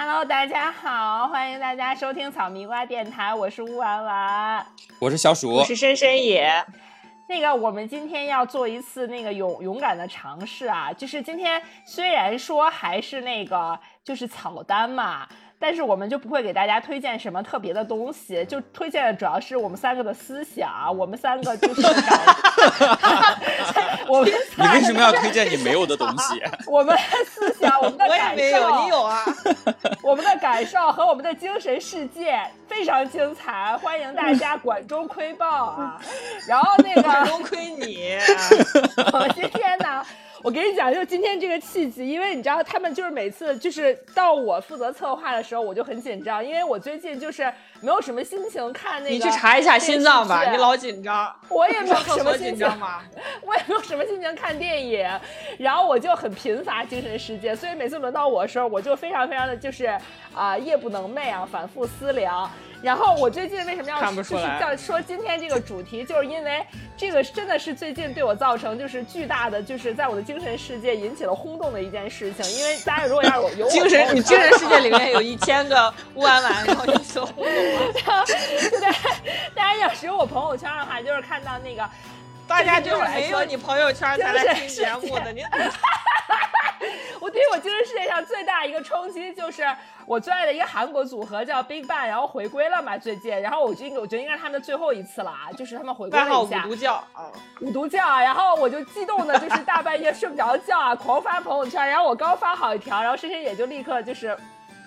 Hello，大家好，欢迎大家收听草迷瓜电台，我是乌丸丸，我是小鼠，我是深深野。那个，我们今天要做一次那个勇勇敢的尝试啊，就是今天虽然说还是那个就是草单嘛。但是我们就不会给大家推荐什么特别的东西，就推荐的主要是我们三个的思想。我们三个就是，我们你为什么要推荐你没有的东西？我们的思想，我们的感受，你有啊？我们的感受和我们的精神世界非常精彩，欢迎大家 管中窥豹啊！然后那个管中窥你，我们今天呢？我跟你讲，就今天这个契机，因为你知道，他们就是每次就是到我负责策划的时候，我就很紧张，因为我最近就是没有什么心情看那个。你去查一下心脏吧，你老紧张。我也没有什么心情 吗？我也没有什么心情看电影，然后我就很贫乏精神世界，所以每次轮到我的时候，我就非常非常的就是啊夜不能寐啊，反复思量。然后我最近为什么要就是叫说今天这个主题，就是因为这个真的是最近对我造成就是巨大的，就是在我的精神世界引起了轰动的一件事情。因为大家如果要是有精神，你精神世界里面有一千个乌安丸，然后引起了轰动。对，大家要是有我朋友圈的话，就是看到那个，大家就是没有你朋友圈才来听节目的，你。我对我精神世界上最大一个冲击就是我最爱的一个韩国组合叫 Big Bang，然后回归了嘛最近，然后我就我觉得应该是他们的最后一次了啊，就是他们回归了一下。五毒教啊，五毒教啊，然后我就激动的，就是大半夜睡不着觉啊，狂发朋友圈，然后我刚发好一条，然后深深也就立刻就是。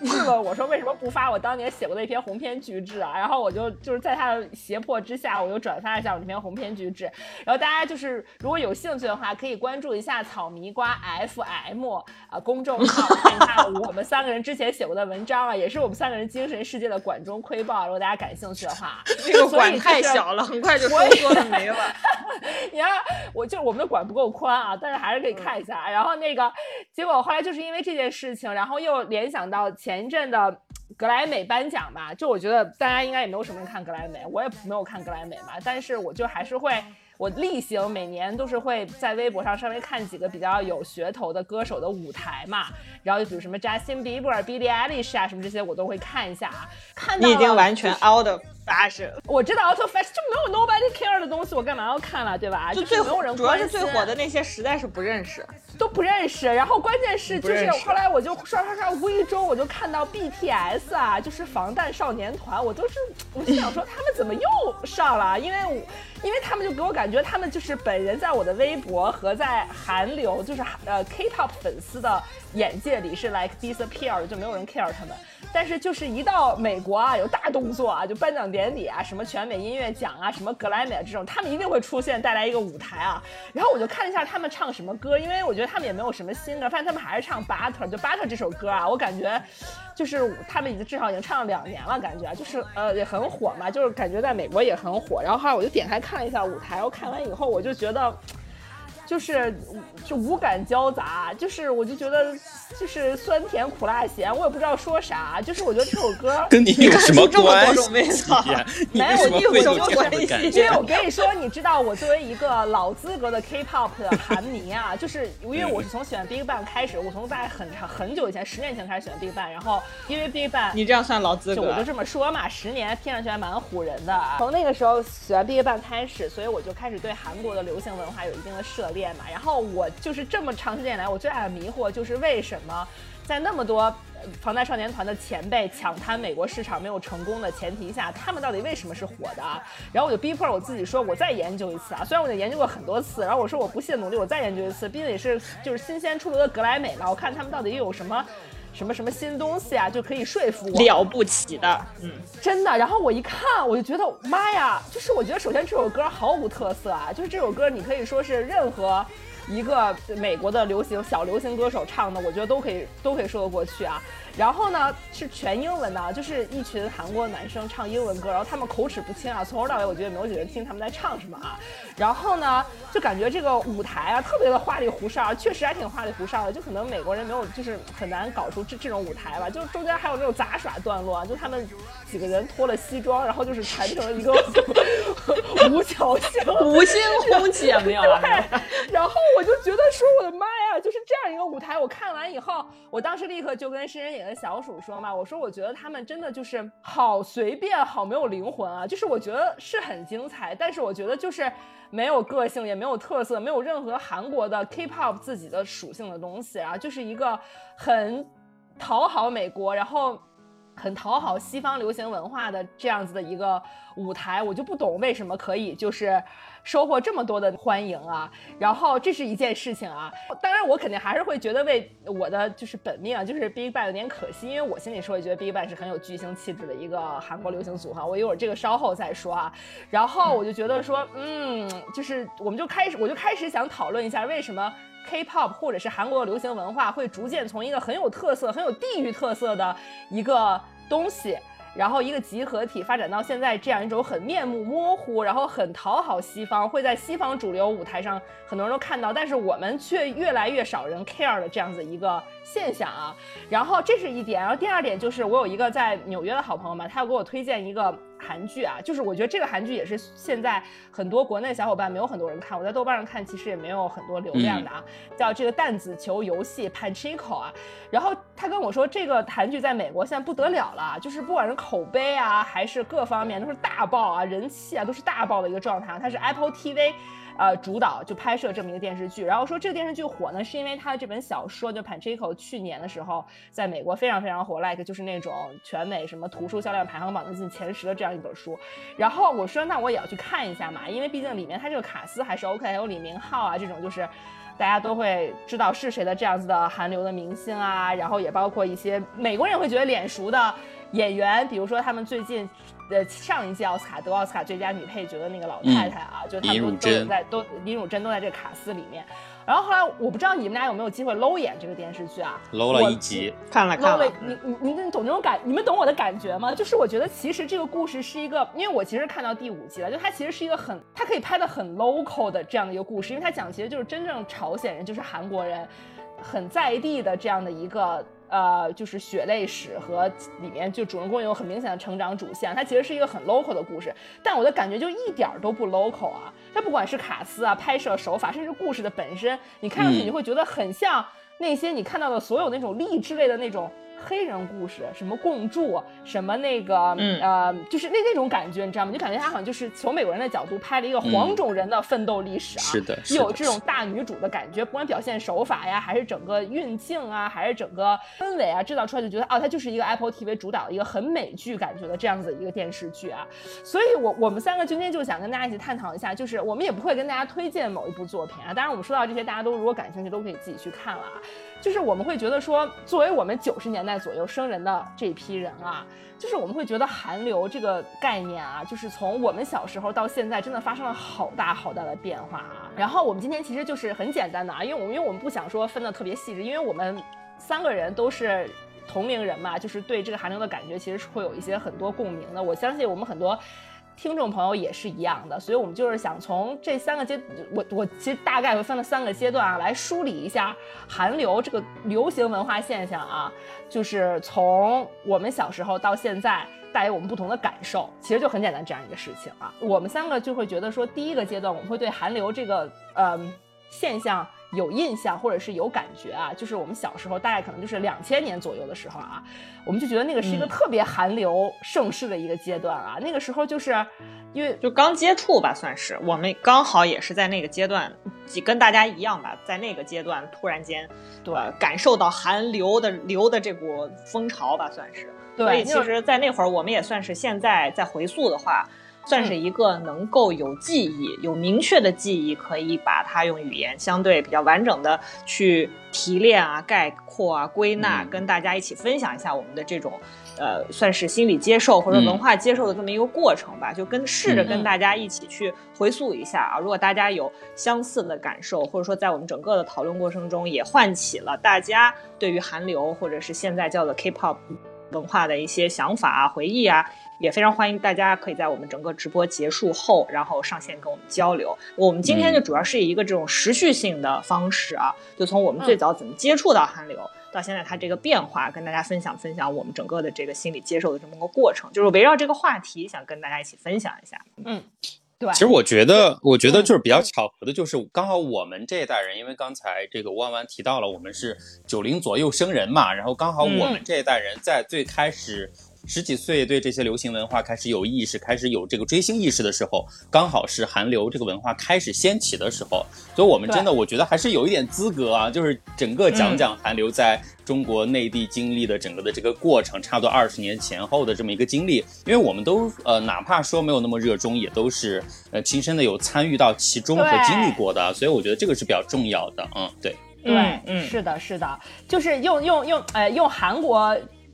质问我说为什么不发我当年写过的一篇鸿篇巨制啊？然后我就就是在他的胁迫之下，我就转发了一下我这篇鸿篇巨制。然后大家就是如果有兴趣的话，可以关注一下草迷瓜 FM 啊公众号，看一看我们三个人之前写过的文章啊，也是我们三个人精神世界的管中窥豹。如果大家感兴趣的话，这个管太小了，很快就收缩的没了。你看，我就我们的管不够宽啊，但是还是可以看一下。然后那个结果后来就是因为这件事情，然后又联想到前。前一阵的格莱美颁奖吧，就我觉得大家应该也没有什么人看格莱美，我也没有看格莱美嘛，但是我就还是会。我例行每年都是会在微博上稍微看几个比较有噱头的歌手的舞台嘛，然后就比如什么 Justin Bieber、Billie Eilish 啊什么这些我都会看一下啊。看你已经完全 out of fashion，我知道 out of fashion 就没有 nobody care 的东西，我干嘛要看了，对吧？就最没有人主要是最火的那些实在是不认识，都不认识。然后关键是就是后来我就刷刷刷无意中我就看到 BTS 啊，就是防弹少年团，我都是我就想说他们怎么又上了，因为我。因为他们就给我感觉，他们就是本人在我的微博和在韩流，就是呃 K-pop 粉丝的眼界里是 like disappear，就没有人 care 他们。但是就是一到美国啊，有大动作啊，就颁奖典礼啊，什么全美音乐奖啊，什么格莱美这种，他们一定会出现，带来一个舞台啊。然后我就看了一下他们唱什么歌，因为我觉得他们也没有什么新的，发现他们还是唱 Butter，就 Butter 这首歌啊，我感觉就是他们已经至少已经唱了两年了，感觉就是呃也很火嘛，就是感觉在美国也很火。然后后来我就点开看了一下舞台，然后看完以后我就觉得。就是就五感交杂，就是我就觉得就是酸甜苦辣咸，我也不知道说啥。就是我觉得这首歌 跟 你有什么关系？没有什么关系。因为我跟你说，你知道我作为一个老资格的 K-pop 的韩迷啊，就是因为我是从喜欢 BigBang 开始，我从在很长很久以前，十年前开始喜欢 BigBang，然后因为 BigBang，你这样算老资格？我就这么说嘛，十年听上去还蛮唬人的。从那个时候喜欢 BigBang 开始，所以我就开始对韩国的流行文化有一定的涉猎。嘛，然后我就是这么长时间以来，我最大的迷惑就是为什么在那么多防弹少年团的前辈抢滩美国市场没有成功的前提下，他们到底为什么是火的？然后我就逼迫我自己说，我再研究一次啊！虽然我已经研究过很多次，然后我说我不懈努力，我再研究一次，毕竟也是就是新鲜出炉的格莱美嘛，我看他们到底又有什么。什么什么新东西啊，就可以说服我了不起的，嗯，真的。然后我一看，我就觉得妈呀，就是我觉得首先这首歌毫无特色啊，就是这首歌你可以说是任何一个美国的流行小流行歌手唱的，我觉得都可以都可以说得过去啊。然后呢，是全英文的，就是一群韩国男生唱英文歌，然后他们口齿不清啊，从头到尾我觉得没有几个人听他们在唱什么啊。然后呢，就感觉这个舞台啊特别的花里胡哨，确实还挺花里胡哨的，就可能美国人没有，就是很难搞出这这种舞台吧。就中间还有那种杂耍段落，啊就他们几个人脱了西装，然后就是缠成一个无桥星、五星红旗，没有了。然后我我就觉得说我的妈呀，就是这样一个舞台。我看完以后，我当时立刻就跟新人小鼠说嘛，我说我觉得他们真的就是好随便，好没有灵魂啊。就是我觉得是很精彩，但是我觉得就是没有个性，也没有特色，没有任何韩国的 K-pop 自己的属性的东西啊，就是一个很讨好美国，然后。很讨好西方流行文化的这样子的一个舞台，我就不懂为什么可以就是收获这么多的欢迎啊。然后这是一件事情啊，当然我肯定还是会觉得为我的就是本命啊，就是 BigBang 有点可惜，因为我心里说也觉得 BigBang 是很有巨星气质的一个韩国流行组合。我一会儿这个稍后再说啊。然后我就觉得说，嗯，就是我们就开始我就开始想讨论一下为什么。K-pop 或者是韩国流行文化会逐渐从一个很有特色、很有地域特色的一个东西。然后一个集合体发展到现在这样一种很面目模糊，然后很讨好西方，会在西方主流舞台上很多人都看到，但是我们却越来越少人 care 的这样子一个现象啊。然后这是一点，然后第二点就是我有一个在纽约的好朋友嘛，他要给我推荐一个韩剧啊，就是我觉得这个韩剧也是现在很多国内小伙伴没有很多人看，我在豆瓣上看其实也没有很多流量的啊，叫这个弹子球游戏 Pachinko 啊。然后他跟我说这个韩剧在美国现在不得了了，就是不管是口碑啊，还是各方面都是大爆啊，人气啊都是大爆的一个状态。它是 Apple TV，呃，主导就拍摄这么一个电视剧。然后说这个电视剧火呢，是因为他的这本小说就 Panchico 去年的时候在美国非常非常火，like 就是那种全美什么图书销量排行榜的进前十的这样一本书。然后我说那我也要去看一下嘛，因为毕竟里面他这个卡斯还是 OK，还有李明浩啊这种就是。大家都会知道是谁的这样子的韩流的明星啊，然后也包括一些美国人会觉得脸熟的演员，比如说他们最近，呃，上一届奥斯卡得奥斯卡最佳女配角的那个老太太啊，就他们都都在都林汝珍都在这个卡司里面。然后后来我不知道你们俩有没有机会搂演这个电视剧啊？搂了一集，看了看了。你你你你懂这种感？你们懂我的感觉吗？就是我觉得其实这个故事是一个，因为我其实看到第五集了，就它其实是一个很，它可以拍的很 local 的这样的一个故事，因为它讲其实就是真正朝鲜人，就是韩国人，很在地的这样的一个。呃，就是血泪史和里面就主人公有很明显的成长主线，它其实是一个很 local 的故事，但我的感觉就一点都不 local 啊！它不管是卡斯啊、拍摄手法，甚至故事的本身，你看上去你会觉得很像那些你看到的所有那种励志类的那种。黑人故事，什么共筑，什么那个，呃，就是那那种感觉，你知道吗？就感觉他好像就是从美国人的角度拍了一个黄种人的奋斗历史啊，是的，有这种大女主的感觉，不管表现手法呀，还是整个运镜啊，还是整个氛围啊，制造出来就觉得，哦，它就是一个 Apple TV 主导的一个很美剧感觉的这样子的一个电视剧啊。所以，我我们三个今天就想跟大家一起探讨一下，就是我们也不会跟大家推荐某一部作品啊，当然我们说到这些，大家都如果感兴趣，都可以自己去看了啊。就是我们会觉得说，作为我们九十年代左右生人的这批人啊，就是我们会觉得韩流这个概念啊，就是从我们小时候到现在，真的发生了好大好大的变化啊。然后我们今天其实就是很简单的啊，因为我们因为我们不想说分的特别细致，因为我们三个人都是同龄人嘛，就是对这个韩流的感觉其实是会有一些很多共鸣的。我相信我们很多。听众朋友也是一样的，所以我们就是想从这三个阶，我我其实大概会分了三个阶段啊，来梳理一下韩流这个流行文化现象啊，就是从我们小时候到现在带给我们不同的感受，其实就很简单这样一个事情啊。我们三个就会觉得说，第一个阶段我们会对韩流这个呃现象。有印象或者是有感觉啊，就是我们小时候大概可能就是两千年左右的时候啊，我们就觉得那个是一个特别韩流盛世的一个阶段啊。那个时候就是因为就刚接触吧，算是我们刚好也是在那个阶段，跟大家一样吧，在那个阶段突然间对感受到韩流的流的这股风潮吧，算是。所以其实，在那会儿我们也算是现在在回溯的话。算是一个能够有记忆、有明确的记忆，可以把它用语言相对比较完整的去提炼啊、概括啊、归纳，跟大家一起分享一下我们的这种，呃，算是心理接受或者文化接受的这么一个过程吧。就跟试着跟大家一起去回溯一下啊，如果大家有相似的感受，或者说在我们整个的讨论过程中也唤起了大家对于韩流或者是现在叫做 K-pop 文化的一些想法啊、回忆啊。也非常欢迎大家可以在我们整个直播结束后，然后上线跟我们交流。我们今天就主要是以一个这种时序性的方式啊，就从我们最早怎么接触到韩流，到现在它这个变化，跟大家分享分享我们整个的这个心理接受的这么个过程，就是围绕这个话题想跟大家一起分享一下。嗯。对，其实我觉得，我觉得就是比较巧合的，就是刚好我们这一代人，因为刚才这个弯弯提到了，我们是九零左右生人嘛，然后刚好我们这一代人在最开始十几岁对这些流行文化开始有意识，开始有这个追星意识的时候，刚好是韩流这个文化开始掀起的时候，所以我们真的我觉得还是有一点资格啊，就是整个讲讲韩流在。中国内地经历的整个的这个过程，差不多二十年前后的这么一个经历，因为我们都呃，哪怕说没有那么热衷，也都是呃亲身的有参与到其中和经历过的，所以我觉得这个是比较重要的。嗯，对，对，嗯，是的，是的，就是用用用，呃，用韩国。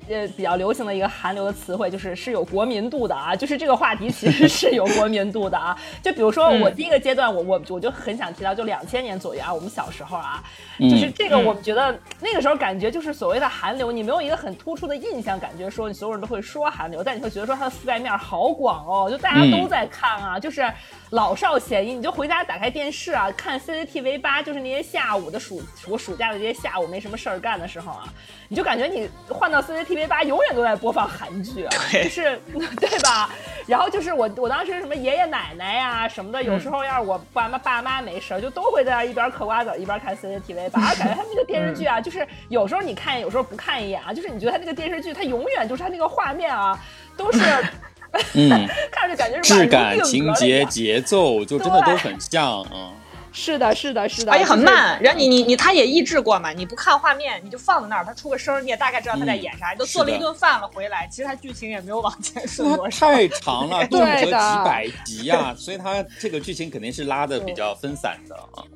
呃，比较流行的一个韩流的词汇就是是有国民度的啊，就是这个话题其实是有国民度的啊。就比如说我第一个阶段，我我我就很想提到，就两千年左右啊，我们小时候啊，就是这个我们觉得那个时候感觉就是所谓的韩流，你没有一个很突出的印象，感觉说你所有人都会说韩流，但你会觉得说它的覆盖面好广哦，就大家都在看啊，就是老少咸宜。你就回家打开电视啊，看 CCTV 八，就是那些下午的暑我暑假的这些下午没什么事儿干的时候啊，你就感觉你换到 CCTV。V 八永远都在播放韩剧啊，就是 对吧？然后就是我我当时什么爷爷奶奶呀什么的，有时候要是我爸妈爸妈没事儿，就都会在那一边嗑瓜子一边看 CCTV 八，感觉他们那个电视剧啊，就是有时候你看，有时候不看一眼啊，就是你觉得他那个电视剧，他永远就是他那个画面啊，都是，嗯，看着感觉质感、情节、节奏就真的都很像啊。是的，是的，是的，而且很慢。然后你你你，他也抑制过嘛？你不看画面，你就放在那儿，他出个声，你也大概知道他在演啥。你都做了一顿饭了回来，其实他剧情也没有往前顺多少。太长了，动辄几百集呀，所以他这个剧情肯定是拉的比较分散的啊。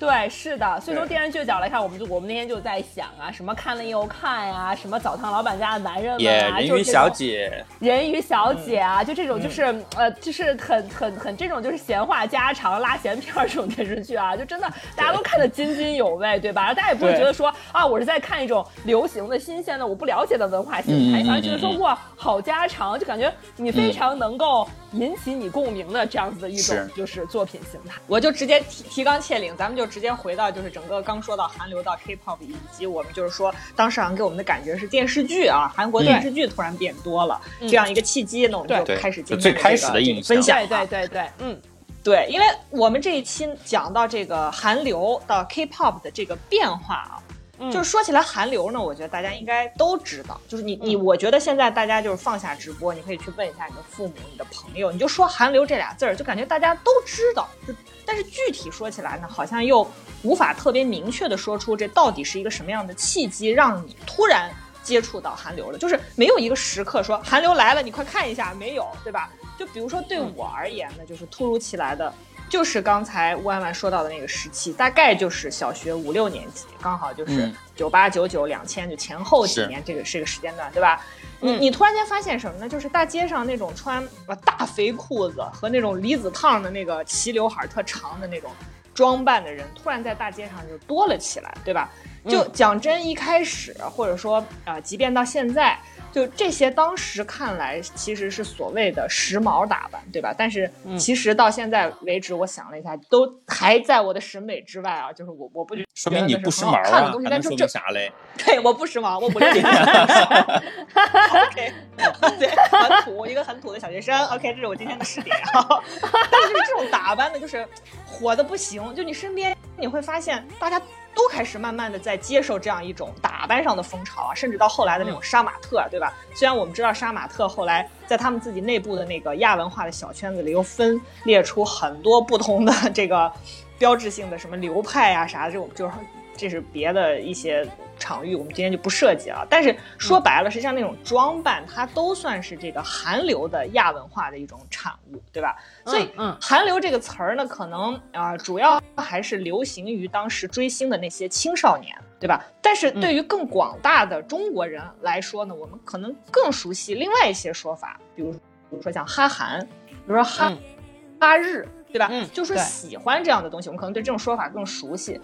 对，是的，所以从电视剧角来看，我们就我们那天就在想啊，什么看了又看呀，什么澡堂老板家的男人们啊，人鱼小姐，人鱼小姐啊，就这种就是呃，就是很很很这种就是闲话家常拉闲片这种电视剧啊，就真的大家都看得津津有味，对吧？然后大家也不会觉得说啊，我是在看一种流行的新鲜的我不了解的文化形态，反而觉得说哇，好家常，就感觉你非常能够引起你共鸣的这样子的一种就是作品形态。我就直接提提纲挈领，咱们就。直接回到就是整个刚说到韩流到 K-pop，以及我们就是说当时好像给我们的感觉是电视剧啊，韩国电视剧突然变多了这样一个契机，那我们就开始进最开始的分享。对对对对，嗯，对，因为我们这一期讲到这个韩流到 K-pop 的这个变化啊，就是说起来韩流呢，我觉得大家应该都知道，就是你你，我觉得现在大家就是放下直播，你可以去问一下你的父母、你的朋友，你就说韩流这俩字儿，就感觉大家都知道，就。但是具体说起来呢，好像又无法特别明确的说出这到底是一个什么样的契机，让你突然接触到韩流了。就是没有一个时刻说韩流来了，你快看一下，没有，对吧？就比如说对我而言呢，就是突如其来的，就是刚才弯弯说到的那个时期，大概就是小学五六年级，刚好就是九八九九两千就前后几年，这个是个时间段，对吧？你你突然间发现什么呢？就是大街上那种穿大肥裤子和那种离子烫的那个齐刘海特长的那种装扮的人，突然在大街上就多了起来，对吧？就讲真，一开始或者说啊，即便到现在。就这些，当时看来其实是所谓的时髦打扮，对吧？但是其实到现在为止，我想了一下，都还在我的审美之外啊。就是我我不说明你不时髦啊，还能说明啥嘞？对，我不时髦，我不认。OK，对，很土，一个很土的小学生。OK，这是我今天的试点啊。但是这种打扮的，就是火的不行。就你身边你会发现，大家。都开始慢慢的在接受这样一种打扮上的风潮啊，甚至到后来的那种杀马特，对吧？虽然我们知道杀马特后来在他们自己内部的那个亚文化的小圈子里又分裂出很多不同的这个标志性的什么流派啊啥的，这种就是这是别的一些。场域我们今天就不涉及了，但是说白了，实际上那种装扮它都算是这个韩流的亚文化的一种产物，对吧？所以，嗯，韩流这个词儿呢，可能啊，主要还是流行于当时追星的那些青少年，对吧？但是对于更广大的中国人来说呢，我们可能更熟悉另外一些说法，比如，比如说像哈韩，比如说哈哈日，对吧？嗯，就是喜欢这样的东西，我们可能对这种说法更熟悉。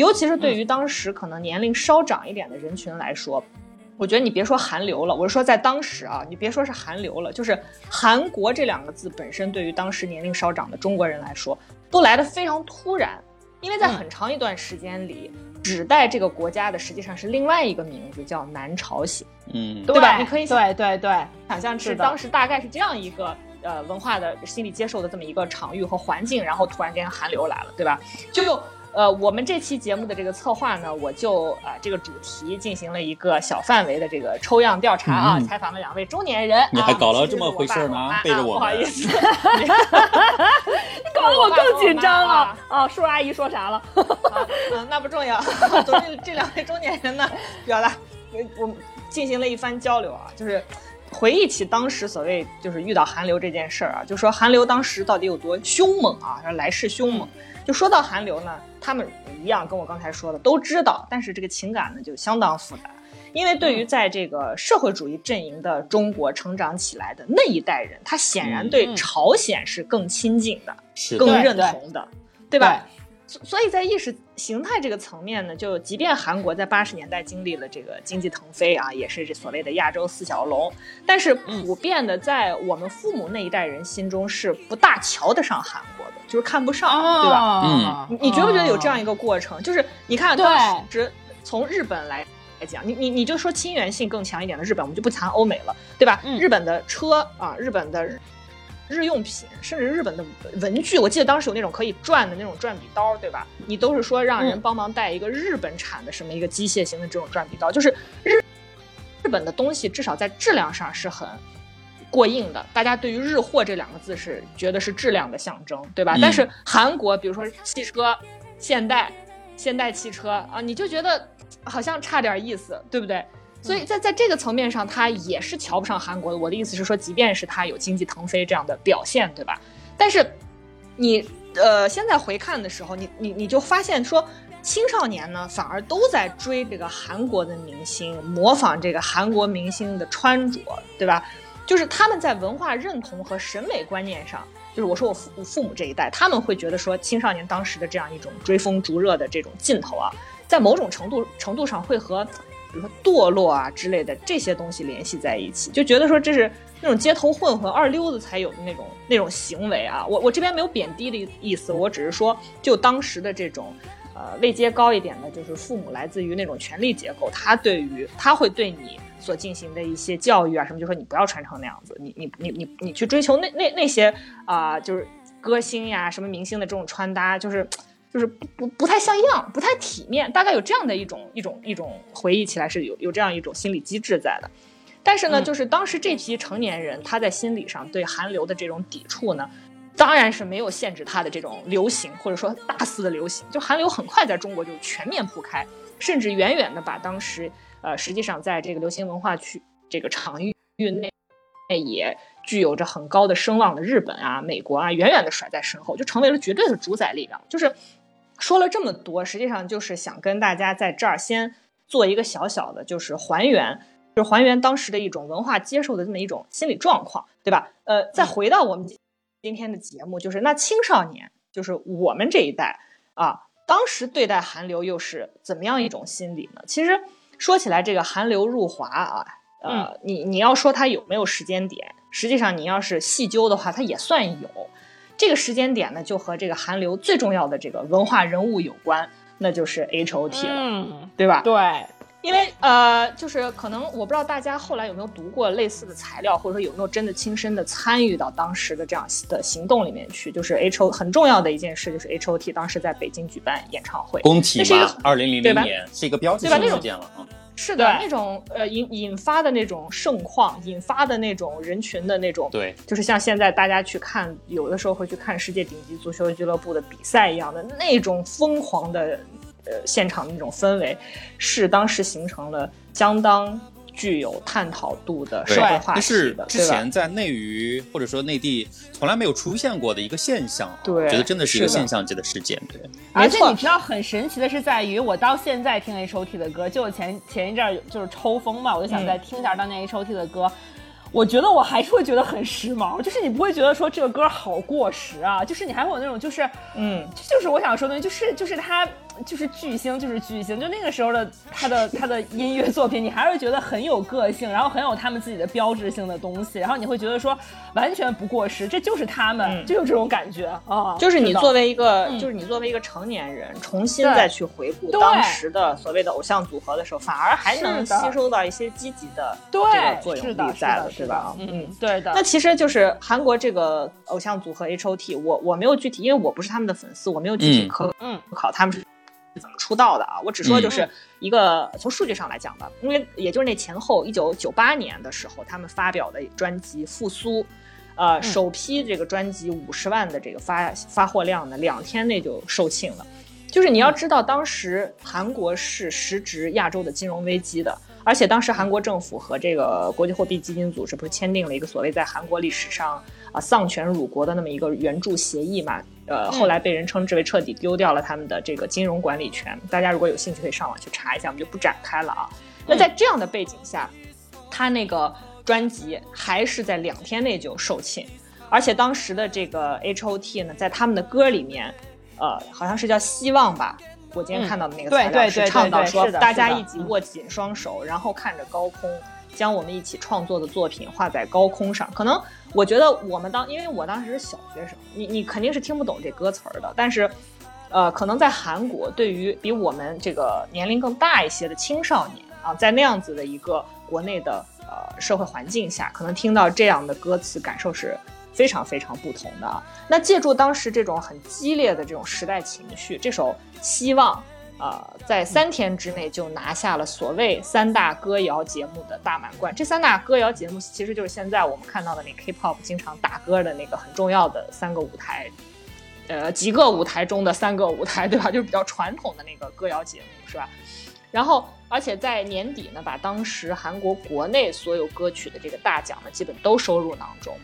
尤其是对于当时可能年龄稍长一点的人群来说，我觉得你别说韩流了，我是说在当时啊，你别说是韩流了，就是韩国这两个字本身，对于当时年龄稍长的中国人来说，都来得非常突然，因为在很长一段时间里，指代这个国家的实际上是另外一个名字，叫南朝鲜，嗯，对吧？你可以对对对，想象是当时大概是这样一个呃文化的心理接受的这么一个场域和环境，然后突然间韩流来了，对吧？就。呃，我们这期节目的这个策划呢，我就呃这个主题进行了一个小范围的这个抽样调查啊，采访了两位中年人。你还搞了这么回事呢？背着我，不好意思，你搞得我更紧张了。啊，叔叔阿姨说啥了？嗯，那不重要。总之，这两位中年人呢，表达我们进行了一番交流啊，就是回忆起当时所谓就是遇到韩流这件事儿啊，就说韩流当时到底有多凶猛啊，来势凶猛。就说到韩流呢，他们一样跟我刚才说的都知道，但是这个情感呢就相当复杂，因为对于在这个社会主义阵营的中国成长起来的那一代人，他显然对朝鲜是更亲近的，是更认同的，对吧？所以在意识形态这个层面呢，就即便韩国在八十年代经历了这个经济腾飞啊，也是这所谓的亚洲四小龙，但是普遍的在我们父母那一代人心中是不大瞧得上韩就是看不上，对吧？嗯，你觉不觉得有这样一个过程？就是你看当时从日本来来讲，你你你就说亲缘性更强一点的日本，我们就不谈欧美了，对吧？日本的车啊，日本的。日用品，甚至日本的文具，我记得当时有那种可以转的那种转笔刀，对吧？你都是说让人帮忙带一个日本产的什么一个机械型的这种转笔刀，就是日日本的东西至少在质量上是很过硬的。大家对于日货这两个字是觉得是质量的象征，对吧？但是韩国，比如说汽车，现代现代汽车啊，你就觉得好像差点意思，对不对？所以在在这个层面上，他也是瞧不上韩国的。我的意思是说，即便是他有经济腾飞这样的表现，对吧？但是，你呃现在回看的时候，你你你就发现说，青少年呢反而都在追这个韩国的明星，模仿这个韩国明星的穿着，对吧？就是他们在文化认同和审美观念上，就是我说我父父母这一代，他们会觉得说，青少年当时的这样一种追风逐热的这种劲头啊，在某种程度程度上会和。比如说堕落啊之类的这些东西联系在一起，就觉得说这是那种街头混混、二溜子才有的那种那种行为啊。我我这边没有贬低的意思，我只是说，就当时的这种，呃，位阶高一点的，就是父母来自于那种权力结构，他对于他会对你所进行的一些教育啊什么，就说你不要穿成那样子，你你你你你去追求那那那些啊，就是歌星呀什么明星的这种穿搭，就是。就是不不不太像样，不太体面，大概有这样的一种一种一种回忆起来是有有这样一种心理机制在的。但是呢，就是当时这批成年人他在心理上对韩流的这种抵触呢，当然是没有限制它的这种流行或者说大肆的流行。就韩流很快在中国就全面铺开，甚至远远的把当时呃实际上在这个流行文化区这个场域内也具有着很高的声望的日本啊、美国啊，远远的甩在身后，就成为了绝对的主宰力量。就是。说了这么多，实际上就是想跟大家在这儿先做一个小小的，就是还原，就是还原当时的一种文化接受的这么一种心理状况，对吧？呃，再回到我们今天的节目，就是那青少年，就是我们这一代啊，当时对待韩流又是怎么样一种心理呢？其实说起来，这个韩流入华啊，呃，你你要说它有没有时间点，实际上你要是细究的话，它也算有。这个时间点呢，就和这个韩流最重要的这个文化人物有关，那就是 H O T 了，对吧？对，因为呃，就是可能我不知道大家后来有没有读过类似的材料，或者说有没有真的亲身的参与到当时的这样的行动里面去。就是 H O 很重要的一件事，就是 H O T 当时在北京举办演唱会，工体嘛，二零零零年是一个标志性事件了啊。是的，那种呃引引发的那种盛况，引发的那种人群的那种，对，就是像现在大家去看，有的时候会去看世界顶级足球俱乐部的比赛一样的那种疯狂的呃现场的那种氛围，是当时形成了相当。具有探讨度的社会化是之前在内娱或者说内地从来没有出现过的一个现象，对，觉得真的是一个现象级的事件，对。而且你知道很神奇的是在于，我到现在听 H O T 的歌，就前前一阵儿就是抽风嘛，我就想再听一下当年 H O T 的歌，我觉得我还是会觉得很时髦，就是你不会觉得说这个歌好过时啊，就是你还会有那种就是，嗯，就是我想说的，就是就是它。就是巨星，就是巨星，就那个时候的他的他的音乐作品，你还是觉得很有个性，然后很有他们自己的标志性的东西，然后你会觉得说完全不过时，这就是他们，就有这种感觉啊。就是你作为一个，就是你作为一个成年人，重新再去回顾当时的所谓的偶像组合的时候，反而还能吸收到一些积极的这个作用力在了，对吧？嗯，对的。那其实就是韩国这个偶像组合 H O T，我我没有具体，因为我不是他们的粉丝，我没有具体可考他们是怎么出道的啊。我只说就是一个从数据上来讲吧，因为也就是那前后一九九八年的时候，他们发表的专辑《复苏》，呃，首批这个专辑五十万的这个发发货量呢，两天内就售罄了。就是你要知道，当时韩国是时值亚洲的金融危机的。而且当时韩国政府和这个国际货币基金组织不是签订了一个所谓在韩国历史上啊丧权辱国的那么一个援助协议嘛？呃，后来被人称之为彻底丢掉了他们的这个金融管理权。大家如果有兴趣可以上网去查一下，我们就不展开了啊。那在这样的背景下，他那个专辑还是在两天内就售罄，而且当时的这个 H O T 呢，在他们的歌里面，呃，好像是叫希望吧。我今天看到的那个材料是倡导说，大家一起握紧双手，然后看着高空，将我们一起创作的作品画在高空上。可能我觉得我们当，因为我当时是小学生，你你肯定是听不懂这歌词儿的。但是，呃，可能在韩国，对于比我们这个年龄更大一些的青少年啊，在那样子的一个国内的呃社会环境下，可能听到这样的歌词，感受是。非常非常不同的。那借助当时这种很激烈的这种时代情绪，这首《希望》呃，在三天之内就拿下了所谓三大歌谣节目的大满贯。这三大歌谣节目其实就是现在我们看到的那 K-pop 经常打歌的那个很重要的三个舞台，呃，几个舞台中的三个舞台，对吧？就是比较传统的那个歌谣节目，是吧？然后，而且在年底呢，把当时韩国国内所有歌曲的这个大奖呢，基本都收入囊中。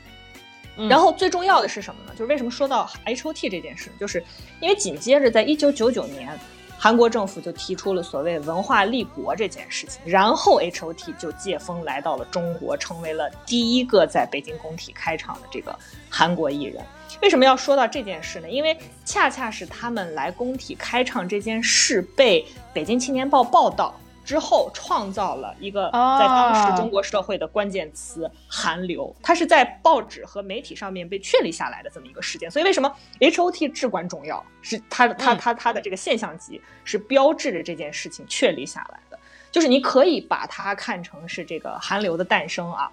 然后最重要的是什么呢？就是为什么说到 H O T 这件事，就是因为紧接着在一九九九年，韩国政府就提出了所谓文化立国这件事情，然后 H O T 就借风来到了中国，成为了第一个在北京工体开场的这个韩国艺人。为什么要说到这件事呢？因为恰恰是他们来工体开唱这件事被北京青年报报道。之后创造了一个在当时中国社会的关键词“韩流”，它是在报纸和媒体上面被确立下来的这么一个事件。所以为什么 H O T 至关重要？是它它它它的这个现象级是标志着这件事情确立下来的。就是你可以把它看成是这个韩流的诞生啊。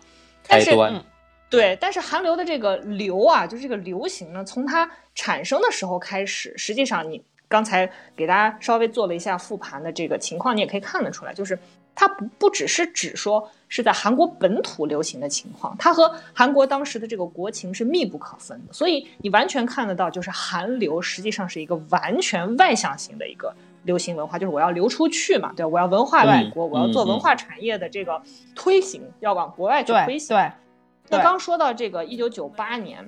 但是，对，但是韩流的这个流啊，就是这个流行呢，从它产生的时候开始，实际上你。刚才给大家稍微做了一下复盘的这个情况，你也可以看得出来，就是它不不只是指说是在韩国本土流行的情况，它和韩国当时的这个国情是密不可分的。所以你完全看得到，就是韩流实际上是一个完全外向型的一个流行文化，就是我要流出去嘛，对我要文化外国，我要做文化产业的这个推行，要往国外去推行。对，那刚说到这个一九九八年，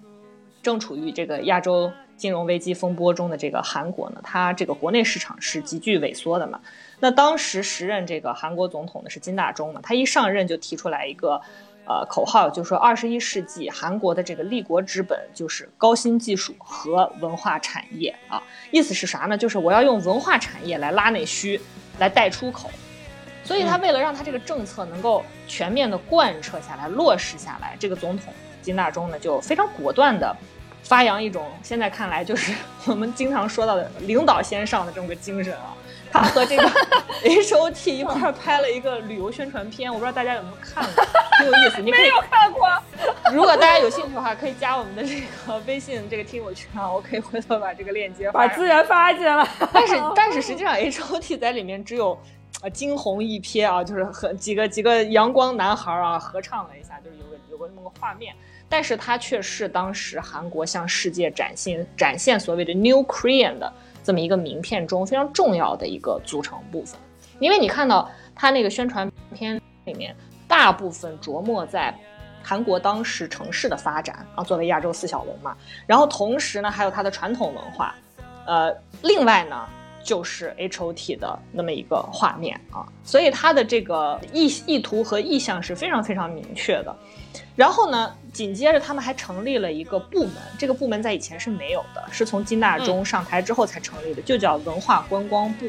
正处于这个亚洲。金融危机风波中的这个韩国呢，它这个国内市场是急剧萎缩的嘛。那当时时任这个韩国总统的是金大中嘛，他一上任就提出来一个呃口号，就是说二十一世纪韩国的这个立国之本就是高新技术和文化产业啊。意思是啥呢？就是我要用文化产业来拉内需，来带出口。所以他为了让他这个政策能够全面的贯彻下来、落实下来，这个总统金大中呢就非常果断的。发扬一种现在看来就是 我们经常说到的领导先上的这么个精神啊！他和这个 H O T 一块拍了一个旅游宣传片，我不知道大家有没有看过，挺有意思。你没有看过？如果大家有兴趣的话，可以加我们的这个微信这个听友群啊，我可以回头把这个链接把资源发进来。但是但是实际上 H O T 在里面只有呃惊鸿一瞥啊，就是和几个几个阳光男孩啊合唱了一下，就是有个有个那么个画面。但是它却是当时韩国向世界展现展现所谓的 New Korean 的这么一个名片中非常重要的一个组成部分，因为你看到它那个宣传片里面，大部分琢磨在韩国当时城市的发展啊，作为亚洲四小龙嘛，然后同时呢还有它的传统文化，呃，另外呢就是 H O T 的那么一个画面啊，所以它的这个意意图和意向是非常非常明确的。然后呢，紧接着他们还成立了一个部门，这个部门在以前是没有的，是从金大中上台之后才成立的，就叫文化观光部。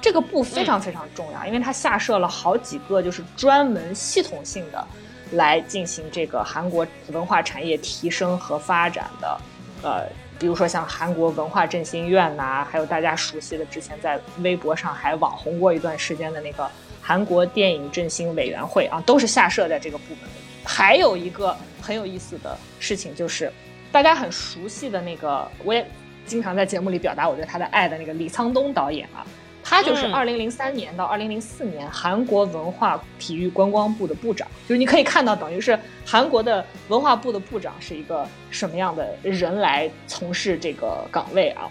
这个部非常非常重要，因为它下设了好几个就是专门系统性的来进行这个韩国文化产业提升和发展的，呃，比如说像韩国文化振兴院呐，还有大家熟悉的之前在微博上还网红过一段时间的那个韩国电影振兴委员会啊，都是下设在这个部门。还有一个很有意思的事情就是，大家很熟悉的那个，我也经常在节目里表达我对他的爱的那个李沧东导演啊。他就是二零零三年到二零零四年韩国文化体育观光部的部长，就是你可以看到，等于是韩国的文化部的部长是一个什么样的人来从事这个岗位啊？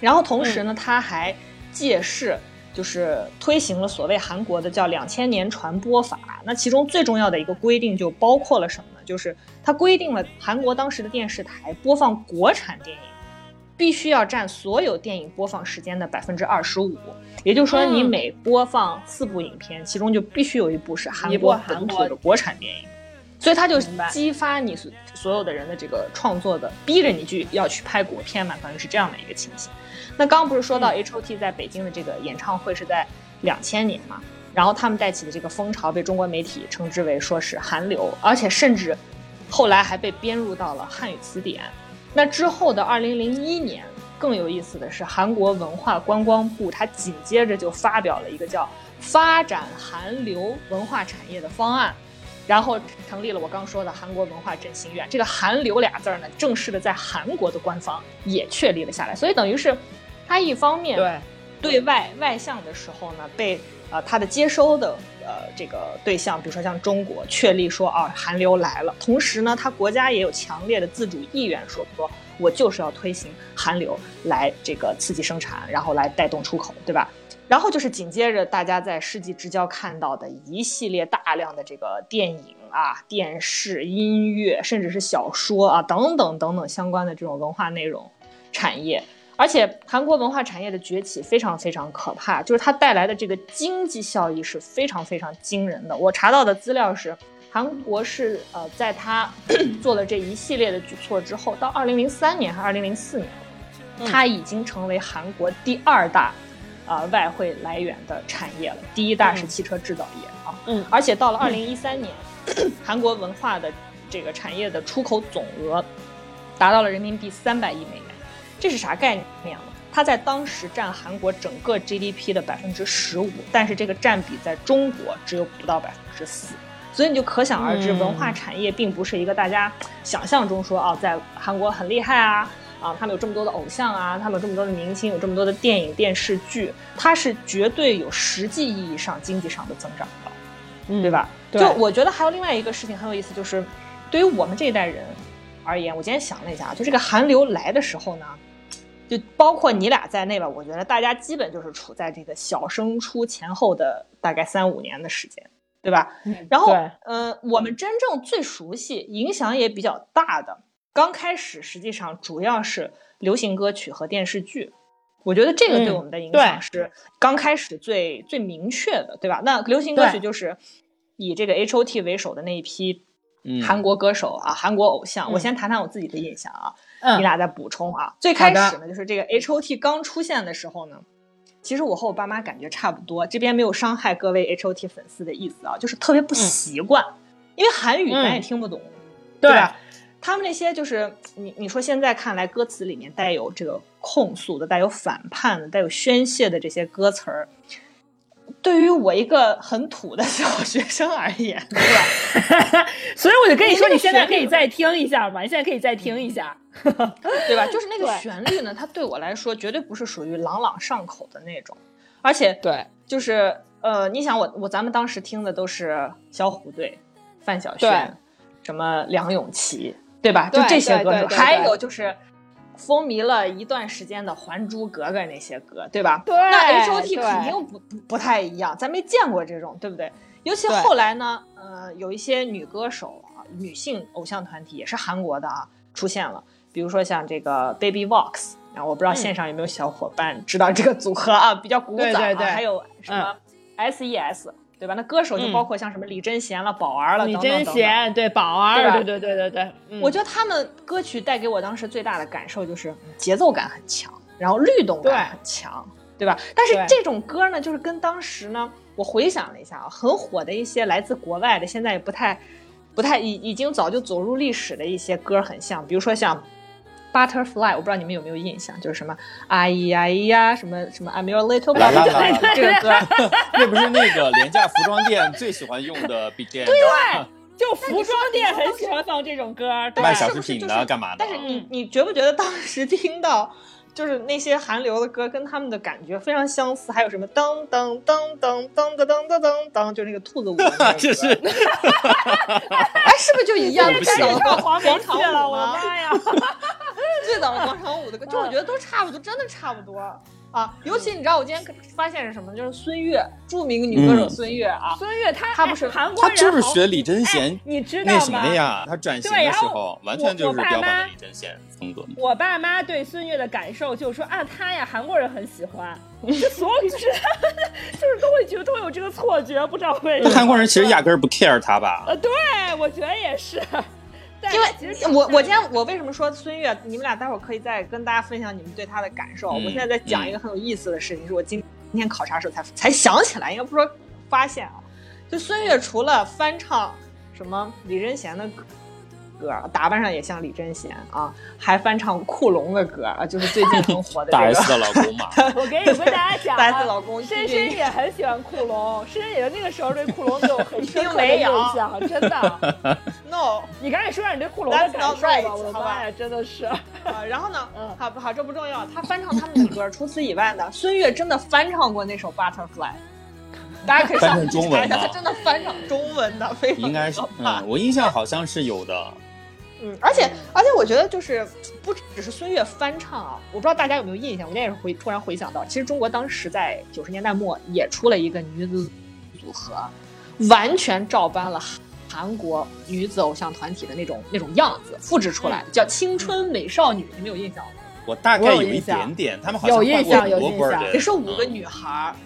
然后同时呢，他还借势就是推行了所谓韩国的叫两千年传播法。那其中最重要的一个规定就包括了什么呢？就是它规定了韩国当时的电视台播放国产电影。必须要占所有电影播放时间的百分之二十五，也就是说，你每播放四部影片，其中就必须有一部是韩国本土的国产电影，所以它就激发你所所有的人的这个创作的，逼着你去要去拍国片嘛，等于是这样的一个情形。那刚刚不是说到 H O T 在北京的这个演唱会是在两千年嘛，然后他们带起的这个风潮被中国媒体称之为说是韩流，而且甚至后来还被编入到了汉语词典。那之后的二零零一年，更有意思的是，韩国文化观光部它紧接着就发表了一个叫“发展韩流文化产业的方案”，然后成立了我刚说的韩国文化振兴院。这个“韩流”俩字儿呢，正式的在韩国的官方也确立了下来。所以等于是，它一方面对对外外向的时候呢，被呃它的接收的。呃，这个对象，比如说像中国，确立说啊，韩流来了。同时呢，他国家也有强烈的自主意愿，说说我就是要推行韩流来这个刺激生产，然后来带动出口，对吧？然后就是紧接着大家在世纪之交看到的一系列大量的这个电影啊、电视、音乐，甚至是小说啊等等等等相关的这种文化内容产业。而且韩国文化产业的崛起非常非常可怕，就是它带来的这个经济效益是非常非常惊人的。我查到的资料是，韩国是呃，在它做了这一系列的举措之后，到二零零三年还是二零零四年，它已经成为韩国第二大啊外汇来源的产业了。第一大是汽车制造业啊，嗯，而且到了二零一三年，韩国文化的这个产业的出口总额达到了人民币三百亿美元。这是啥概念呢？它在当时占韩国整个 GDP 的百分之十五，但是这个占比在中国只有不到百分之四，所以你就可想而知，文化产业并不是一个大家想象中说啊，在韩国很厉害啊，啊，他们有这么多的偶像啊，他们有这么多的明星，有这么多的电影电视剧，它是绝对有实际意义上经济上的增长的，嗯对吧？对就我觉得还有另外一个事情很有意思，就是对于我们这一代人而言，我今天想了一下，就这个韩流来的时候呢。就包括你俩在内吧，我觉得大家基本就是处在这个小升初前后的大概三五年的时间，对吧？然后，呃，我们真正最熟悉、影响也比较大的，刚开始实际上主要是流行歌曲和电视剧。我觉得这个对我们的影响是刚开始最最明确的，对吧？那流行歌曲就是以这个 H O T 为首的那一批韩国歌手啊，韩国偶像。我先谈谈我自己的印象啊。你俩再补充啊！最开始呢，就是这个 H O T 刚出现的时候呢，其实我和我爸妈感觉差不多，这边没有伤害各位 H O T 粉丝的意思啊，就是特别不习惯，因为韩语咱也听不懂，对吧？他们那些就是你你说现在看来歌词里面带有这个控诉的、带有反叛的、带有宣泄的这些歌词儿。对于我一个很土的小学生而言，对吧？所以我就跟你说，你现在可以再听一下嘛，你现在可以再听一下，对吧？就是那个 旋律呢，它对我来说绝对不是属于朗朗上口的那种，而且对，就是呃，你想我我咱们当时听的都是小虎队、范晓萱，什么梁咏琪，对吧？就这些歌手，还有就是。风靡了一段时间的《还珠格格》那些歌，对吧？对。那 H O T 肯定不不不太一样，咱没见过这种，对不对？尤其后来呢，呃，有一些女歌手啊，女性偶像团体也是韩国的啊，出现了，比如说像这个 Baby Vox 啊，我不知道线上有没有小伙伴知道这个组合啊，比较古早啊。对对对还有什么 S.E.S，、对吧？那歌手就包括像什么李贞贤了、宝儿了，李等等等等贞贤对宝儿，对对对对对，嗯我觉得他们歌曲带给我当时最大的感受就是节奏感很强，然后律动感很强，对吧？但是这种歌呢，就是跟当时呢，我回想了一下啊，很火的一些来自国外的，现在也不太、不太已已经早就走入历史的一些歌很像，比如说像。Butterfly，我不知道你们有没有印象，就是什么哎呀哎呀，什么什么 I'm your little butterfly 这个歌，那不是那个廉价服装店最喜欢用的 BGM，对，就服装店很喜欢放这种歌，对卖是小饰品不是就是的干嘛的？但是你你觉不觉得当时听到就是那些韩流的歌跟他们的感觉非常相似？还有什么噔噔噔噔噔噔噔噔噔噔，就那个兔子舞的那个歌，这 是哎，是不是就一样？不是最早的广场舞了，舞我的？妈呀！最早的广场舞的歌，就我觉得都差不多，真的差不多。啊，尤其你知道我今天发现是什么？就是孙悦，著名女歌手嗯孙悦啊，孙悦她她不是哎韩国他人她就是学李贞贤哎你知道那什么呀，她转型的时对然后候完全就是标榜的李贞贤风格。我爸妈对孙悦的感受就是说啊，她呀，韩国人很喜欢，就所有就是就是都会觉得都有这个错觉，不知道为什么。那韩国人其实压根儿不 care 她吧？呃，对，我觉得也是。但因为其实我我今天我为什么说孙悦？你们俩待会儿可以再跟大家分享你们对他的感受。嗯我现在在讲一个很有意思的事情，是我今今天考察时候才才想起来，应该不说发现啊。就孙悦除了翻唱什么李贞贤的歌。打扮上也像李贞贤啊，还翻唱库龙的歌啊，就是最近很火的这大个 S 的老公嘛，我给你跟大家讲大啊，S 老公深具深也很喜欢库龙，深深也那个时候对库龙就有很深刻的印象，真的。No 你赶紧说说你对库龙的感受 right，吧，我的好吧妈呀，真的是。啊，然后呢，嗯好好这不重要，他翻唱他们的歌，除此以外呢，孙悦真的翻唱过那首 Butterfly。大家可以上翻成中文查一下，吗他真的翻唱中文的，非常应该是嗯，我印象好像是有的。嗯，而且而且我觉得就是不只是孙悦翻唱啊，我不知道大家有没有印象，我那也是回突然回想到，其实中国当时在九十年代末也出了一个女子组合，完全照搬了韩国女子偶像团体的那种那种样子，复制出来的，叫青春美少女，你们有印象吗？我大概有有一点点，他们好像有印象有印象的，也是五个嗯女孩儿。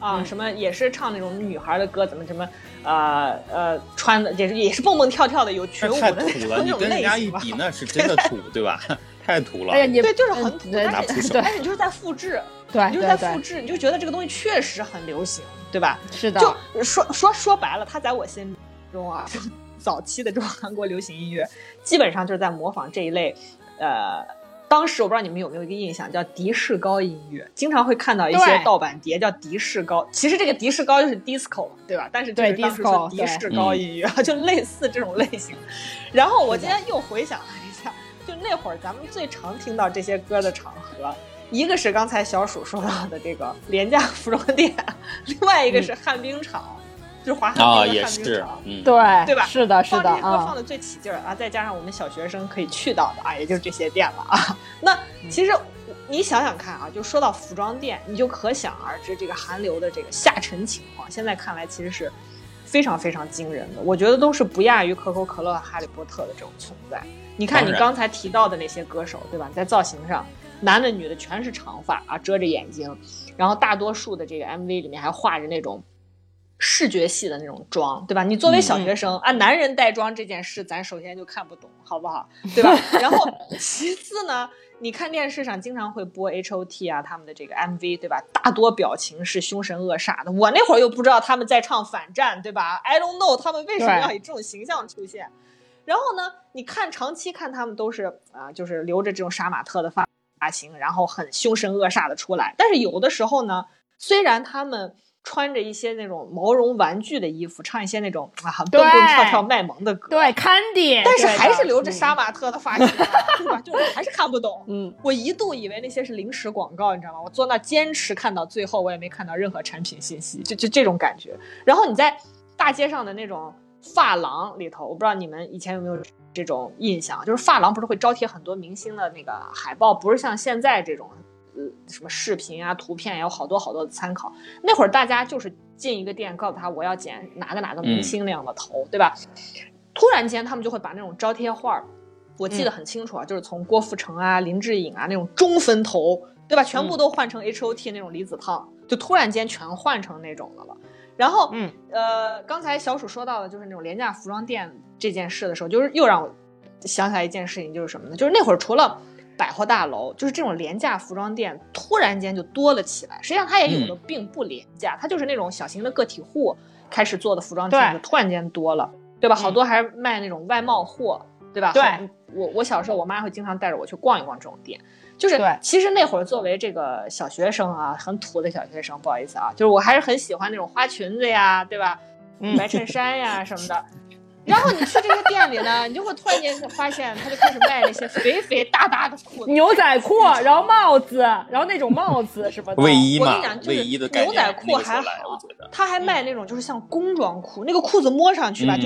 啊，嗯什么也是唱那种女孩的歌，怎么什么，呃呃，穿的也是也是蹦蹦跳跳的，有群舞那太的土了，那种你跟人类型吧。家一比，那是真的土，对吧？太土了哎。呀，你对，就是很土，对但是拿出手但是你就是在复制，对你就是在复制，你就觉得这个东西确实很流行，对吧？是的，就说说说白了，他在我心中啊，早期的这种韩国流行音乐，基本上就是在模仿这一类，呃。当时我不知道你们有没有一个印象，叫迪士高音乐，经常会看到一些盗版碟叫迪士高。其实这个迪士高就是 disco，对吧？但是就是对当时 disco，是迪士高音乐，就类似这种类型。然后我今天又回想了一下，就那会儿咱们最常听到这些歌的场合，一个是刚才小鼠说到的这个廉价服装店，另外一个是旱冰场，就是滑旱啊，冰也是的旱冰场。，嗯，对对吧是的，是的放这些歌放啊，的最起劲儿啊，再加上我们小学生可以去到的啊，也就是这些店了啊。那其实你想想看啊，就说到服装店，你就可想而知这个韩流的这个下沉情况，现在看来其实是非常非常惊人的。我觉得都是不亚于可口可乐、哈利波特的这种存在。你看你刚才提到的那些歌手，对吧？在造型上，男的女的全是长发啊，遮着眼睛，然后大多数的这个 MV 里面还画着那种视觉系的那种妆，对吧？你作为小学生、啊，男人带妆这件事，咱首先就看不懂，好不好？对吧？然后 其次呢，你看电视上经常会播 H O T 啊他们的这个 MV，对吧？大多表情是凶神恶煞的。我那会儿又不知道他们在唱反战，对吧？I don't know 他们为什么要以这种形象出现。然后呢，你看长期看他们都是啊、就是留着这种杀马特的发发型，然后很凶神恶煞的出来。但是有的时候呢，虽然他们穿着一些那种毛绒玩具的衣服，唱一些那种啊蹦蹦跳跳卖萌的歌，对，Candy，但是还是留着嗯杀马特的发型啊，对吧？就是还是看不懂。嗯，我一度以为那些是零食广告，你知道吗？我坐那坚持看到最后，我也没看到任何产品信息，就就这种感觉。然后你在大街上的那种发廊里头，我不知道你们以前有没有这种印象，就是发廊不是会招贴很多明星的那个海报，不是像现在这种。呃，什么视频啊、图片有好多好多的参考。那会儿大家就是进一个店，告诉他我要剪哪个哪个明星那样的头，对吧？突然间，他们就会把那种招贴画儿我记得很清楚啊，就是从郭富城啊、林志颖啊那种中分头，对吧？全部都换成 H O T 那种离子烫，就突然间全换成那种的了。然后，嗯，呃，刚才小鼠说到的就是那种廉价服装店这件事的时候，就是又让我想起来一件事情，就是什么呢？就是那会儿除了百货大楼，就是这种廉价服装店突然间就多了起来。实际上它也有的并不廉价，它就是那种小型的个体户开始做的服装店，就突然间多了，对吧？好多还是卖那种外贸货，对吧？对，我我小时候我妈会经常带着我去逛一逛这种店。就是其实那会儿作为这个小学生啊，很土的小学生，不好意思啊，就是我还是很喜欢那种花裙子呀，对吧？白衬衫呀什么的。然后你去这些店里呢，你就会突然间发现，他就开始卖那些肥肥大大的裤子、牛仔裤，然后帽子，然后那种帽子什么卫衣嘛，卫衣的牛仔裤还好，他还卖那种就是像工装裤，那个裤子摸上去吧就。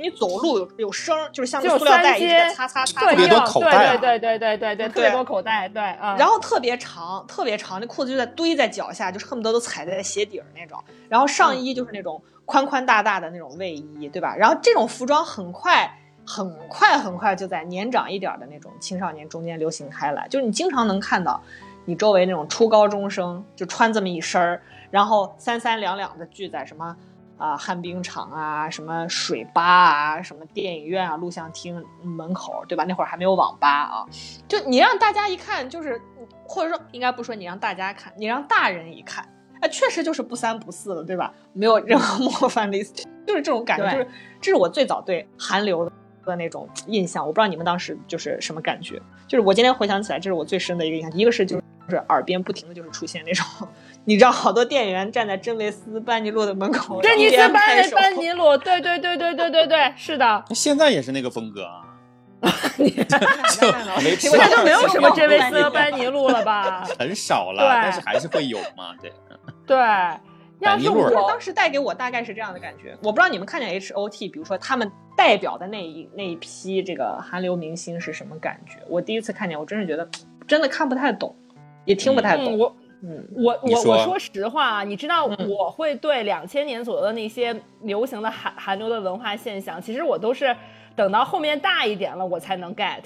你走路有有声，就是像塑料袋一直在擦擦擦，特别多口袋，对对对对对对，特别多口袋，对啊。然后特别长，特别长，那裤子就在堆在脚下，就是恨不得都踩在鞋底儿那种。然后上衣就是那种宽宽大大的那种卫衣，对吧？然后这种服装很快很快很快就在年长一点的那种青少年中间流行开来，就是你经常能看到你周围那种初高中生就穿这么一身儿，然后三三两两的聚在什么。啊，旱冰场啊，什么水吧啊，什么电影院啊，录像厅门口，对吧？那会儿还没有网吧啊，就你让大家一看，就是或者说应该不说你让大家看，你让大人一看，哎，确实就是不三不四的，对吧？没有任何 冒犯的意思，就是这种感觉，就是这是我最早对韩流的那种印象。我不知道你们当时就是什么感觉，就是我今天回想起来，这是我最深的一个印象。一个是就是耳边不停的就是出现那种。你知道好多店员站在真维斯班尼路的门口，真维斯班班尼路，对对对对对对对，是的。现在也是那个风格啊。现在就没有什么真维斯班尼路了吧？很少了，但是还是会有嘛？对。对。要是我当时带给我大概是这样的感觉，我不知道你们看见 H O T，比如说他们代表的那一那一批这个韩流明星是什么感觉？我第一次看见，我真是觉得真的看不太懂，也听不太懂。我。嗯，我我我说实话啊，你知道我会对两千年左右的那些流行的韩韩流的文化现象，其实我都是等到后面大一点了我才能 get，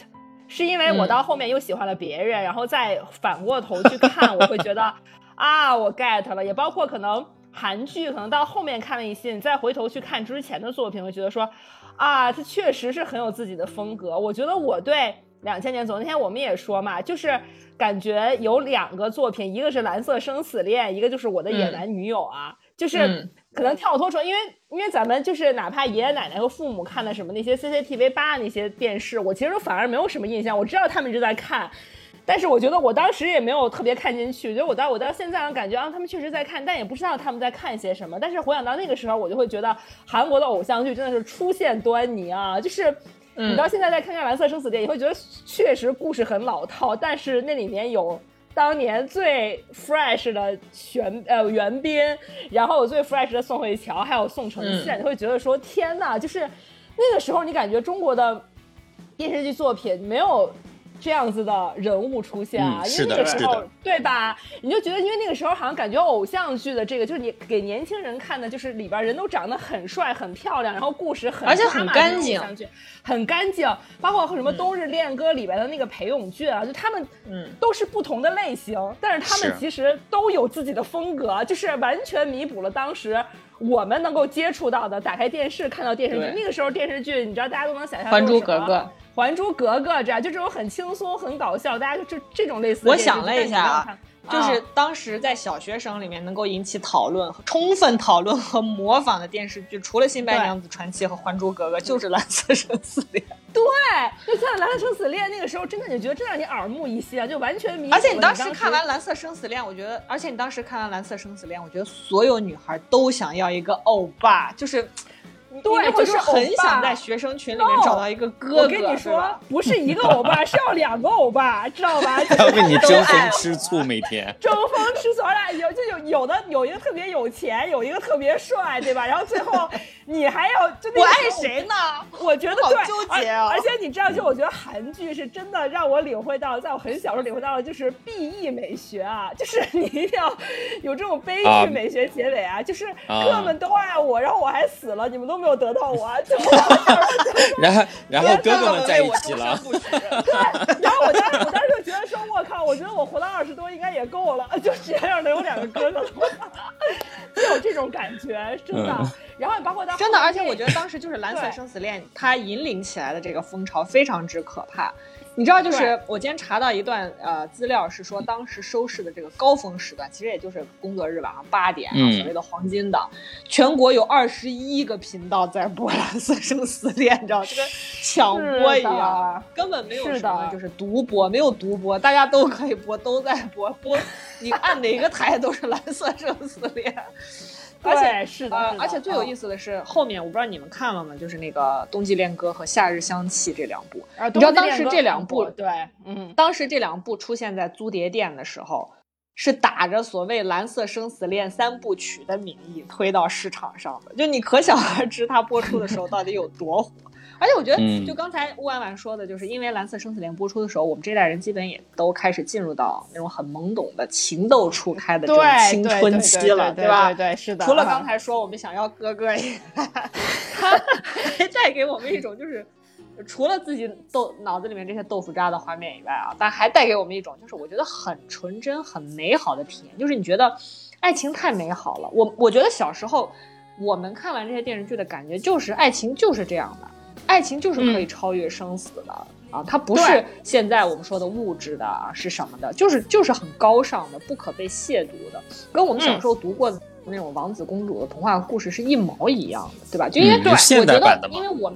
是因为我到后面又喜欢了别人，然后再反过头去看，我会觉得 啊我 get 了，也包括可能韩剧，可能到后面看了一些，你再回头去看之前的作品，会觉得说啊，他确实是很有自己的风格。我觉得我对。两千年，总那天我们也说嘛，就是感觉有两个作品，一个是《蓝色生死恋》，一个就是我的野蛮女友啊，就是可能跳脱出，因为因为咱们就是哪怕爷爷奶奶和父母看的什么那些 CCTV 八那些电视，我其实反而没有什么印象。我知道他们一直在看，但是我觉得我当时也没有特别看进去。就我到我到现在感觉啊，他们确实在看，但也不知道他们在看些什么。但是回想到那个时候，我就会觉得韩国的偶像剧真的是出现端倪啊，就是。你到现在再看看《蓝色生死恋》，你会觉得确实故事很老套，但是那里面有当年最 fresh 的玄呃袁彬，然后有最 fresh 的宋慧乔，还有宋承宪，你会觉得说天呐，就是那个时候你感觉中国的电视剧作品没有。这样子的人物出现啊，因为那个时候，对吧？你就觉得，因为那个时候好像感觉偶像剧的这个，就是你给年轻人看的，就是里边人都长得很帅、很漂亮，然后故事很而且很干净，很干净。包括什么《冬日恋歌》里边的那个裴勇俊啊，就他们，嗯，都是不同的类型，但是他们其实都有自己的风格，就是完全弥补了当时我们能够接触到的，打开电视看到电视剧。那个时候电视剧，你知道大家都能想象《还珠格格》。《还珠格格》这样就这种很轻松、很搞笑，大家就这这种类似。我想了一下啊，就是当时在小学生里面能够引起讨论、充分讨论和模仿的电视剧，除了《新白娘子传奇》和《还珠格格》，就是《蓝色生死恋》。对，就像《蓝色生死恋》那个时候，真的你觉得真让你耳目一新啊，就完全迷。而且你当时看完《蓝色生死恋》，我觉得，而且你当时看完《蓝色生死恋》，我觉得所有女孩都想要一个欧巴，就是。对，就是很想在学生群里面找到一个哥哥。我跟你说，不是一个欧巴，是要两个欧巴，知道吧？要为你争风吃醋，每天争风吃醋，而俩有就有有的有一个特别有钱，有一个特别帅，对吧？然后最后你还要就我爱谁呢？我觉得好纠结啊！而且你知道，就我觉得韩剧是真的让我领会到，在我很小时候领会到的就是 B E 美学啊，就是你一定要有这种悲剧美学结尾啊，就是哥们都爱我，然后我还死了，你们都没有得到我，就 然后然后哥哥们在一起了，对，然后我当时我当时就觉得说，我靠，我觉得我活到二十多应该也够了，就这样能有两个哥哥，就有这种感觉，真的。然后包括到真的，而且我觉得当时就是《蓝色生死恋》，它引领起来的这个风潮非常之可怕。你知道，就是我今天查到一段呃资料，是说当时收视的这个高峰时段，其实也就是工作日晚上八点啊，所谓的黄金档，全国有二十一个频道在播《蓝色生死恋》，你知道，就跟抢播一样，根本没有什么就是独播，没有独播，大家都可以播，都在播播，你按哪个台都是《蓝色生死恋》。而且是的，而且最有意思的是后面，我不知道你们看了吗？就是那个《冬季恋歌》和《夏日香气》这两部。你知道当时这两部，对，嗯，当时这两部出现在租碟店的时候，是打着所谓《蓝色生死恋》三部曲的名义推到市场上的。就你可想而知，它播出的时候到底有多火。而且我觉得，就刚才乌婉婉说的，就是因为《蓝色生死恋》播出的时候，我们这代人基本也都开始进入到那种很懵懂的情窦初开的这种青春期了，对吧？对，是的。除了刚才说我们想要哥哥，他还带给我们一种就是，除了自己豆脑子里面这些豆腐渣的画面以外啊，但还带给我们一种就是我觉得很纯真、很美好的体验，就是你觉得爱情太美好了。我我觉得小时候我们看完这些电视剧的感觉就是爱情就是这样的。爱情就是可以超越生死的啊，它不是现在我们说的物质的啊，是什么的？就是就是很高尚的，不可被亵渎的，跟我们小时候读过的那种王子公主的童话故事是一毛一样的，对吧？就因为对我觉得，因为我。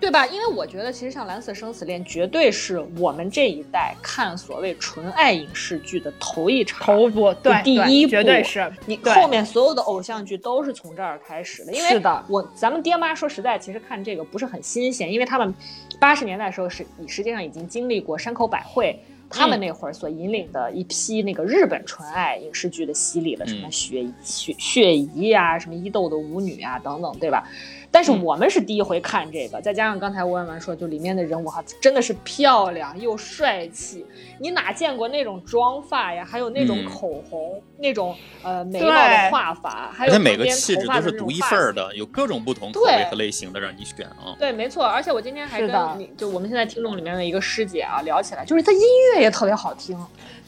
对吧？因为我觉得，其实像《蓝色生死恋》绝对是我们这一代看所谓纯爱影视剧的头一场，头部对第一部，绝对是你后面所有的偶像剧都是从这儿开始的。因为我咱们爹妈说实在，其实看这个不是很新鲜，因为他们八十年代的时候是你实际上已经经历过山口百惠他们那会儿所引领的一批那个日本纯爱影视剧的洗礼了，什么雪雪雪姨啊，什么伊豆的舞女啊等等，对吧？但是我们是第一回看这个，再加上刚才吴婉婉说，就里面的人物哈，真的是漂亮又帅气。你哪见过那种妆发呀？还有那种口红，那种呃眉毛的画法，还有每个气质都是独一份儿的，有各种不同口味和类型的让你选啊。对，没错。而且我今天还跟你就我们现在听众里面的一个师姐啊聊起来，就是她音乐也特别好听。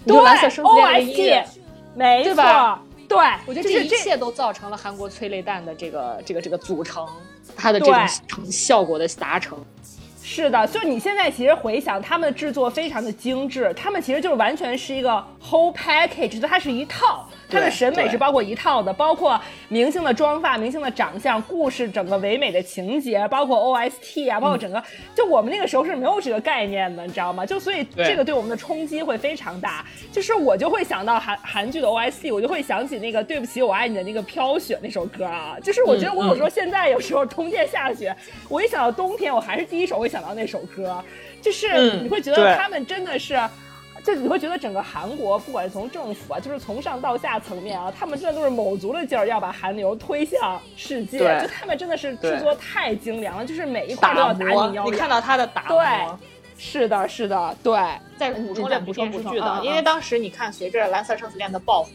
对蓝色生死恋的音乐，没错。对，我觉得这一切都造成了韩国催泪弹的这个这个这个组成，它的这种效果的达成。是的，就你现在其实回想，他们的制作非常的精致，他们其实就是完全是一个 whole package，就它是一套。他的审美是包括一套的，包括明星的妆发、明星的长相、故事整个唯美的情节，包括 OST 啊，包括整个，就我们那个时候是没有这个概念的，你知道吗？就所以这个对我们的冲击会非常大。就是我就会想到韩韩剧的 OST，我就会想起那个对不起我爱你的那个飘雪那首歌啊。就是我觉得我有时候现在有时候冬天下雪，我一想到冬天，我还是第一首会想到那首歌。就是你会觉得他们真的是。就你会觉得整个韩国，不管是从政府啊，就是从上到下层面啊，他们真的都是卯足了劲儿要把韩流推向世界。就他们真的是制作太精良了，就是每一块都要打你腰。你看到他的打磨，是的，是的，对。再补充两部电视剧的，因为当时你看，随着《蓝色生死恋》的爆火，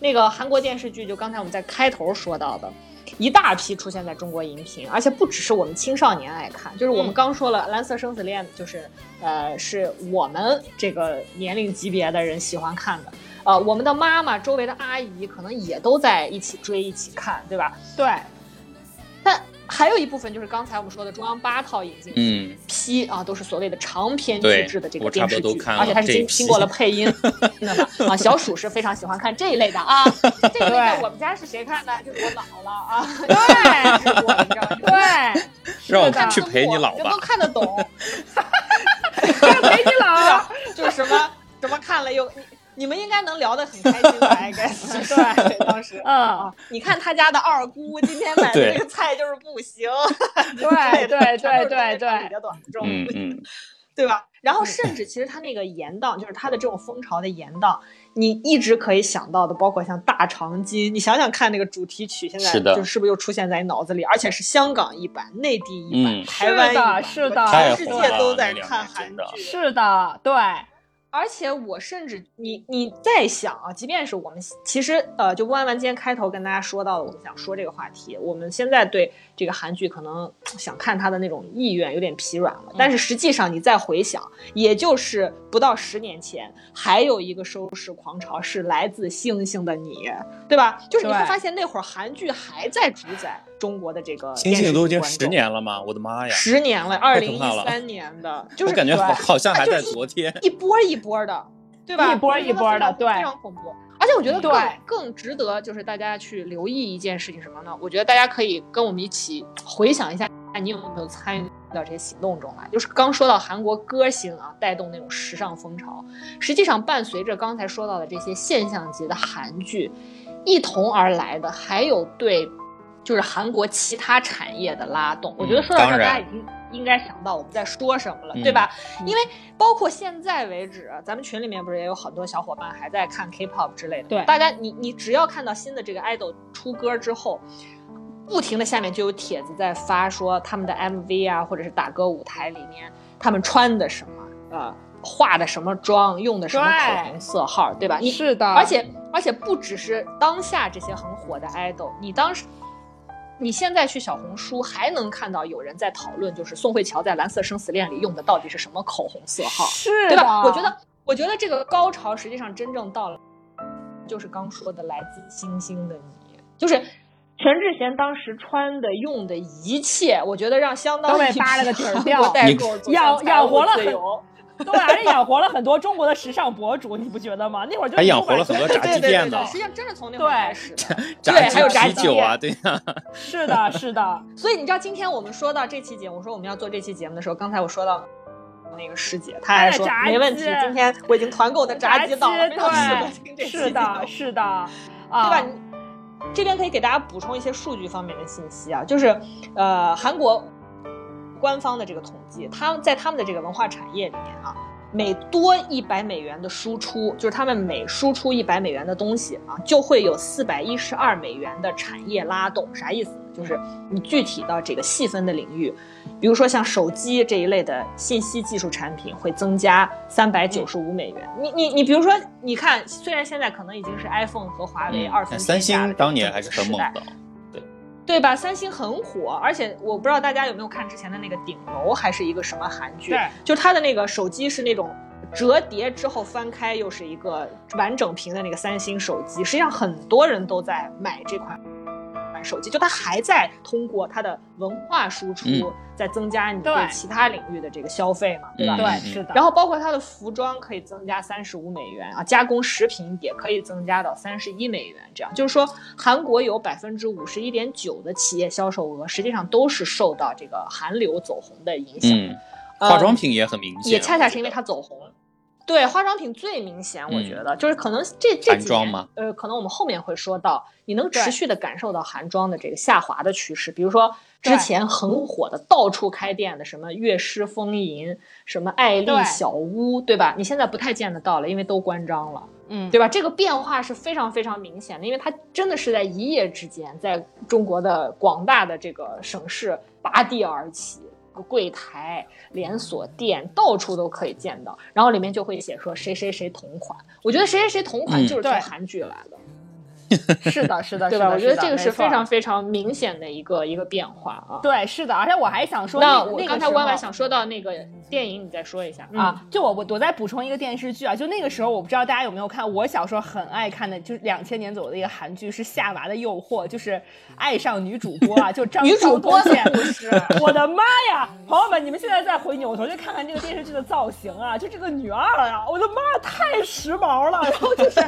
那个韩国电视剧，就刚才我们在开头说到的。一大批出现在中国荧屏，而且不只是我们青少年爱看，就是我们刚说了《蓝色生死恋》，就是呃，是我们这个年龄级别的人喜欢看的，呃，我们的妈妈、周围的阿姨可能也都在一起追、一起看，对吧？对。但还有一部分就是刚才我们说的中央八套引进嗯批啊，都是所谓的长篇巨制的这个电视剧，而且它是经经过了配音，的嘛啊，小鼠是非常喜欢看这一类的啊。这个在我们家是谁看的？就是我姥姥啊。对，我知道。对，让我去陪你姥姥。都看得懂。陪你姥，就是什么什么看了又。你们应该能聊得很开心吧？应该对，当时嗯，你看他家的二姑今天买的这个菜就是不行，对对对对对，比较短重，嗯嗯，对吧？然后甚至其实他那个严档，就是他的这种蜂巢的严档，你一直可以想到的，包括像大长今，你想想看那个主题曲，现在就是不是又出现在你脑子里？而且是香港一版、内地一版、嗯台湾一版，是的全世界都在看韩剧。是的，对，而且我甚至你你在想啊，即便是我们其实呃，就万万今天开头跟大家说到的，我们想说这个话题，我们现在对这个韩剧可能想看它的那种意愿有点疲软了。但是实际上你再回想，也就是不到十年前，还有一个收视狂潮是来自星星的你，对吧？就是你会发现那会儿韩剧还在主宰中国的这个星星都已经十年了吗？我的妈呀！十年了，二可零一怕了三年的，就是我感觉好好像还在昨天。一波一波的，对吧？一波一波的对非常恐怖。而且我觉得更对更值得就是大家去留意一件事情什么呢？我觉得大家可以跟我们一起回想一下，你有没有参与到这些行动中来？就是刚说到韩国歌星啊，带动那种时尚风潮，实际上伴随着刚才说到的这些现象级的韩剧，一同而来的还有对。就是韩国其他产业的拉动，我觉得说到这儿，大家已经应该想到我们在说什么了，嗯对吧？因为包括现在为止，咱们群里面不是也有很多小伙伴还在看 K-pop 之类的，对大家你你只要看到新的这个 idol 出歌之后，不停的下面就有帖子在发说他们的 MV 啊，或者是打歌舞台里面他们穿的什么，呃，化的什么妆，用的什么口红色号，对吧？你是的，而且而且不只是当下这些很火的 idol，你当时。你现在去小红书还能看到有人在讨论，就是宋慧乔在《蓝色生死恋》里用的到底是什么口红色号，是对吧？的我觉得，我觉得这个高潮实际上真正到了，就是刚说的来自星星的你，就是全智贤当时穿的用的一切，我觉得让相当都被一批扒了个底掉国代购走向养养活了对，而且养活了很多中国的时尚博主，你不觉得吗？那会儿就还养活了很多炸对对对对，鸡店呢实际上真是从那会儿对开始的。炸对还有炸鸡啤酒啊，对呀、是的，是的，所以你知道，今天我们说到这期节目，我说我们要做这期节目的时候，刚才我说到那个师姐，她还说哎炸鸡没问题，今天我已经团购的炸鸡到了，非常适合听这对，期是的，是的，啊，对吧？这边可以给大家补充一些数据方面的信息啊，就是呃，韩国官方的这个统计，他在他们的这个文化产业里面啊，每多一百美元的输出，就是他们每输出一百美元的东西啊，就会有四百一十二美元的产业拉动。啥意思呢？就是你具体到这个细分的领域，比如说像手机这一类的信息技术产品会增加三百九十五美元。你你你，比如说，你看，虽然现在可能已经是 iPhone 和华为二分嗯三天下的星当年还是很猛的。对吧？三星很火，而且我不知道大家有没有看之前的那个顶楼，还是一个什么韩剧？对，就它的那个手机是那种折叠之后翻开又是一个完整屏的那个三星手机，实际上很多人都在买这款。手机就它还在通过它的文化输出，嗯在增加你对对其他领域的这个消费嘛，对吧？嗯对，是的。然后包括它的服装可以增加三十五美元啊，加工食品也可以增加到三十一美元，这样就是说韩国有百分之五十一点九的企业销售额实际上都是受到这个韩流走红的影响。化妆品也很明显，也恰恰是因为它走红。对，化妆品最明显，我嗯觉得、就是可能这这几年呃，可能我们后面会说到，你能持续的感受到韩妆的这个下滑的趋势。比如说之前很火的到处开店的什么悦诗风吟、什么爱丽小屋，对吧？你现在不太见得到了，因为都关张了。嗯，对吧？这个变化是非常非常明显的，因为它真的是在一夜之间，在中国的广大的这个省市拔地而起，柜台、连锁店到处都可以见到，然后里面就会写说谁谁谁同款。我觉得谁谁谁同款嗯。就是从韩剧来的，是的，是的，对吧？是的我觉得这个是非常非常明显的一个一个变化啊。对，是的，而且我还想说那我刚才时候弯弯想说到那个电影，你再说一下嗯啊，就我我我再补充一个电视剧啊，就那个时候我不知道大家有没有看，我小时候很爱看的，就是两千年左右的一个韩剧是《夏娃的诱惑》，就是爱上女主播啊，就张女主播的我的妈呀，朋友们，你们现在再回扭头去看看这个电视剧的造型啊，就这个女二啊，我的妈，太时髦了，然后就是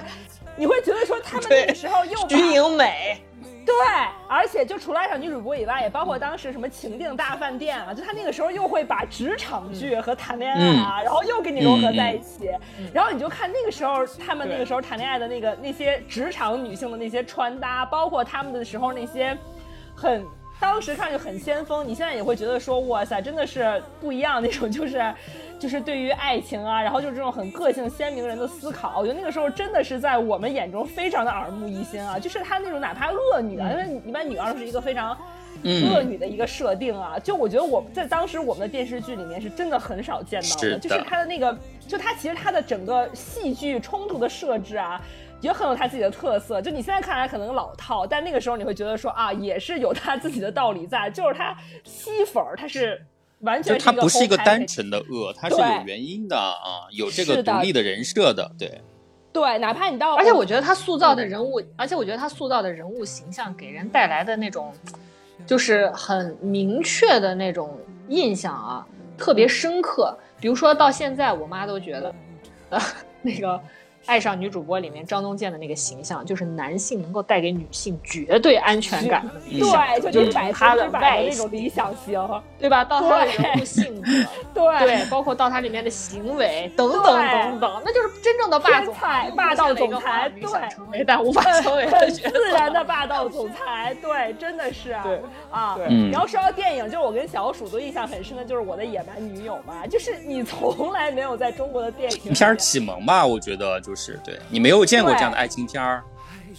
你会觉得说他们那个时候又把徐颖美，对，而且就除了爱上女主播以外，也包括当时什么情定大饭店啊，就他那个时候又会把职场剧和谈恋爱啊，然后又给你融合在一起，然后你就看那个时候他们那个时候谈恋爱的那个那些职场女性的那些穿搭，包括他们的时候那些很当时看就很先锋，你现在也会觉得说，哇塞，真的是不一样那种，就是就是对于爱情啊，然后就是这种很个性鲜明人的思考，我觉得那个时候真的是在我们眼中非常的耳目一新啊，就是他那种哪怕恶女啊，因为一般女二是一个非常。恶女的一个设定啊，就我觉得我在当时我们的电视剧里面是真的很少见到的，就是她的那个，就她其实她的整个戏剧冲突的设置啊，也很有他自己的特色。就你现在看来可能老套，但那个时候你会觉得说啊，也是有他自己的道理在，就是他吸粉儿，他是完全他不是一个单纯的恶，他是有原因的啊，有这个独立的人设的，对对，哪怕你到，而且我觉得他塑造的人物，而且我觉得他塑造的人物形象给人带来的那种。就是很明确的那种印象啊，特别深刻。比如说到现在，我妈都觉得，呃，那个。爱上女主播里面张东健的那个形象，就是男性能够带给女性绝对安全感的理想，对，就是他的外那种理想型，对吧？到他的人物性格，对。对，包括到他里面的行为等等等等，那就是真正的霸总。裁，霸道总裁，对，成为但无法成为的自然的霸道总裁，对，真的是，对啊。然后说到电影，就是我跟小鼠都印象很深的，就是我的野蛮女友嘛，就是你从来没有在中国的电影片启蒙吧？我觉得就。是对你没有见过这样的爱情片儿，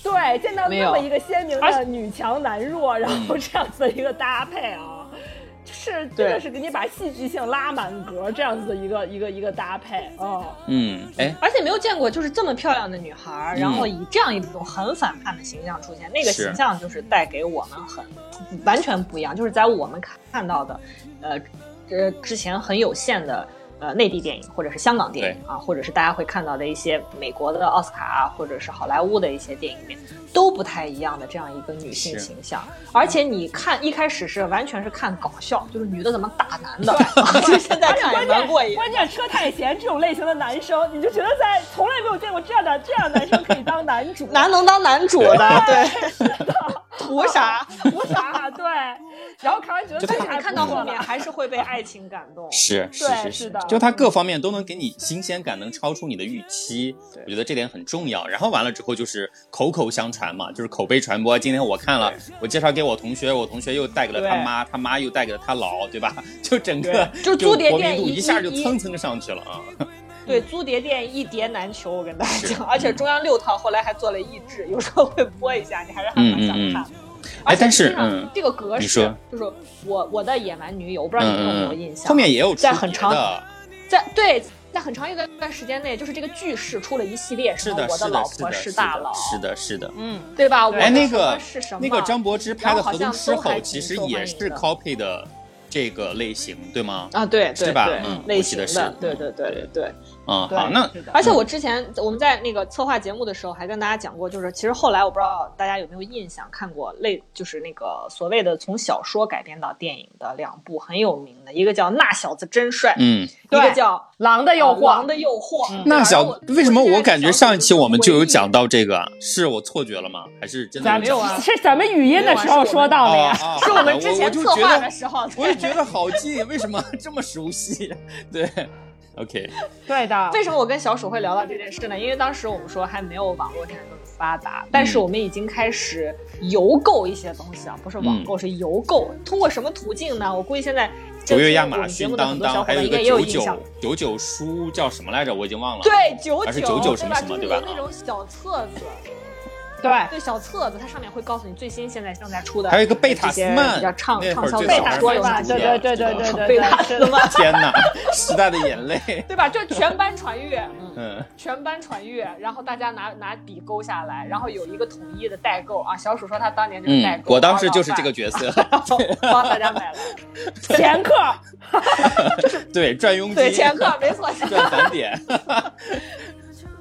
对，见到那么一个鲜明的女强男弱，然后这样子的一个搭配啊，是真的是给你把戏剧性拉满格，这样子的一个一个一个搭配啊，嗯，哎，而且没有见过就是这么漂亮的女孩，然后以这样一种很反叛的形象出现，那个形象就是带给我们很完全不一样，就是在我们看看到的，呃，呃之前很有限的。呃，内地电影或者是香港电影啊，或者是大家会看到的一些美国的奥斯卡啊，或者是好莱坞的一些电影里面，都不太一样的这样一个女性形象。而且你看一开始是完全是看搞笑，就是女的怎么打男的，对，现在 看也蛮过瘾。关键车太贤这种类型的男生，你就觉得在从来没有见过这样的这样男生可以当男主，男能当男主的，对，图啥？图啥？对。然后看完觉得，但是看到后面还是会被爱情感动。是是是是的，就它各方面都能给你新鲜感，能超出你的预期。我觉得这点很重要。然后完了之后就是口口相传嘛，就是口碑传播。今天我看了，我介绍给我同学，我同学又带给了他妈，他妈又带给了他姥，对吧？就整个就租碟店一下就蹭蹭上去了啊。对，租碟店一碟难求，我跟大家讲。而且中央六套后来还做了译制，有时候会播一下，你还是还蛮想看。哎，但是嗯，这个格式就是我我的野蛮女友，我不知道你有没有印象。后面也有在很长，在对，在很长一段时间内，就是这个句式出了一系列什么我的老婆是大佬，是的，是的，嗯，对吧？哎，那个是什么？那个张柏芝拍的《河东狮吼》其实也是 copy 的这个类型，对吗？啊，对，是吧？嗯，类型的，对对对对对。嗯，好，那而且我之前我们在那个策划节目的时候还跟大家讲过，就是其实后来我不知道大家有没有印象看过类，就是那个所谓的从小说改编到电影的两部很有名的，一个叫《那小子真帅》，嗯，一个叫《狼的诱惑》。狼的诱惑。那小为什么我感觉上一期我们就有讲到这个？是我错觉了吗？还是真的没有啊？是咱们语音的时候说到的呀，是我们之前策划的时候。我就觉得好近，为什么这么熟悉？对。OK，对的。为什么我跟小鼠会聊到这件事呢？因为当时我们说还没有网络现在那么发达，但是我们已经开始邮购一些东西啊，不是网购，是邮购。通过什么途径呢？我估计现在九月亚马逊当当，还有一个九九九九书叫什么来着？我已经忘了。对，九九是九九什么什么，对吧？那种小册子。对对，小册子它上面会告诉你最新现在正在出的，还有一个贝塔斯曼，比较畅畅销贝塔斯曼，对对对对对对，贝塔斯曼，天哪，时代的眼泪，对吧？就全班传阅，嗯，全班传阅，然后大家拿拿笔勾下来，然后有一个统一的代购啊。小鼠说他当年就是代购，我当时就是这个角色，帮大家买了 前客，就是对赚佣金，对前客没错，赚返点。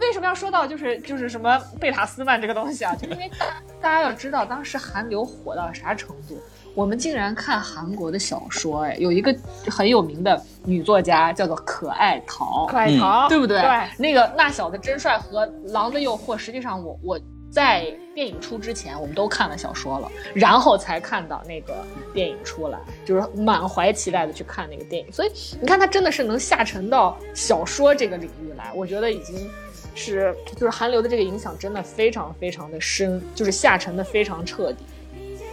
为什么要说到就是就是什么贝塔斯曼这个东西啊？就因为大大家要知道，当时韩流火到啥程度，我们竟然看韩国的小说，哎，有一个很有名的女作家叫做可爱桃，可爱桃，对不对？对，那个那小子真帅和狼的诱惑，实际上我我在电影出之前，我们都看了小说了，然后才看到那个电影出来，就是满怀期待的去看那个电影。所以你看，他真的是能下沉到小说这个领域来，我觉得已经。是，就是韩流的这个影响真的非常非常的深，就是下沉的非常彻底。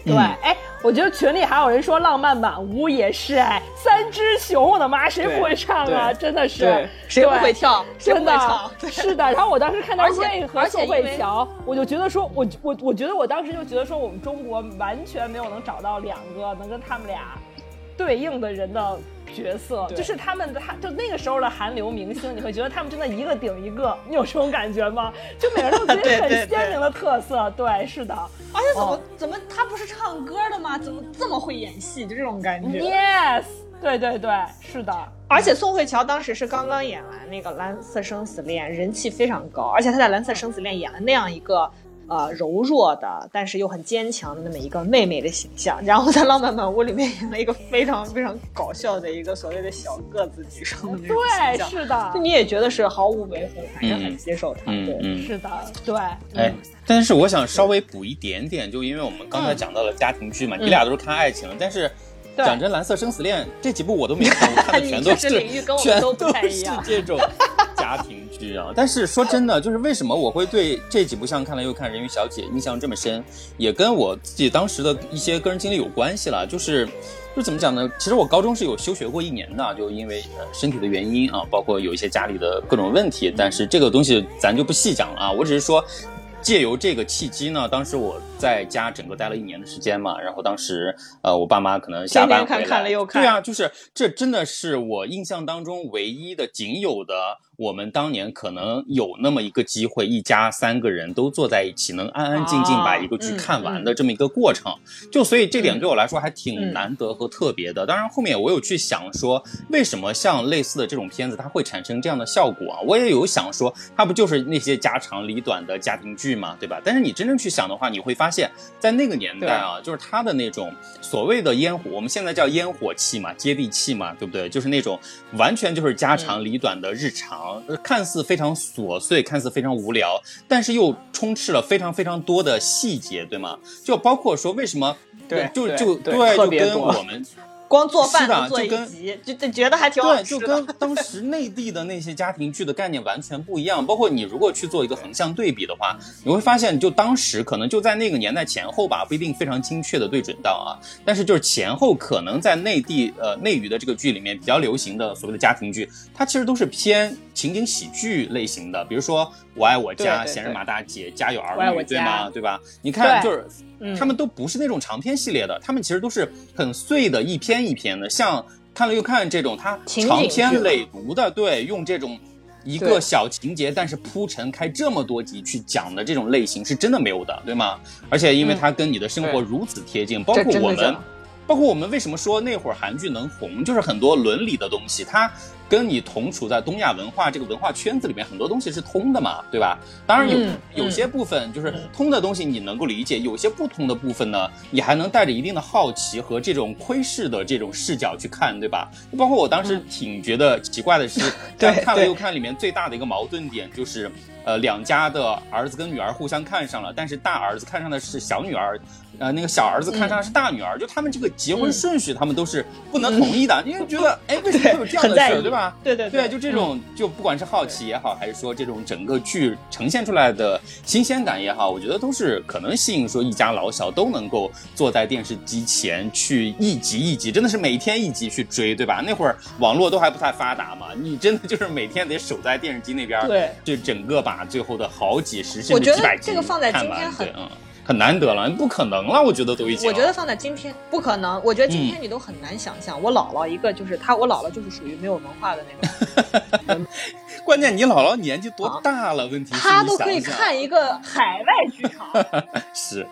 对，哎，我觉得群里还有人说《浪漫满屋》也是，哎，三只熊，我的妈，谁不会唱啊？真的是，谁不会跳？真的，是的。然后我当时看到瑞和宋慧乔，我就觉得说，我我我觉得我当时就觉得说，我们中国完全没有能找到两个能跟他们俩对应的人的。角色就是他们，他就那个时候的韩流明星，你会觉得他们真的一个顶一个，你有这种感觉吗？就每个人都自己 很鲜明的特色，对，是的。而且怎么怎么他不是唱歌的吗？怎么这么会演戏？就这种感觉。Yes，对对对，是的。而且宋慧乔当时是刚刚演完那个《蓝色生死恋》，人气非常高，而且她在《蓝色生死恋》演了那样一个。呃，柔弱的，但是又很坚强的那么一个妹妹的形象，然后在《浪漫满屋》里面演了一个非常非常搞笑的一个所谓的小个子女生的那种形象，是的，你也觉得是毫无违和，还是很接受她，对，是的，对，哎，但是我想稍微补一点点，就因为我们刚才讲到了家庭剧嘛，你俩都是看爱情的，但是。讲真，《蓝色生死恋》这几部我都没看，我看的全都是 全都是这种家庭剧啊。但是说真的，就是为什么我会对这几部像看了又看《人鱼小姐》印象这么深，也跟我自己当时的一些个人经历有关系了。就是，就怎么讲呢？其实我高中是有休学过一年的，就因为呃身体的原因啊，包括有一些家里的各种问题。但是这个东西咱就不细讲了啊，我只是说。借由这个契机呢，当时我在家整个待了一年的时间嘛，然后当时呃，我爸妈可能下班回来，对啊，就是这真的是我印象当中唯一的仅有的。我们当年可能有那么一个机会，一家三个人都坐在一起，能安安静静把一个剧看完的这么一个过程，就所以这点对我来说还挺难得和特别的。当然后面我有去想说，为什么像类似的这种片子它会产生这样的效果啊？我也有想说，它不就是那些家长里短的家庭剧嘛，对吧？但是你真正去想的话，你会发现在那个年代啊，就是它的那种所谓的烟火，我们现在叫烟火气嘛，接地气嘛，对不对？就是那种完全就是家长里短的日常。看似非常琐碎，看似非常无聊，但是又充斥了非常非常多的细节，对吗？就包括说为什么，对，就就对，就跟我们。光做饭的做一集，就就觉得还挺好吃的。对，就跟当时内地的那些家庭剧的概念完全不一样。包括你如果去做一个横向对比的话，你会发现，就当时可能就在那个年代前后吧，不一定非常精确的对准到啊。但是就是前后可能在内地呃内娱的这个剧里面比较流行的所谓的家庭剧，它其实都是偏情景喜剧类型的。比如说《我爱我家》《闲人马大姐》《家有儿女》，对吗？对吧？你看就是。他们都不是那种长篇系列的，他们其实都是很碎的，一篇一篇的。像看了又看这种，它长篇累读的，对，用这种一个小情节，但是铺陈开这么多集去讲的这种类型，是真的没有的，对吗？而且因为它跟你的生活如此贴近，包括我们，包括我们为什么说那会儿韩剧能红，就是很多伦理的东西，它。跟你同处在东亚文化这个文化圈子里面，很多东西是通的嘛，对吧？当然有有些部分就是通的东西你能够理解，有些不通的部分呢，你还能带着一定的好奇和这种窥视的这种视角去看，对吧？包括我当时挺觉得奇怪的是，在看了又看里面最大的一个矛盾点就是，呃，两家的儿子跟女儿互相看上了，但是大儿子看上的是小女儿。呃，那个小儿子看上的是大女儿，就他们这个结婚顺序，他们都是不能同意的，因为觉得，哎，为什么会有这样的事，对吧？对对对，就这种，就不管是好奇也好，还是说这种整个剧呈现出来的新鲜感也好，我觉得都是可能吸引说一家老小都能够坐在电视机前去一集一集，真的是每天一集去追，对吧？那会儿网络都还不太发达嘛，你真的就是 每天得守在电视机那边，对，就整个把最后的好几十甚至几百集看完，对，嗯。很难得了，不可能了，我觉得都已经。我觉得放在今天不可能，我觉得今天你都很难想象。我姥姥一个就是她，我姥姥就是属于没有文化的那种。关键你姥姥年纪多大了？问题是她都可以看一个海外剧场。是。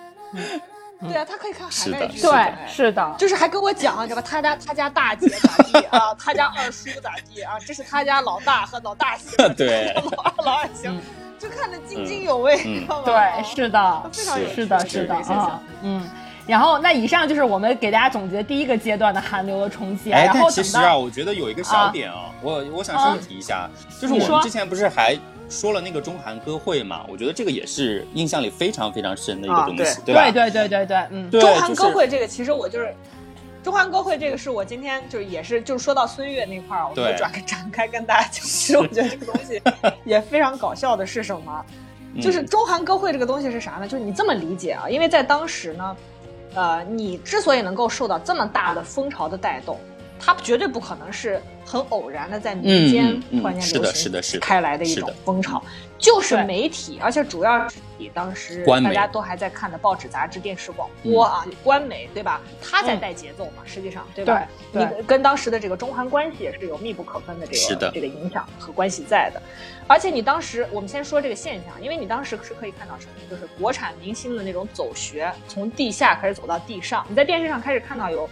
对啊，她可以看海外剧。对，是的，就是还跟我讲，知道吧？他家他家大姐咋地啊？他家二叔咋地啊？这是他家老大和老大媳妇。对。老二老二行。就看得津津有味，知道吗？对，是的，非常有是的，是的啊，嗯。然后，那以上就是我们给大家总结第一个阶段的韩流的冲击。哎，但其实啊，我觉得有一个小点啊，我我想稍微提一下，就是我们之前不是还说了那个中韩歌会嘛？我觉得这个也是印象里非常非常深的一个东西，对吧？对对对对对，嗯。中韩歌会这个，其实我就是。中韩歌会这个是我今天就是也是就是说到孙悦那块儿，我就转 展开跟大家讲。其实 我觉得这个东西也非常搞笑的是什么？就是中韩歌会这个东西是啥呢？就是你这么理解啊，因为在当时呢，呃，你之所以能够受到这么大的风潮的带动，它绝对不可能是很偶然的在民间突然间流行开来的一种风潮，就是媒体，而且主要是以当时大家都还在看的报纸、杂志、电视、广播啊，官媒对吧？他在带节奏嘛，实际上对吧？你跟当时的这个中韩关系也是有密不可分的这个这个影响和关系在的。而且你当时，我们先说这个现象，因为你当时是可以看到什么，就是国产明星的那种走学，从地下开始走到地上，你在电视上开始看到有。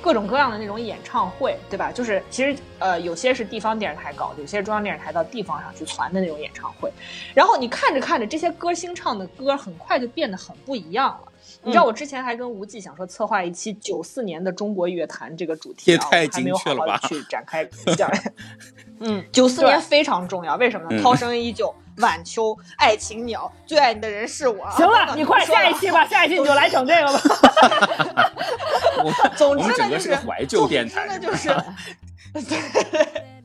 各种各样的那种演唱会，对吧？就是其实呃，有些是地方电视台搞的，有些是中央电视台到地方上去传的那种演唱会。然后你看着看着，这些歌星唱的歌很快就变得很不一样了。你知道我之前还跟吴忌想说策划一期九四年的中国乐坛这个主题啊，还没有好好去展开 讲。嗯，九四年非常重要，为什么呢？涛声依旧。晚秋，爱情鸟，最爱你的人是我。行了，你快下一期吧，下一期你就来整这个吧。总之呢，就是怀旧电台，真的就是。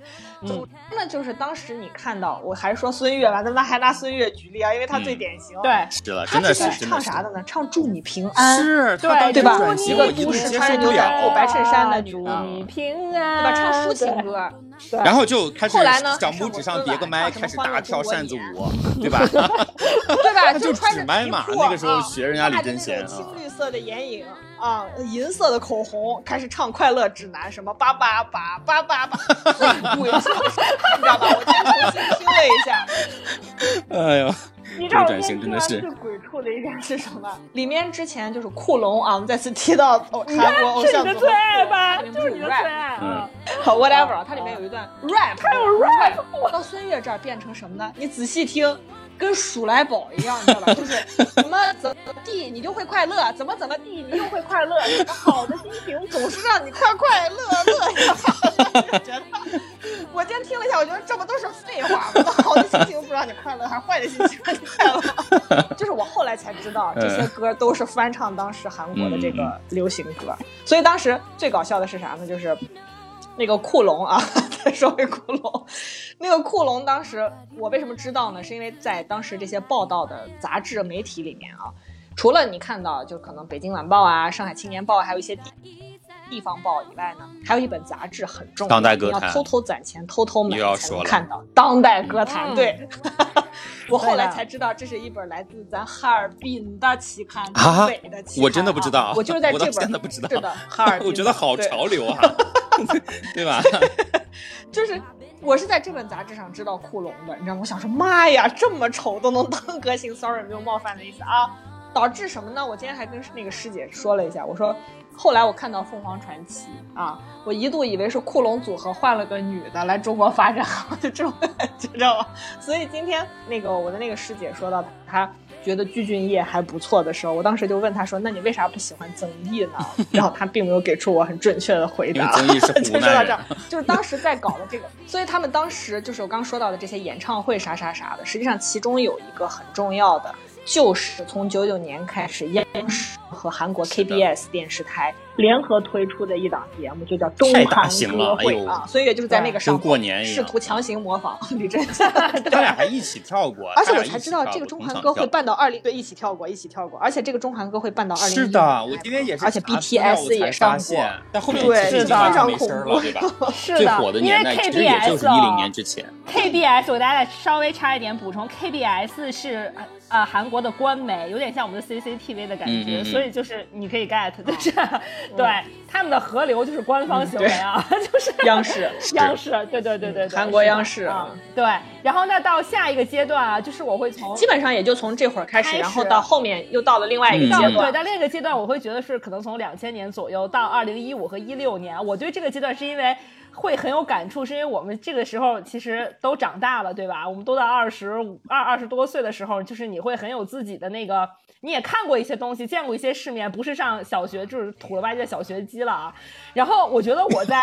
总之呢，就是当时你看到，我还是说孙悦吧，咱们还拿孙悦举例啊，因为他最典型。对，是了，他之前唱啥的呢？唱祝你平安。是，对对吧？一个都市穿着牛仔裤、白衬衫的女祝你平安，对吧？唱抒情歌。然后就开始后来呢，小拇指上别个麦，开始大跳扇子舞，对吧？对吧？就穿着麦嘛，那个时候学人家李贞贤啊。青绿色的眼影啊，银色的口红，开始唱《快乐指南》，什么八八八八八八，鬼畜，你知道吧？我今天重新听了一下。哎呦。你知道转型真的是最鬼畜的一点是什么？里面之前就是库龙啊，我们再次提到韩国偶像组合，最爱吧？就是你的最爱。嗯，好，whatever，它里面有一段 rap，还有 rap。到孙悦这儿变成什么呢？你仔细听，跟鼠来宝一样，你知道吧？就是怎么怎么地你就会快乐，怎么怎么地你又会快乐。好的心情总是让你快快乐乐呀。觉得我今天听了一下，我觉得这不都是废话吗？好的心情不让你快乐，还是坏的心情让你快乐？就是我后来才知道，这些歌都是翻唱当时韩国的这个流行歌。所以当时最搞笑的是啥呢？就是那个库龙啊，再说回库龙，那个库龙当时我为什么知道呢？是因为在当时这些报道的杂志媒体里面啊，除了你看到就可能北京晚报啊、上海青年报，还有一些。地方报以外呢，还有一本杂志很重要，你要偷偷攒钱、偷偷买才能看到《当代歌坛》。对，我后来才知道，这是一本来自咱哈尔滨的期刊，北的期刊。我真的不知道，我就是在 这本真的不知道。是的，哈尔 滨。我觉得好潮流啊，对吧？就是我是在这本杂志上知道库龙的，你知道吗？我想说，妈呀，这么丑都能当歌星，sorry，没有冒犯的意思啊。导致什么呢？我今天还跟那个师姐说了一下，我说。后来我看到凤凰传奇啊，我一度以为是库龙组合换了个女的来中国发展，就这种感觉，知道吗？所以今天那个我的那个师姐说到她觉得具俊晔还不错的时候，我当时就问他说：“那你为啥不喜欢曾毅呢？” 然后他并没有给出我很准确的回答。曾毅是 就说到这儿，就是当时在搞的这个，所以他们当时就是我刚说到的这些演唱会啥啥啥的，实际上其中有一个很重要的。就是从九九年开始，央视和韩国 KBS 电视台联合推出的一档节目，就叫《中韩歌会》啊。孙悦就是在那个上过年试图强行模仿 李贞贤，他俩还一起跳过。而且我才知道，这个中韩歌会办到二零对一起跳过，一起跳过。而且这个中韩歌会办到二零是的，我今天也是，而且 BTS 也上过。但后面对是的，非常恐怖，对吧？是的，因为 KBS 一零年之前，KBS 我大家稍微插一点补充，KBS 是。啊，韩国的官媒有点像我们的 CCTV 的感觉，所以就是你可以 get，就是对他们的河流就是官方行为啊，就是央视，央视，对对对对，韩国央视啊，对。然后那，到下一个阶段啊，就是我会从基本上也就从这会儿开始，然后到后面又到了另外一个阶段。对，到另一个阶段，我会觉得是可能从两千年左右到二零一五和一六年，我对这个阶段是因为。会很有感触，是因为我们这个时候其实都长大了，对吧？我们都在二十五二二十多岁的时候，就是你会很有自己的那个，你也看过一些东西，见过一些世面，不是上小学就是土了吧唧的小学鸡了啊。然后我觉得我在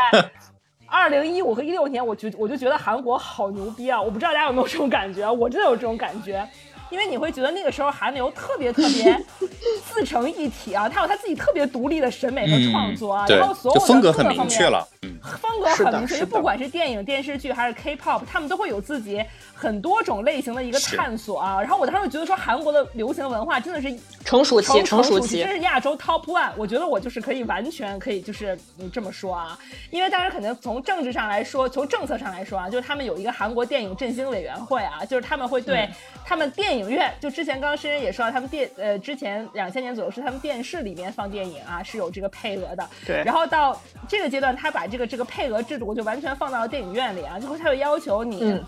二零一五和一六年，我觉我就觉得韩国好牛逼啊！我不知道大家有没有这种感觉，我真的有这种感觉。因为你会觉得那个时候韩流特别特别 自成一体啊，他有他自己特别独立的审美和创作啊，然后所有的风格很明确了，风风格很明确，就不管是电影、电视剧还是 K-pop，他们都会有自己很多种类型的一个探索啊。然后我当时就觉得说，韩国的流行文化真的是成熟期，成熟期，真是亚洲 top one。我觉得我就是可以完全可以就是这么说啊，因为当然肯定从政治上来说，从政策上来说啊，就是他们有一个韩国电影振兴委员会啊，就是他们会对他们电影院，就之前刚刚深深也说到，他们电呃之前两千年左右是他们电视里面放电影啊是有这个配额的，对，然后到这个阶段，他把这个这个配额制度就完全放到了电影院里啊，就会他会要求你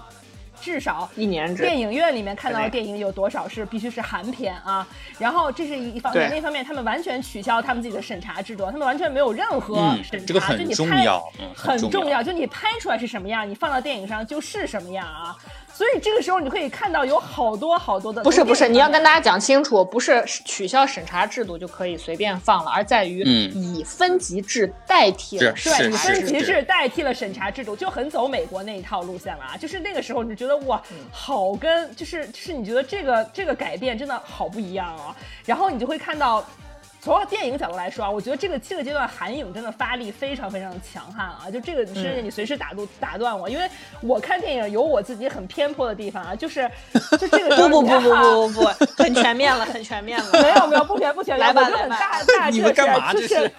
至少一年电影院里面看到的电影有多少是必须是韩片啊，然后这是一方面，另一方面他们完全取消他们自己的审查制度，他们完全没有任何审查，就你拍很重要，就你拍出来是什么样，你放到电影上就是什么样啊。所以这个时候你可以看到有好多好多的不是不是，你要跟大家讲清楚，不是取消审查制度就可以随便放了，而在于以分级制代替了，对，以分级制代替了审查制度，就很走美国那一套路线了啊！就是那个时候你觉得哇，好跟就是就是你觉得这个这个改变真的好不一样啊，然后你就会看到。从电影角度来说啊，我觉得这个这个阶段韩影真的发力非常非常的强悍啊！就这个甚至你随时打断打断我，因为我看电影有我自己很偏颇的地方啊，就是就这个 不不不不不不不，很全面了，很全面了。没有没有不全不全，来吧来吧，你们干嘛这是？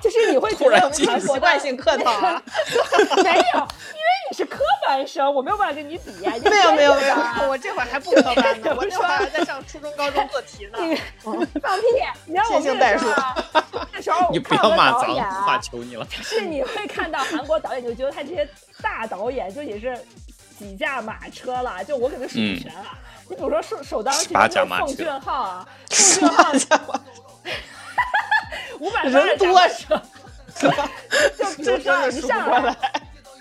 就是你会觉得习惯性客套啊？没有，因为你是科班生，我没有办法跟你比呀。没有没有没有，我这会儿还不 科班呢，我这会儿还在上初中高中做题呢。放屁！你让我跟代数。那时候你不要骂脏话，求你了。是你会看到韩国导演，你就觉得他这些大导演就也是几驾马车了，就我可能数不全了。你比如说首首当其冲的奉俊昊啊，奉俊昊。五百人多是吧？就比如说一上来，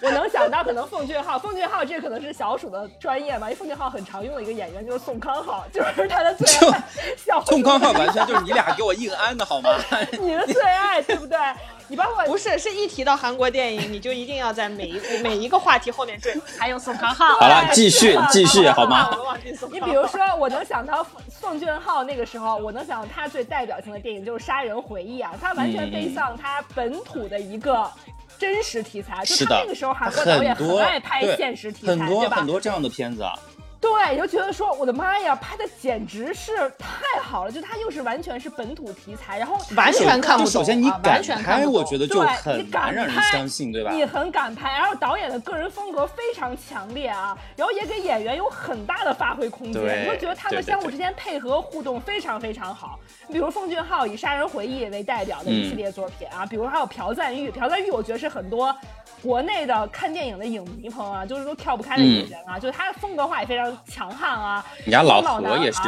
我能想到可能奉俊昊，奉俊昊这可能是小鼠的专业吧，因为奉俊昊很常用的一个演员就是宋康昊，就是他的最爱。宋康昊完全就是你俩给我硬安的好吗？你的最爱对不对？你包括不是是一提到韩国电影，你就一定要在每一每一个话题后面追，还有宋康昊。好了，继续继续好吗？你比如说，我能想到宋俊昊那个时候，我能想到他最代表性的电影就是《杀人回忆》啊，他完全背向他本土的一个真实题材，就是那个时候韩国导演很爱拍现实题材，很多很多这样的片子啊。对，就觉得说我的妈呀，拍的简直是太好了！就他又是完全是本土题材，然后完全看不懂。首先你敢拍，我觉得就很难让人相信，对吧？你很敢拍，然后导演的个人风格非常强烈啊，然后也给演员有很大的发挥空间。你会觉得他们相互之间配合互动非常非常好。你比如奉俊昊以《杀人回忆》为代表的一系列作品啊，比如还有朴赞玉，朴赞玉我觉得是很多国内的看电影的影迷朋友啊，就是都跳不开的演员啊，就是他的风格化也非常。强悍啊！你家老何也是，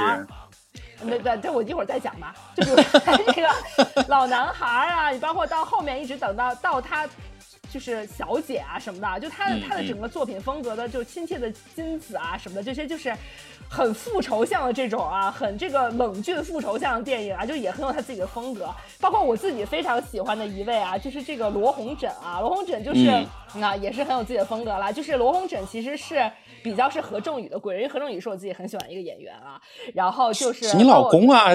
对对这我一会儿再讲吧。就比如这个老男孩啊，你包括到后面一直等到到他就是小姐啊什么的，就他的他的整个作品风格的，就亲切的金子啊什么的，这些就是很复仇向的这种啊，很这个冷峻复仇向的电影啊，就也很有他自己的风格。包括我自己非常喜欢的一位啊，就是这个罗红枕啊，罗红枕就是那也是很有自己的风格啦。就是罗红枕其实是。比较是何仲宇的贵人，因为何仲宇是我自己很喜欢一个演员啊。然后就是你老公啊，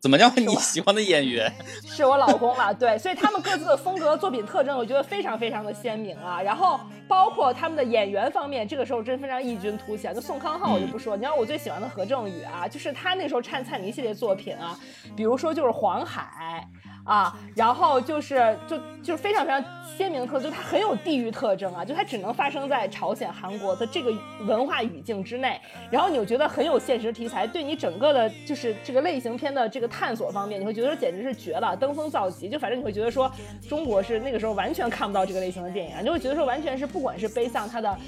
怎么叫你喜欢的演员？是我老公了，对，所以他们各自的风格、作品特征，我觉得非常非常的鲜明啊。然后包括他们的演员方面，这个时候真非常异军突起。就宋康昊我就不说，你知道我最喜欢的何正宇啊，就是他那时候唱蔡妮系列作品啊，比如说就是黄海。啊，然后就是就就是非常非常鲜明的特色，就它很有地域特征啊，就它只能发生在朝鲜、韩国的这个文化语境之内。然后你又觉得很有现实题材，对你整个的就是这个类型片的这个探索方面，你会觉得简直是绝了，登峰造极。就反正你会觉得说，中国是那个时候完全看不到这个类型的电影，你就会觉得说完全是不管是背向它的。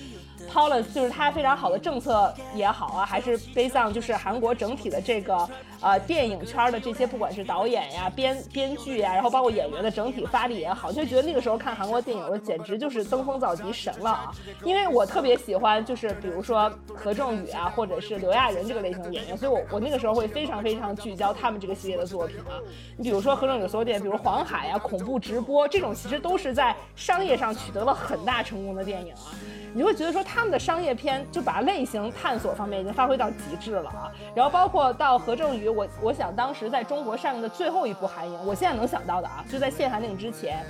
Policy 就是它非常好的政策也好啊，还是背上就是韩国整体的这个呃电影圈的这些不管是导演呀、编编剧呀，然后包括演员的整体发力也好，就觉得那个时候看韩国电影，我简直就是登峰造极神了啊！因为我特别喜欢就是比如说何正宇啊，或者是刘亚仁这个类型的演员，所以我我那个时候会非常非常聚焦他们这个系列的作品啊。你比如说何正宇所有电影，比如黄海啊、恐怖直播这种，其实都是在商业上取得了很大成功的电影啊。你会觉得说他们的商业片就把类型探索方面已经发挥到极致了啊，然后包括到何正宇，我我想当时在中国上映的最后一部韩影，我现在能想到的啊，就在限韩令之前，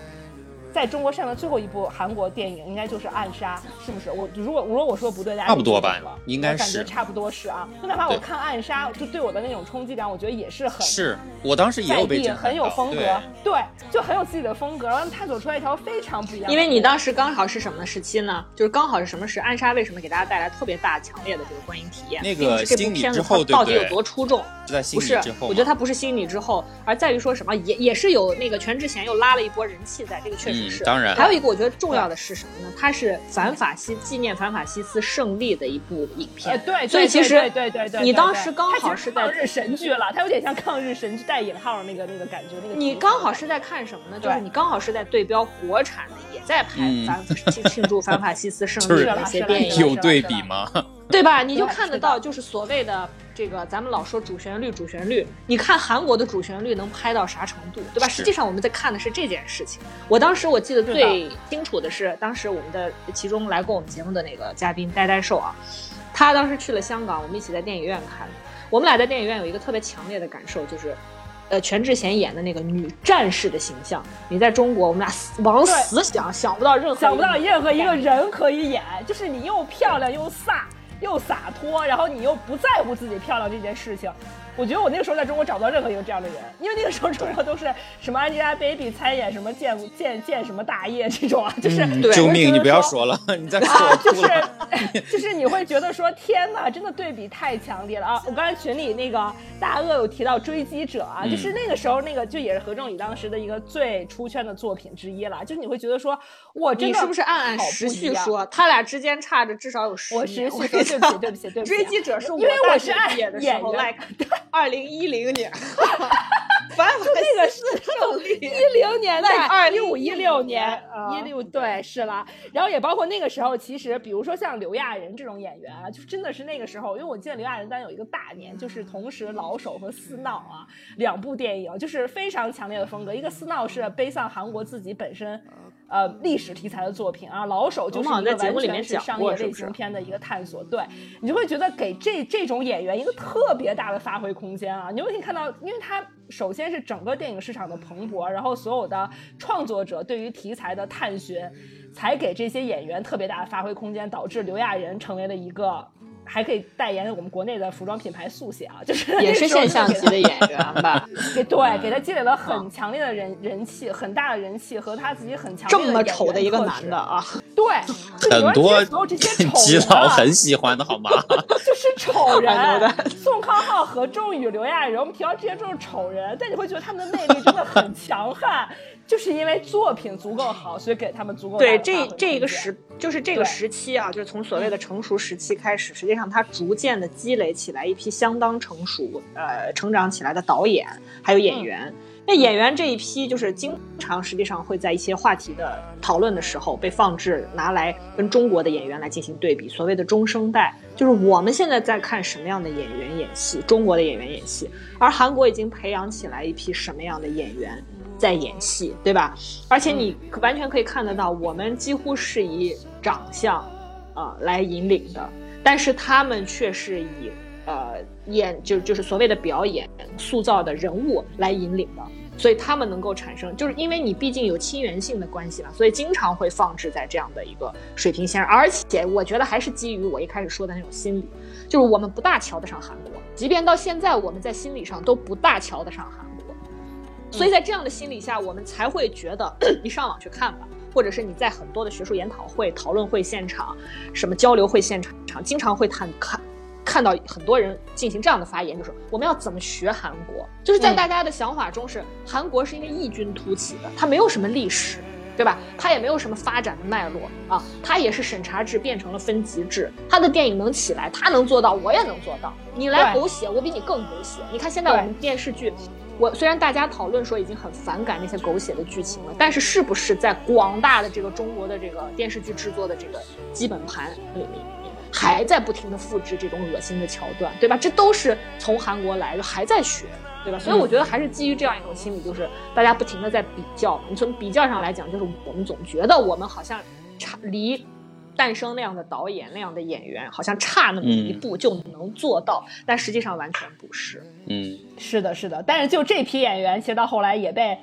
在中国上的最后一部韩国电影应该就是《暗杀》，是不是？我如果如果我说的不对，大家差不多吧应该我感觉是差不多是啊。就哪怕我看《暗杀》，就对我的那种冲击感，我觉得也是很是我当时也在有被震撼很有风格对，对，就很有自己的风格，然后探索出来一条非常不一样的路。因为你当时刚好是什么时期呢？就是刚好是什么时？暗杀为什么给大家带来特别大、强烈的这个观影体验？那个心理是这部片子之后对不它到底有多出众？就在心不是理之后，嘛，我觉得它不是心理之后，而在于说什么，也也是有那个全智贤又拉了一波人气在，这个确实当然还有一个我觉得重要的是什么呢？它是反法西纪念反法西斯胜利的一部影片。呃，对，所以其实对对对对，你对对当时刚好是在抗日神剧了，它有点像抗日神剧带引号的那个那个感觉，那个你刚好是在看什么呢？就是你刚好是在对标国产的，也在拍嗯反庆庆祝反法西斯胜利 的那些电影，有对比吗？对吧？你就看得到，就是所谓的这个，咱们老说主旋律，主旋律。你看韩国的主旋律能拍到啥程度，对吧？实际上我们在看的是这件事情。我当时我记得最清楚的是，当时我们的其中来过我们节目的那个嘉宾呆呆兽啊，他当时去了香港，我们一起在电影院看。我们俩在电影院有一个特别强烈的感受，就是。呃，全智贤演的那个女战士的形象，你在中国，我们俩死往死想，想不到任何想不到任何一个人可以演，就是你又漂亮又飒又洒脱，然后你又不在乎自己漂亮这件事情。我觉得我那个时候在中国找不到任何一个这样的人，因为那个时候中国都是什么 Angelababy 参演什么建建建什么大业这种啊，就是、嗯对救命！你不要说。了，你再说啊，就。是就是你会觉得说天哪，真的对比太强烈了啊！我刚才群里那个大鳄有提到《追击者》啊，嗯就是那个时候那个就也是何正宇当时的一个最出圈的作品之一了，就是你会觉得说，我，真的你是不是按按好时不一样？序说？他俩之间差着至少有十我年。时序说，对不起，对不起，对不起。追击者是因为我大学是按毕业的时候演员，like 二零一零年，反正那个是胜利一零年代，2015一五一六年啊，一六对是了。然后也包括那个时候，其实比如说像刘亚仁这种演员啊，就真的是那个时候，因为我记得刘亚仁当时有一个大年，就是同时《老手》和《私闹》啊两部电影，就是非常强烈的风格。一个《私闹》是背上韩国自己本身。呃，历史题材的作品啊，《老手》就是一个完像在节目里面全是商业类型片的一个探索，对你就会觉得给这这种演员一个特别大的发挥空间啊！你就会看到，因为他首先是整个电影市场的蓬勃，然后所有的创作者对于题材的探寻，才给这些演员特别大的发挥空间，导致刘亚仁成为了一个。还可以代言我们国内的服装品牌速写啊，就是也是现象级的演员吧？给对给他积累了很强烈的人人气，很大的人气和他自己很强这么烈的演丑的一个男的啊，对，很多基佬很喜欢的好吗？就是丑人宋康昊、何仲宇、刘亚仁，我们提到这些都是丑人，但你会觉得他们的魅力真的很强悍，就是因为作品足够好，所以给他们足够对这这一个时就是这个时期啊，就是从所谓的成熟时期开始，实际上他逐渐的积累起来一批相当成熟、呃成长起来的导演还有演员。那演员这一批，就是经常实际上会在一些话题的讨论的时候被放置，拿来跟中国的演员来进行对比。所谓的中生代，就是我们现在在看什么样的演员演戏，中国的演员演戏，而韩国已经培养起来一批什么样的演员在演戏，对吧？而且你完全可以看得到，我们几乎是以长相，啊、来引领的，但是他们却是以呃演就就是所谓的表演塑造的人物来引领的。所以他们能够产生，就是因为你毕竟有亲缘性的关系嘛，所以经常会放置在这样的一个水平线上。而且我觉得还是基于我一开始说的那种心理，就是我们不大瞧得上韩国，即便到现在我们在心理上都不大瞧得上韩。所以在这样的心理下，我们才会觉得 你上网去看吧，或者是你在很多的学术研讨会、讨论会现场、什么交流会现场，经常会看看看到很多人进行这样的发言，就是我们要怎么学韩国？就是在嗯大家的想法中是韩国是因为异军突起的，它没有什么历史。对吧？它也没有什么发展的脉络啊，它也是审查制变成了分级制。它的电影能起来，它能做到，我也能做到。你来狗血，我比你更狗血。你看现在我们电视剧，我虽然大家讨论说已经很反感那些狗血的剧情了，但是是不是在广大的这个中国的这个电视剧制作的这个基本盘里面，还在不停的复制这种恶心的桥段，对吧？这都是从韩国来的，还在学。对吧？所以我觉得还是基于这样一种心理，就是大家不停的在比较。你从比较上来讲，就是我们总觉得我们好像差离诞生那样的导演、那样的演员，好像差那么一步就能做到，但实际上完全不是。嗯，是的，是的，但是就这批演员，其实到后来也被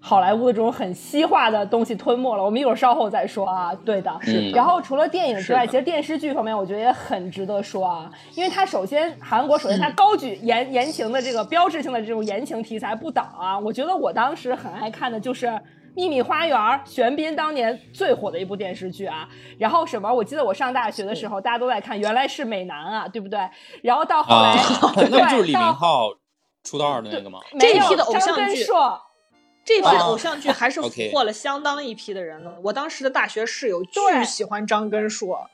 好莱坞的这种很西化的东西吞没了。我们一会儿稍后再说啊。对的，是。然后除了电影之外，其实电视剧方面，我觉得也很值得说啊，因为它首先韩国首先它高举言言情的这个标志性的这种言情题材不倒啊。我觉得我当时很爱看的就是。秘密花园，玄彬当年最火的一部电视剧啊。然后什么？我记得我上大学的时候，大家都在看，原来是美男啊，对不对？然后到后来，那不就是李明到浩出道的那个吗？没有这一批的偶像张根剧硕，这批偶像剧还是获了相当一批的人呢。我当时的大学室友对巨喜欢张根硕，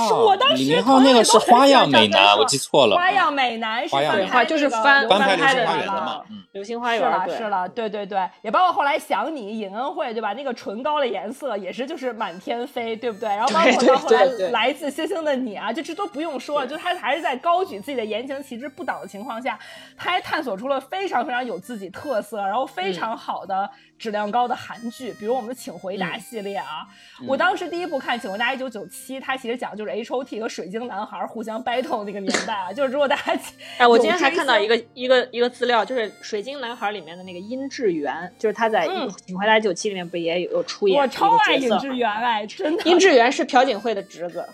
是我当时李明浩那个是花样美男，我记错了。花样美男是花样美翻拍男就是翻翻拍《流流星星花园》的花园嘛，嗯，《流星花园》是了是了，对对对，也包括后来想你尹恩惠对吧？那个唇膏的颜色也是就是满天飞，对不对？然后包括到后来来自星星的你啊，就这都不用说了，就他还是在高举自己的言情旗帜不倒的情况下，他还探索出了非常非常有自己特色，然后非常好的质量高的韩剧，比如我们的《请回答》系列啊。我当时第一部看《请回答一九九七》，它其实讲就是 H O T 和水晶男孩互相 battle 那个年代啊，就是如果大家哎，我今天还看到一个一个一个资料，就是《水晶男孩》里面的那个殷志源，就是他在嗯《请回答九七》里面不也有有出演我超爱角色尹志源哎，真的。殷志源是朴槿惠的侄子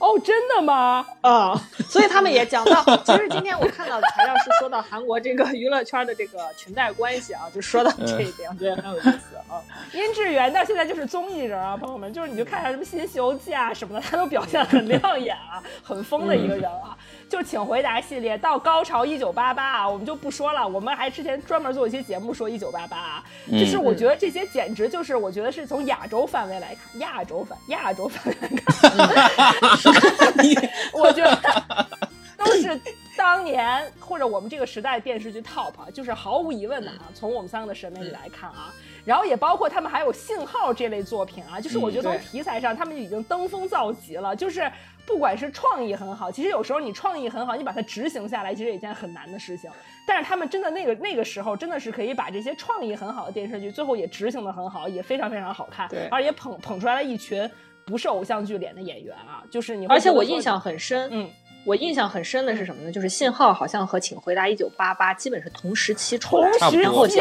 哦，真的吗？啊、所以他们也讲到，其实今天我看到材料是说到韩国这个娱乐圈的这个裙带关系啊，就说到这一点，我觉得很有意思啊。殷志源到现在就是综艺人啊，朋友们，就是你就看一下什么《新西游记》啊什么的，他都表现得很亮眼啊，很疯的一个人啊。就请回答系列到高潮一九八八啊，我们就不说了，我们还之前专门做一些节目说一九八八啊，就是我觉得这些简直就是我觉得是从亚洲范围来看，亚洲范亚洲范围来看，我觉得都是当年或者我们这个时代电视剧 top，啊就是毫无疑问的啊。从我们三个的审美里来看啊，然后也包括他们还有信号这类作品啊，就是我觉得从题材上他们已经登峰造极了，就是不管是创意很好，其实有时候你创意很好，你把它执行下来，其实也一件很难的事情。但是他们真的那个那个时候真的是可以把这些创意很好的电视剧，最后也执行的很好，也非常非常好看，对而且捧捧出来了一群不是偶像剧脸的演员啊，就是你而且我印象很深，嗯。我印象很深的是什么呢？就是信号好像和《请回答一九八八》基本是同时期出来的，差不多，时期。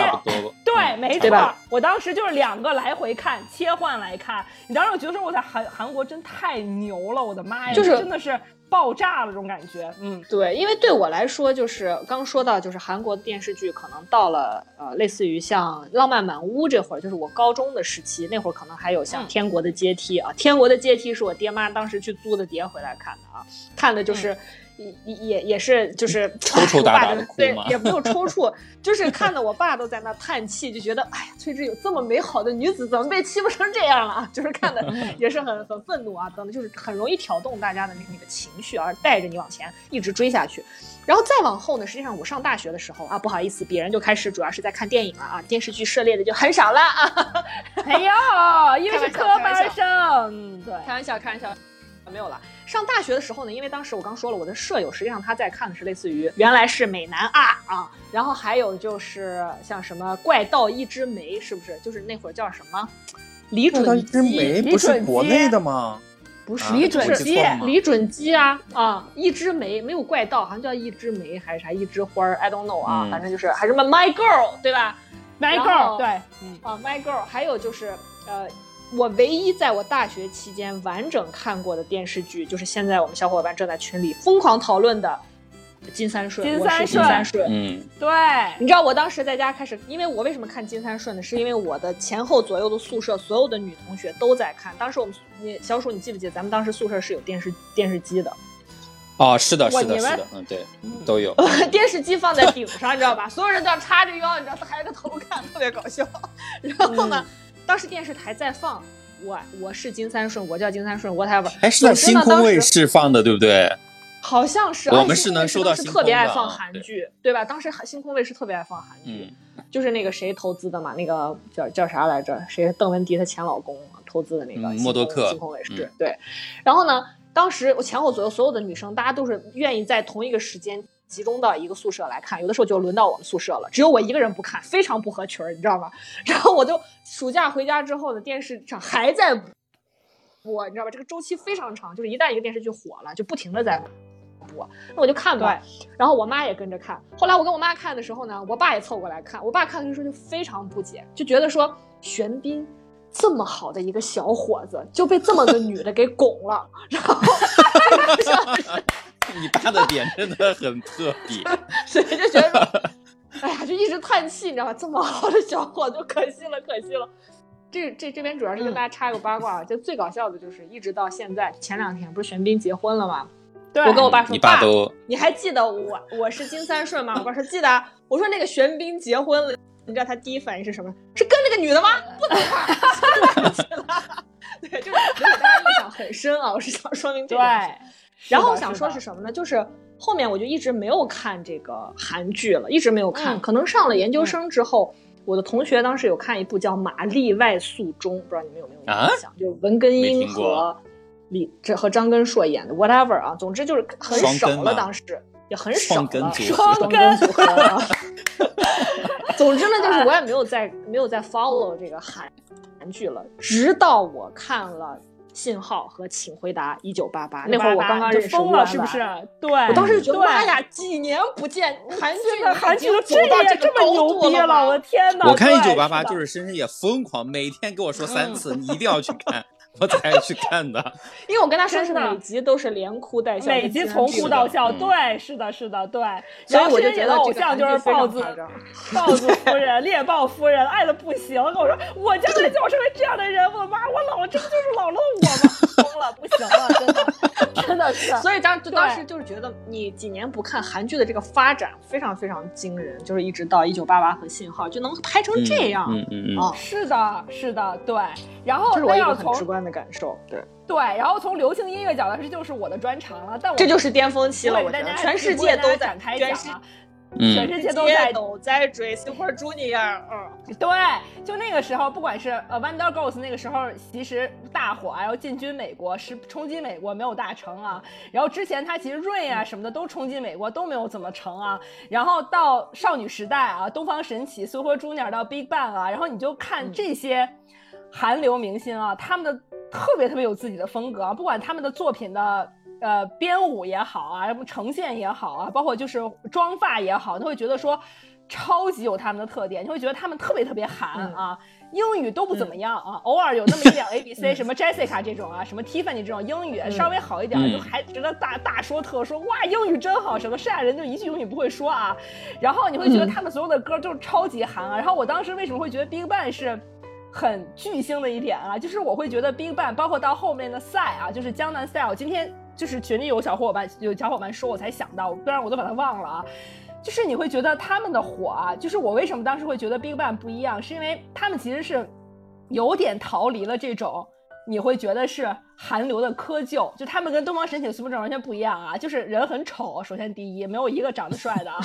对，嗯没错对吧。我当时就是两个来回看，切换来看。你当时我觉得说，我在韩韩国真太牛了，我的妈呀，就是真的是爆炸了这种感觉。嗯，对，因为对我来说，就是刚说到，就是韩国的电视剧可能到了呃，类似于像《浪漫满屋》这会儿，就是我高中的时期，那会儿可能还有像嗯《天国的阶梯》啊，《天国的阶梯》是我爹妈当时去租的碟回来看的啊，看的就是。也也也也是就是 抽抽搭搭地哭对，也没有抽搐，就是看的我爸都在那叹气，就觉得哎呀，崔智有这么美好的女子，怎么被欺负成这样了啊？就是看的也是很很愤怒啊，等等，就是很容易挑动大家的那个那个情绪，而带着你往前一直追下去。然后再往后呢，实际上我上大学的时候啊，不好意思，别人就开始主要是在看电影了啊，电视剧涉猎的就很少了啊。哎呦，因为是科班笑生，嗯对，开玩笑，开玩笑。没有了。上大学的时候呢，因为当时我刚说了，我的舍友实际上他在看的是类似于原来是美男啊啊，然后还有就是像什么怪盗一枝梅，是不是？就是那会儿叫什么李准怪盗一枝基，梅不是国内的吗？不是啊李准基李准基啊啊，一枝梅没有怪盗，好像叫一枝梅还是啥一枝花儿，I don't know 啊，嗯反正就是还什么 My Girl 对吧？My Girl，对，嗯，啊，My Girl，还有就是呃，我唯一在我大学期间完整看过的电视剧，就是现在我们小伙伴正在群里疯狂讨论的《金三顺》。我是金金三顺三顺。嗯，对，你知道我当时在家开始，因为我为什么看金三顺呢？是因为我的前后左右的宿舍所有的女同学都在看。当时我们你小鼠，你记不记得咱们当时宿舍是有电视电视机的？哦，是的，是的，是的，嗯，对，都有。电视机放在顶上，你知道吧？所有人都要叉着腰，你知道，抬着头看，特别搞笑。然后呢，当时电视台在放我我是金三顺，我叫金三顺，whatever。哎，是在星空卫视放的，对不对？好像是，我们是能收到星当时特别爱放韩剧，对吧？当时星空卫视特别爱放韩剧，嗯，就是那个谁投资的嘛，那个叫叫啥来着？谁？邓文迪她前老公投资的那个嗯星空默多克星空卫视，嗯对。然后呢，当时我前后左右所有的女生，大家都是愿意在同一个时间。集中到一个宿舍来看，有的时候就轮到我们宿舍了，只有我一个人不看，非常不合群儿，你知道吗？然后我就暑假回家之后呢，电视上还在播，你知道吧？这个周期非常长，就是一旦一个电视剧火了，就不停的在播，那我就看吧。然后我妈也跟着看。后来我跟我妈看的时候呢，我爸也凑过来看。我爸看的时候就非常不解，就觉得说玄彬这么好的一个小伙子就被这么个女的给拱了。然后，你爸的点真的很特别，所以就觉得，哎呀，就一直叹气，你知道吗？这么好的小伙就，可惜了，可惜了。这这这边主要是跟大家插一个八卦啊，就最搞笑的就是一直到现在，前两天不是玄彬结婚了吗？对我跟我爸说，你爸都，你还记得我我是金三顺吗？我爸说记得。我说那个玄彬结婚了，你知道他第一反应是什么？是跟那个女的吗？不能吧？对，就是给大家印象很深啊。我是想说明这个。对。然后我想说是什么呢？就是后面我就一直没有看这个韩剧了，一直没有看。可能上了研究生之后。我的同学当时有看一部叫《玛丽外宿中》，不知道你们有没有印象？就文根英和李这和张根硕演的，whatever 啊，总之就是很少了，当时也很少了，双根组合。总之呢，就是我也没有再没有再 follow 这个韩韩剧了，直到我看了。信号和请回答一九八八，那会儿我刚刚认识疯了，是不是？对，我当时就觉得妈呀，几年不见，韩剧的韩剧都这样这么牛逼了，我的天哪！我看一九八八就是深深也疯狂，每天给我说三次，你一定要去看。我才去看的，因为我跟他说是每集都是连哭带笑，每集从哭到笑。对，是的，是的，对。然后我就觉得偶像就是豹子，豹子夫人、猎豹夫人，爱的不行。跟我说，我将来就要成为这样的人。我的妈，我老了，这不就是老了的我吗？疯了，不行了，真的，真的是。所以当当时就是觉得，你几年不看韩剧的这个发展非常非常惊人，就是一直到一九八八和信号就能拍成这样。嗯嗯嗯。是的，是的，对。然后这是我一个很直观的感受，对对。然后从流行音乐角度，这就是我的专长了。但我这就是巅峰期了，我觉得全世界都在全世全世界都在都在追 Super Junior。嗯，对，就那个时候，不管是呃 Wonder Girls 那个时候其实大火，然后进军美国，是冲击美国没有大成啊。然后之前他其实 Rain 啊什么的都冲击美国都没有怎么成啊。然后到少女时代啊，东方神起 Super Junior 到 Big Bang 啊，然后你就看这些。韩流明星啊，他们的特别特别有自己的风格啊，不管他们的作品的呃编舞也好啊，什么呈现也好啊，包括就是妆发也好，都会觉得说超级有他们的特点，你会觉得他们特别特别韩啊，英语都不怎么样啊，偶尔有那么一两 A B C，什么 Jessica 这种啊，什么 Tiffany 这种英语稍微好一点，就还值得大大说特说，哇，英语真好，什么剩下人就一句英语不会说啊，然后你会觉得他们所有的歌都是超级韩啊，然后我当时为什么会觉得 Big Bang 是？很巨星的一点啊，就是我会觉得 Big Bang，包括到后面的赛啊，就是江南 Style。今天就是群里有小伙伴有小伙伴说，我才想到，不然我都把它忘了啊。就是你会觉得他们的火啊，就是我为什么当时会觉得 Big Bang 不一样，是因为他们其实是有点逃离了这种你会觉得是韩流的窠臼，就他们跟东方神起的、苏正完全不一样啊，就是人很丑，首先第一，没有一个长得帅的啊。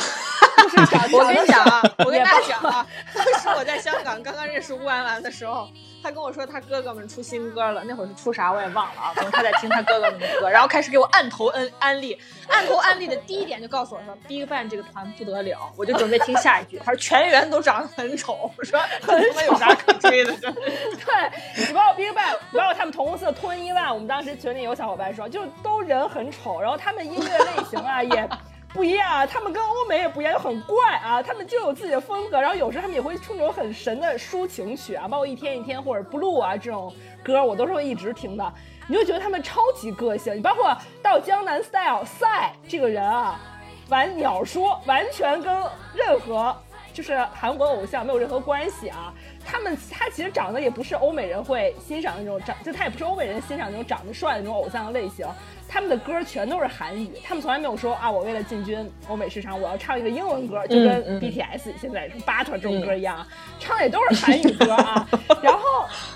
我跟你讲啊，我跟大家讲啊，当时我在香港刚刚认识乌丸丸的时候，他跟我说他哥哥们出新歌了，那会儿是出啥我也忘了啊。可能他在听他哥哥们的歌，然后开始给我按头安安利，按头安利的第一点就告诉我说，BigBang 这个团不得了，我就准备听下一句，他说全员都长得很丑，我说他妈有啥可追的？对，你包括 BigBang，包括他们同公司的 Twenty One，我们当时群里有小伙伴说，就都人很丑，然后他们音乐类型啊也。不一样啊，他们跟欧美也不一样，就很怪啊，他们就有自己的风格。然后有时候他们也会出那种很神的抒情曲啊，包括一天一天或者 blue 啊这种歌，我都是会一直听的。你就觉得他们超级个性。你包括到江南 style 赛这个人啊，玩鸟说，完全跟任何就是韩国偶像没有任何关系啊。他们他其实长得也不是欧美人会欣赏那种长，就他也不是欧美人欣赏那种长得帅的那种偶像的类型。他们的歌全都是韩语，他们从来没有说啊，我为了进军欧美市场，我要唱一个英文歌，就跟 BTS 现在什么 Butter 这种歌一样，唱的也都是韩语歌啊。然后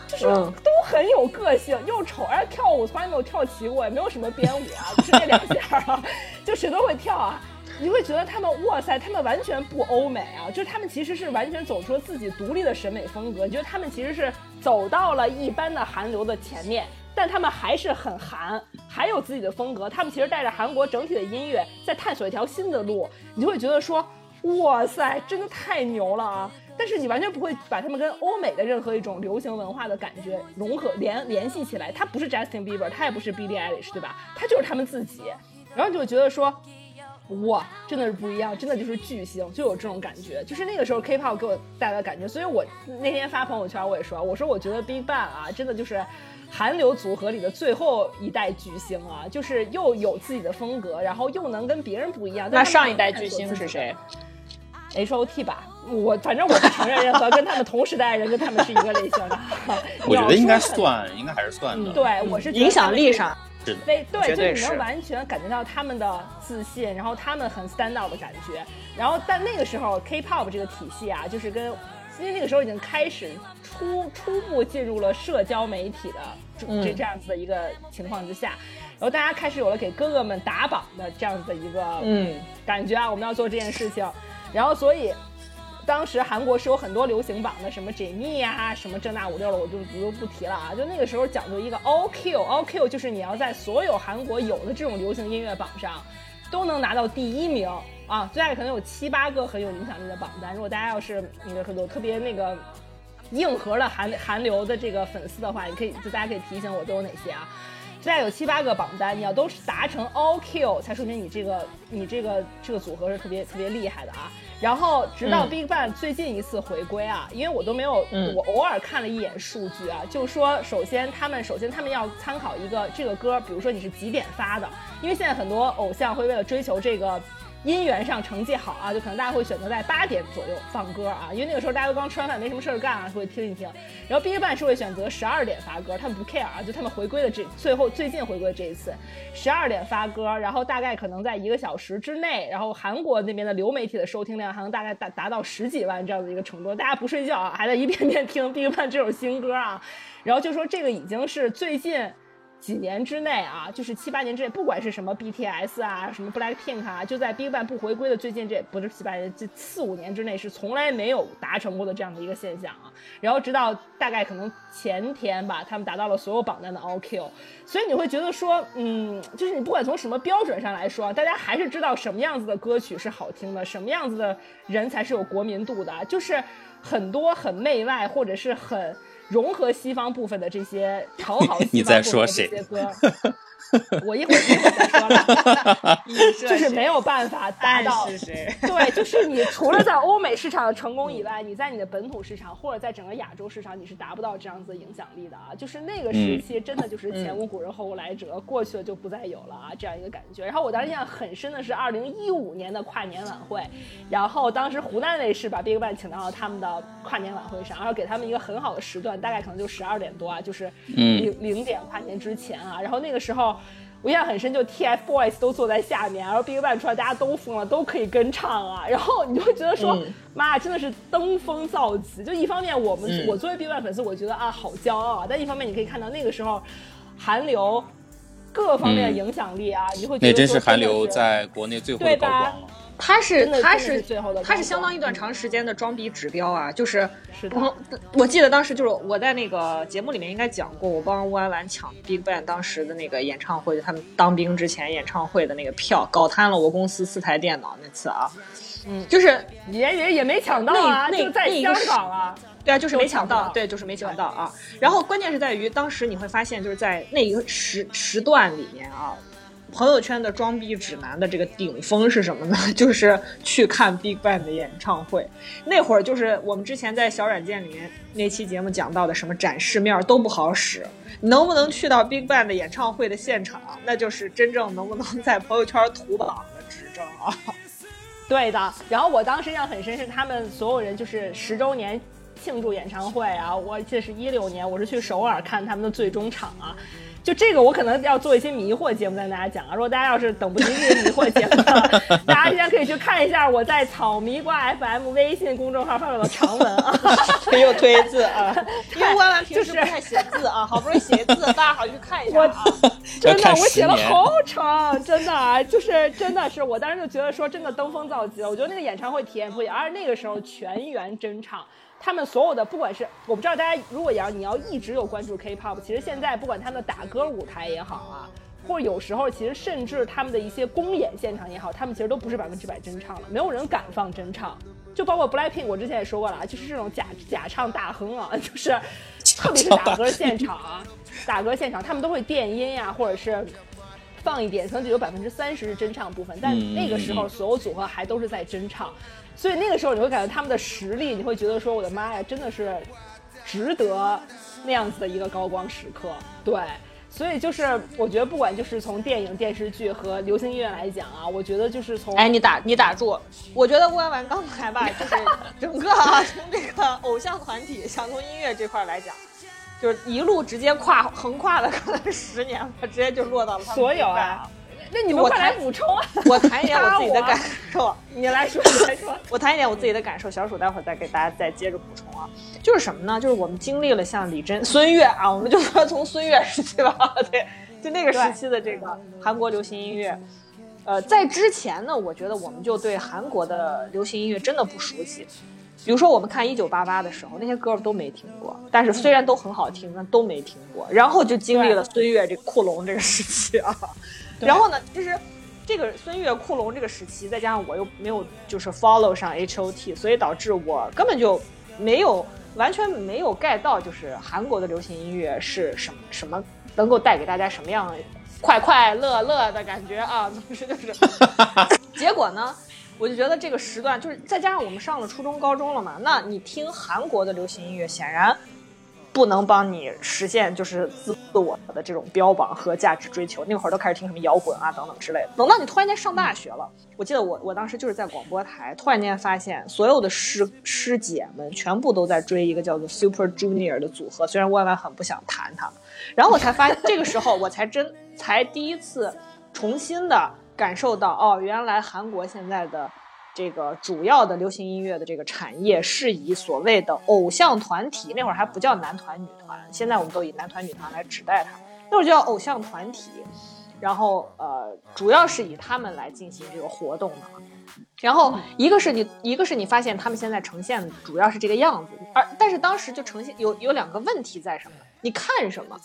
就是都很有个性，又丑，而且跳舞从来没有跳齐过，也没有什么编舞啊，就是那两下啊，就谁都会跳啊。你会觉得他们哇塞，他们完全不欧美啊，就是他们其实是完全走出了自己独立的审美风格。你觉得他们其实是走到了一般的韩流的前面。但他们还是很韩，还有自己的风格。他们其实带着韩国整体的音乐，在探索一条新的路。你就会觉得说，哇塞，真的太牛了啊！但是你完全不会把他们跟欧美的任何一种流行文化的感觉融合联联系起来。他不是 Justin Bieber，他也不是 Billie Eilish，对吧？他就是他们自己。然后就会觉得说。哇，真的是不一样，真的就是巨星，就有这种感觉，就是那个时候 K-pop 给我带来的感觉。所以我那天发朋友圈，我也说，我说我觉得 BigBang 啊，真的就是韩流组合里的最后一代巨星啊，就是又有自己的风格，然后又能跟别人不一样。那上一代巨星是谁？H.O.T 吧，我反正我不承认任何 跟他们同时代人跟他们是一个类型的。我觉得应该 算，应该还是算的。对，我是影响力上。非对，就你能完全感觉到他们的自信，然后他们很 stand out 的感觉。然后但那个时候 K-pop 这个体系啊，就是跟因为那个时候已经开始初初步进入了社交媒体的这这样子的一个情况之下，然后大家开始有了给哥哥们打榜的这样子的一个嗯感觉啊，我们要做这件事情，然后所以。当时韩国是有很多流行榜的，什么 j m 呀，什么正大五六了，我就我就不提了啊。就那个时候讲究一个 All Q，All Q 就是你要在所有韩国有的这种流行音乐榜上，都能拿到第一名啊。大概可能有七八个很有影响力的榜单。如果大家要是那个有特别那个硬核的韩韩流的这个粉丝的话，你可以就大家可以提醒我都有哪些啊。现在有七八个榜单，你要都是达成 All Q，才说明你这个你这个这个组合是特别特别厉害的啊。然后直到 BigBang 最近一次回归啊，因为我都没有，我偶尔看了一眼数据啊，就说首先他们首先他们要参考一个这个歌，比如说你是几点发的，因为现在很多偶像会为了追求这个。音源上成绩好啊，就可能大家会选择在八点左右放歌啊，因为那个时候大家都刚吃完饭没什么事儿干啊，会听一听。然后 BigBang 是会选择十二点发歌，他们不 care 啊，就他们回归的这最后最近回归的这一次，十二点发歌，然后大概可能在一个小时之内，然后韩国那边的流媒体的收听量还能大概达达到十几万这样的一个程度，大家不睡觉啊，还在一遍遍听 BigBang 这首新歌啊，然后就说这个已经是最近。几年之内啊，就是七八年之内，不管是什么 BTS 啊，什么 Blackpink 啊，就在 BigBang 不回归的最近这不是七八年，这四五年之内是从来没有达成过的这样的一个现象啊。然后直到大概可能前天吧，他们达到了所有榜单的 All Q，所以你会觉得说，嗯，就是你不管从什么标准上来说，大家还是知道什么样子的歌曲是好听的，什么样子的人才是有国民度的，就是很多很媚外或者是很。融合西方部分的这些 讨好西方部分的这些歌。我一会儿一会儿再说了，就是没有办法达到。对，就是你 除了在欧美市场的成功以外，你在你的本土市场或者在整个亚洲市场，你是达不到这样子影响力的啊。就是那个时期，真的就是前无古人后无来者，过去了就不再有了啊，这样一个感觉。然后我当时印象很深的是二零一五年的跨年晚会，然后当时湖南卫视把 BigBang 请到了他们的跨年晚会上，然后给他们一个很好的时段，大概可能就十二点多啊，就是零零点跨年之前啊。然后那个时候。我印象很深，就 TFBOYS 都坐在下面，然后 BigBang 出来，大家都疯了，都可以跟唱啊。然后你就会觉得说，妈，真的是登峰造极。就一方面，我们我作为 BigBang 粉丝，我觉得啊，好骄傲啊。但一方面，你可以看到那个时候，韩流各方面的影响力啊，你会觉得那真是韩流在国内最后的高光了。他是他是最后的，他是相当一段长时间的装逼指标啊，就是我我记得当时就是我在那个节目里面应该讲过，我帮乌安婉抢 BigBang 当时的那个演唱会，他们当兵之前演唱会的那个票，搞瘫了我公司四台电脑那次啊，嗯，就是也也也没抢到啊，就在香港啊，对啊，就是没抢到，对，就是没抢到啊。然后关键是在于当时你会发现，就是在那一个时时段里面啊。朋友圈的装逼指南的这个顶峰是什么呢？就是去看 BigBang 的演唱会。那会儿就是我们之前在小软件里面那期节目讲到的，什么展示面都不好使，能不能去到 BigBang 的演唱会的现场，那就是真正能不能在朋友圈图榜的指证啊。对的。然后我当时印象很深，是他们所有人就是十周年庆祝演唱会啊，我记得是一六年，我是去首尔看他们的最终场啊。就这个，我可能要做一些迷惑节目跟大家讲啊。如果大家要是等不及这些迷惑节目，大家现在可以去看一下我在草迷瓜 FM 微信公众号发表的长文啊，很有推字啊。因为弯弯平时不太写字啊，好不容易写字，大家好去看一下啊。真的，我写了好长，真的啊就是真的是，我当时就觉得说真的登峰造极了。我觉得那个演唱会体验不一样，而那个时候全员真唱。他们所有的，不管是我不知道大家如果要你要一直有关注 K-pop，其实现在不管他们的打歌舞台也好啊，或者有时候其实甚至他们的一些公演现场也好，他们其实都不是百分之百真唱了，没有人敢放真唱。就包括 Blackpink，我之前也说过了啊，就是这种假假唱大亨啊，就是特别是打歌现场啊，打歌现场他们都会电音呀，或者是。放一点，可能只有百分之三十是真唱部分，但那个时候所有组合还都是在真唱，所以那个时候你会感觉他们的实力，你会觉得说我的妈呀，真的是值得那样子的一个高光时刻，对。所以就是，我觉得不管就是从电影、电视剧和流行音乐来讲啊，我觉得就是从哎，你打你打住，我觉得弯弯刚才吧，就是整个啊，从这个偶像团体，想从音乐这块来讲，就是一路直接跨横跨了可能十年吧，直接就落到了所有啊。那你们快来补充啊！我谈一点我自己的 感受，你来说，你来说。我谈一点我自己的感受，小鼠待会儿再给大家再接着补充啊。就是什么呢？就是我们经历了像李真、孙悦啊，我们就说从孙悦时期吧，对，就那个时期的这个韩国流行音乐。呃，在之前呢，我觉得我们就对韩国的流行音乐真的不熟悉。比如说，我们看《一九八八》的时候，那些歌都没听过，但是虽然都很好听，但都没听过。然后就经历了孙悦这库龙这个时期啊。然后呢，其实这个孙悦、库龙这个时期，再加上我又没有就是 follow 上 H O T，所以导致我根本就没有完全没有 get 到，就是韩国的流行音乐是什么什么能够带给大家什么样快快乐乐的感觉啊？总之就是，结果呢，我就觉得这个时段就是再加上我们上了初中、高中了嘛，那你听韩国的流行音乐，显然。不能帮你实现就是自我的这种标榜和价值追求，那会儿都开始听什么摇滚啊等等之类的。等到你突然间上大学了，我记得我我当时就是在广播台，突然间发现所有的师师姐们全部都在追一个叫做 Super Junior 的组合，虽然万万很不想谈他，然后我才发现，这个时候我才真才第一次重新的感受到，哦，原来韩国现在的。这个主要的流行音乐的这个产业是以所谓的偶像团体，那会儿还不叫男团女团，现在我们都以男团女团来指代它，那会儿叫偶像团体，然后呃，主要是以他们来进行这个活动的，然后一个是你，一个是你发现他们现在呈现主要是这个样子，而但是当时就呈现有有两个问题在什么？你看什么？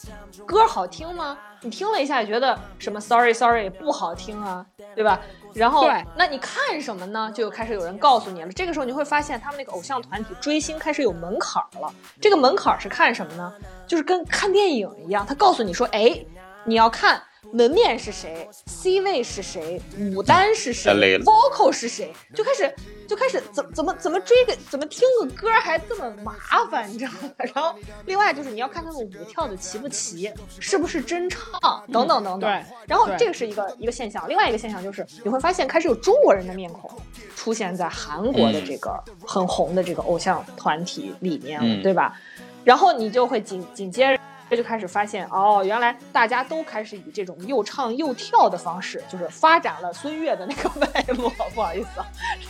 歌好听吗？你听了一下，觉得什么？Sorry Sorry 不好听啊，对吧？然后，那你看什么呢？就开始有人告诉你了。这个时候你会发现，他们那个偶像团体追星开始有门槛了。这个门槛是看什么呢？就是跟看电影一样，他告诉你说，哎，你要看。门面是谁？C 位是谁？舞担是谁？Vocal 是谁？就开始就开始怎怎么怎么追个怎么听个歌还这么麻烦，你知道吗？然后另外就是你要看他们舞跳的齐不齐，是不是真唱等等等等。对。然后这个是一个一个现象，另外一个现象就是你会发现开始有中国人的面孔出现在韩国的这个很红的这个偶像团体里面了，对吧？然后你就会紧紧接着。这就开始发现哦，原来大家都开始以这种又唱又跳的方式，就是发展了孙悦的那个脉络。不好意思，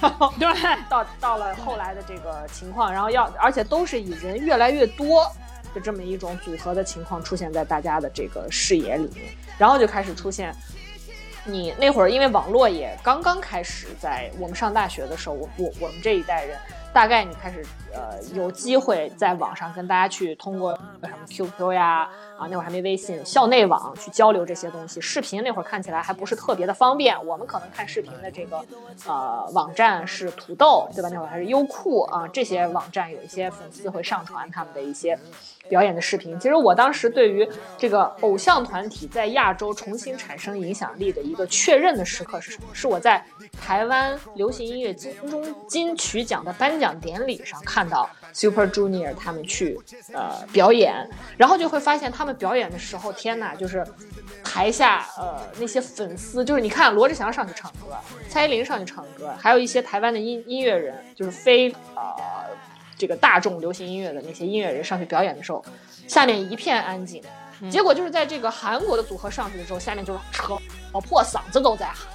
然后对到到了后来的这个情况，然后要而且都是以人越来越多的这么一种组合的情况出现在大家的这个视野里面，然后就开始出现。你那会儿因为网络也刚刚开始，在我们上大学的时候，我我我们这一代人。大概你开始呃有机会在网上跟大家去通过什么 QQ 呀啊那会儿还没微信校内网去交流这些东西，视频那会儿看起来还不是特别的方便，我们可能看视频的这个呃网站是土豆对吧？那会儿还是优酷啊这些网站有一些粉丝会上传他们的一些。表演的视频，其实我当时对于这个偶像团体在亚洲重新产生影响力的一个确认的时刻是什么？是我在台湾流行音乐金钟金曲奖的颁奖典礼上看到 Super Junior 他们去呃表演，然后就会发现他们表演的时候，天呐，就是台下呃那些粉丝，就是你看罗志祥上去唱歌，蔡依林上去唱歌，还有一些台湾的音音乐人，就是非呃。这个大众流行音乐的那些音乐人上去表演的时候，下面一片安静。结果就是在这个韩国的组合上去的时候，下面就是扯破嗓子都在喊。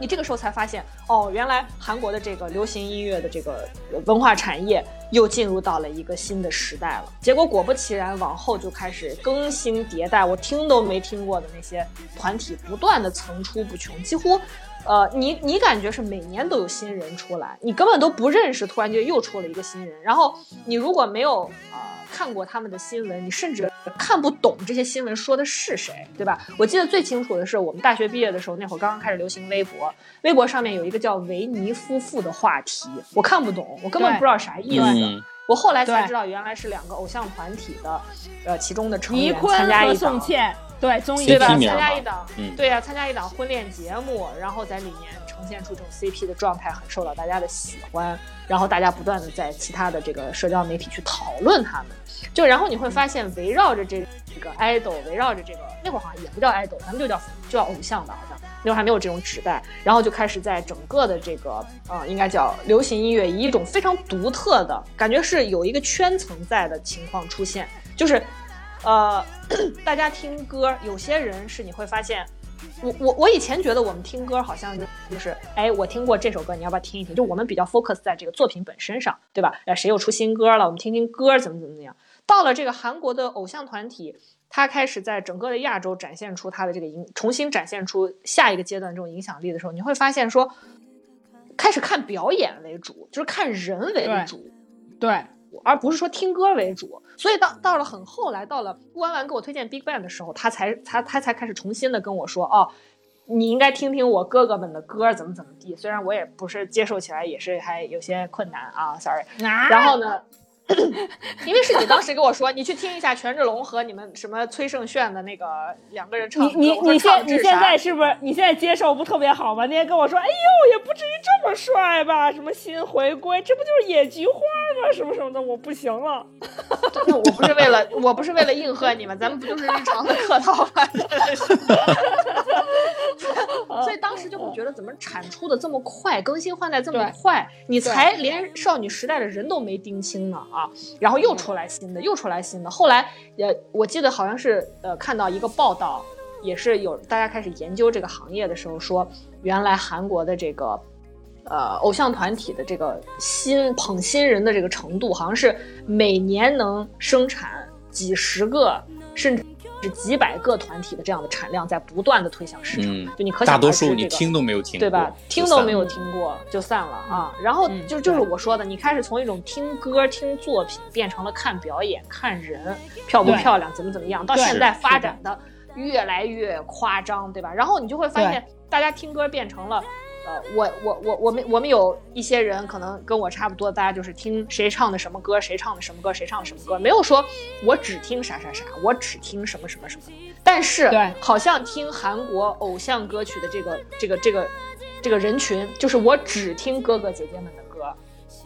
你这个时候才发现，哦，原来韩国的这个流行音乐的这个文化产业又进入到了一个新的时代了。结果果不其然，往后就开始更新迭代，我听都没听过的那些团体不断的层出不穷，几乎。呃，你你感觉是每年都有新人出来，你根本都不认识，突然间又出了一个新人。然后你如果没有呃看过他们的新闻，你甚至看不懂这些新闻说的是谁，对吧？我记得最清楚的是我们大学毕业的时候，那会儿刚刚开始流行微博，微博上面有一个叫维尼夫妇的话题，我看不懂，我根本不知道啥意思。我后来才知道，原来是两个偶像团体的呃其中的成员参加一档。对综艺对吧？参加一档，嗯对呀、参加一档婚恋节目，然后在里面呈现出这种 CP 的状态，很受到大家的喜欢，然后大家不断的在其他的这个社交媒体去讨论他们，就然后你会发现围绕着这这个 idol，围绕着这个那会儿好像也不叫 idol，咱们就叫就叫偶像吧，好像那会儿还没有这种指代，然后就开始在整个的这个呃，应该叫流行音乐，以一种非常独特的感觉是有一个圈层在的情况出现，就是呃，大家听歌，有些人是你会发现。我我我以前觉得我们听歌好像就就是，哎，我听过这首歌，你要不要听一听？就我们比较 focus 在这个作品本身上，对吧？呃，谁又出新歌了？我们听听歌怎么怎么怎么样。到了这个韩国的偶像团体，他开始在整个的亚洲展现出他的这个影，重新展现出下一个阶段这种影响力的时候，你会发现说，开始看表演为主，就是看人为对主，对，而不是说听歌为主。所以到到了很后来，到了顾安完给我推荐 Big Bang 的时候，他才他他才开始重新的跟我说，哦，你应该听听我哥哥们的歌，怎么怎么地。虽然我也不是接受起来也是还有些困难啊，sorry。然后呢？因为是你当时跟我说，你去听一下权志龙和你们什么崔胜炫的那个两个人唱。你你你现你现在是不是你现在接受不特别好吗？那天跟我说，哎呦，也不至于这么帅吧？什么新回归，这不就是野菊花吗？什么什么的，我不行了。那我不是为了我不是为了应和你们，咱们不就是日常的客套吗？所以当时就会觉得怎么产出的这么快，更新换代这么快，你才连少女时代的人都没盯清呢啊！然后又出来新的，又出来新的。后来也，我记得好像是呃看到一个报道，也是有大家开始研究这个行业的时候说，原来韩国的这个。呃，偶像团体的这个新捧新人的这个程度，好像是每年能生产几十个，甚至是几百个团体的这样的产量，在不断的推向市场。嗯就你可想大多而知这个数你听都没有听过，对吧？听都没有听过就散了啊。然后嗯就就是我说的，你开始从一种听歌、听作品，变成了看表演、看人漂不漂亮、怎么怎么样，到现在发展的越来越夸张，对吧？然后你就会发现，大家听歌变成了。呃，我我我我们我们有一些人可能跟我差不多，大家就是听谁唱的什么歌，谁唱的什么歌，谁唱的什么歌，没有说我只听啥啥啥，我只听什么什么什么。但是对好像听韩国偶像歌曲的这个这个这个这个人群，就是我只听哥哥姐姐们的歌，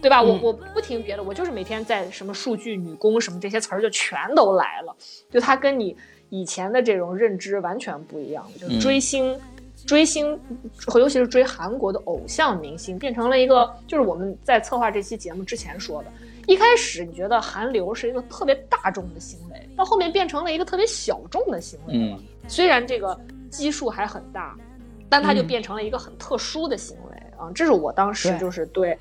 对吧？我嗯我不听别的，我就是每天在什么数据女工什么这些词儿就全都来了，就他跟你以前的这种认知完全不一样，就是嗯追星。追星，尤其是追韩国的偶像明星，变成了一个，就是我们在策划这期节目之前说的，一开始你觉得韩流是一个特别大众的行为，到后面变成了一个特别小众的行为了。嗯虽然这个基数还很大，但它就嗯变成了一个很特殊的行为啊、这是我当时就是对，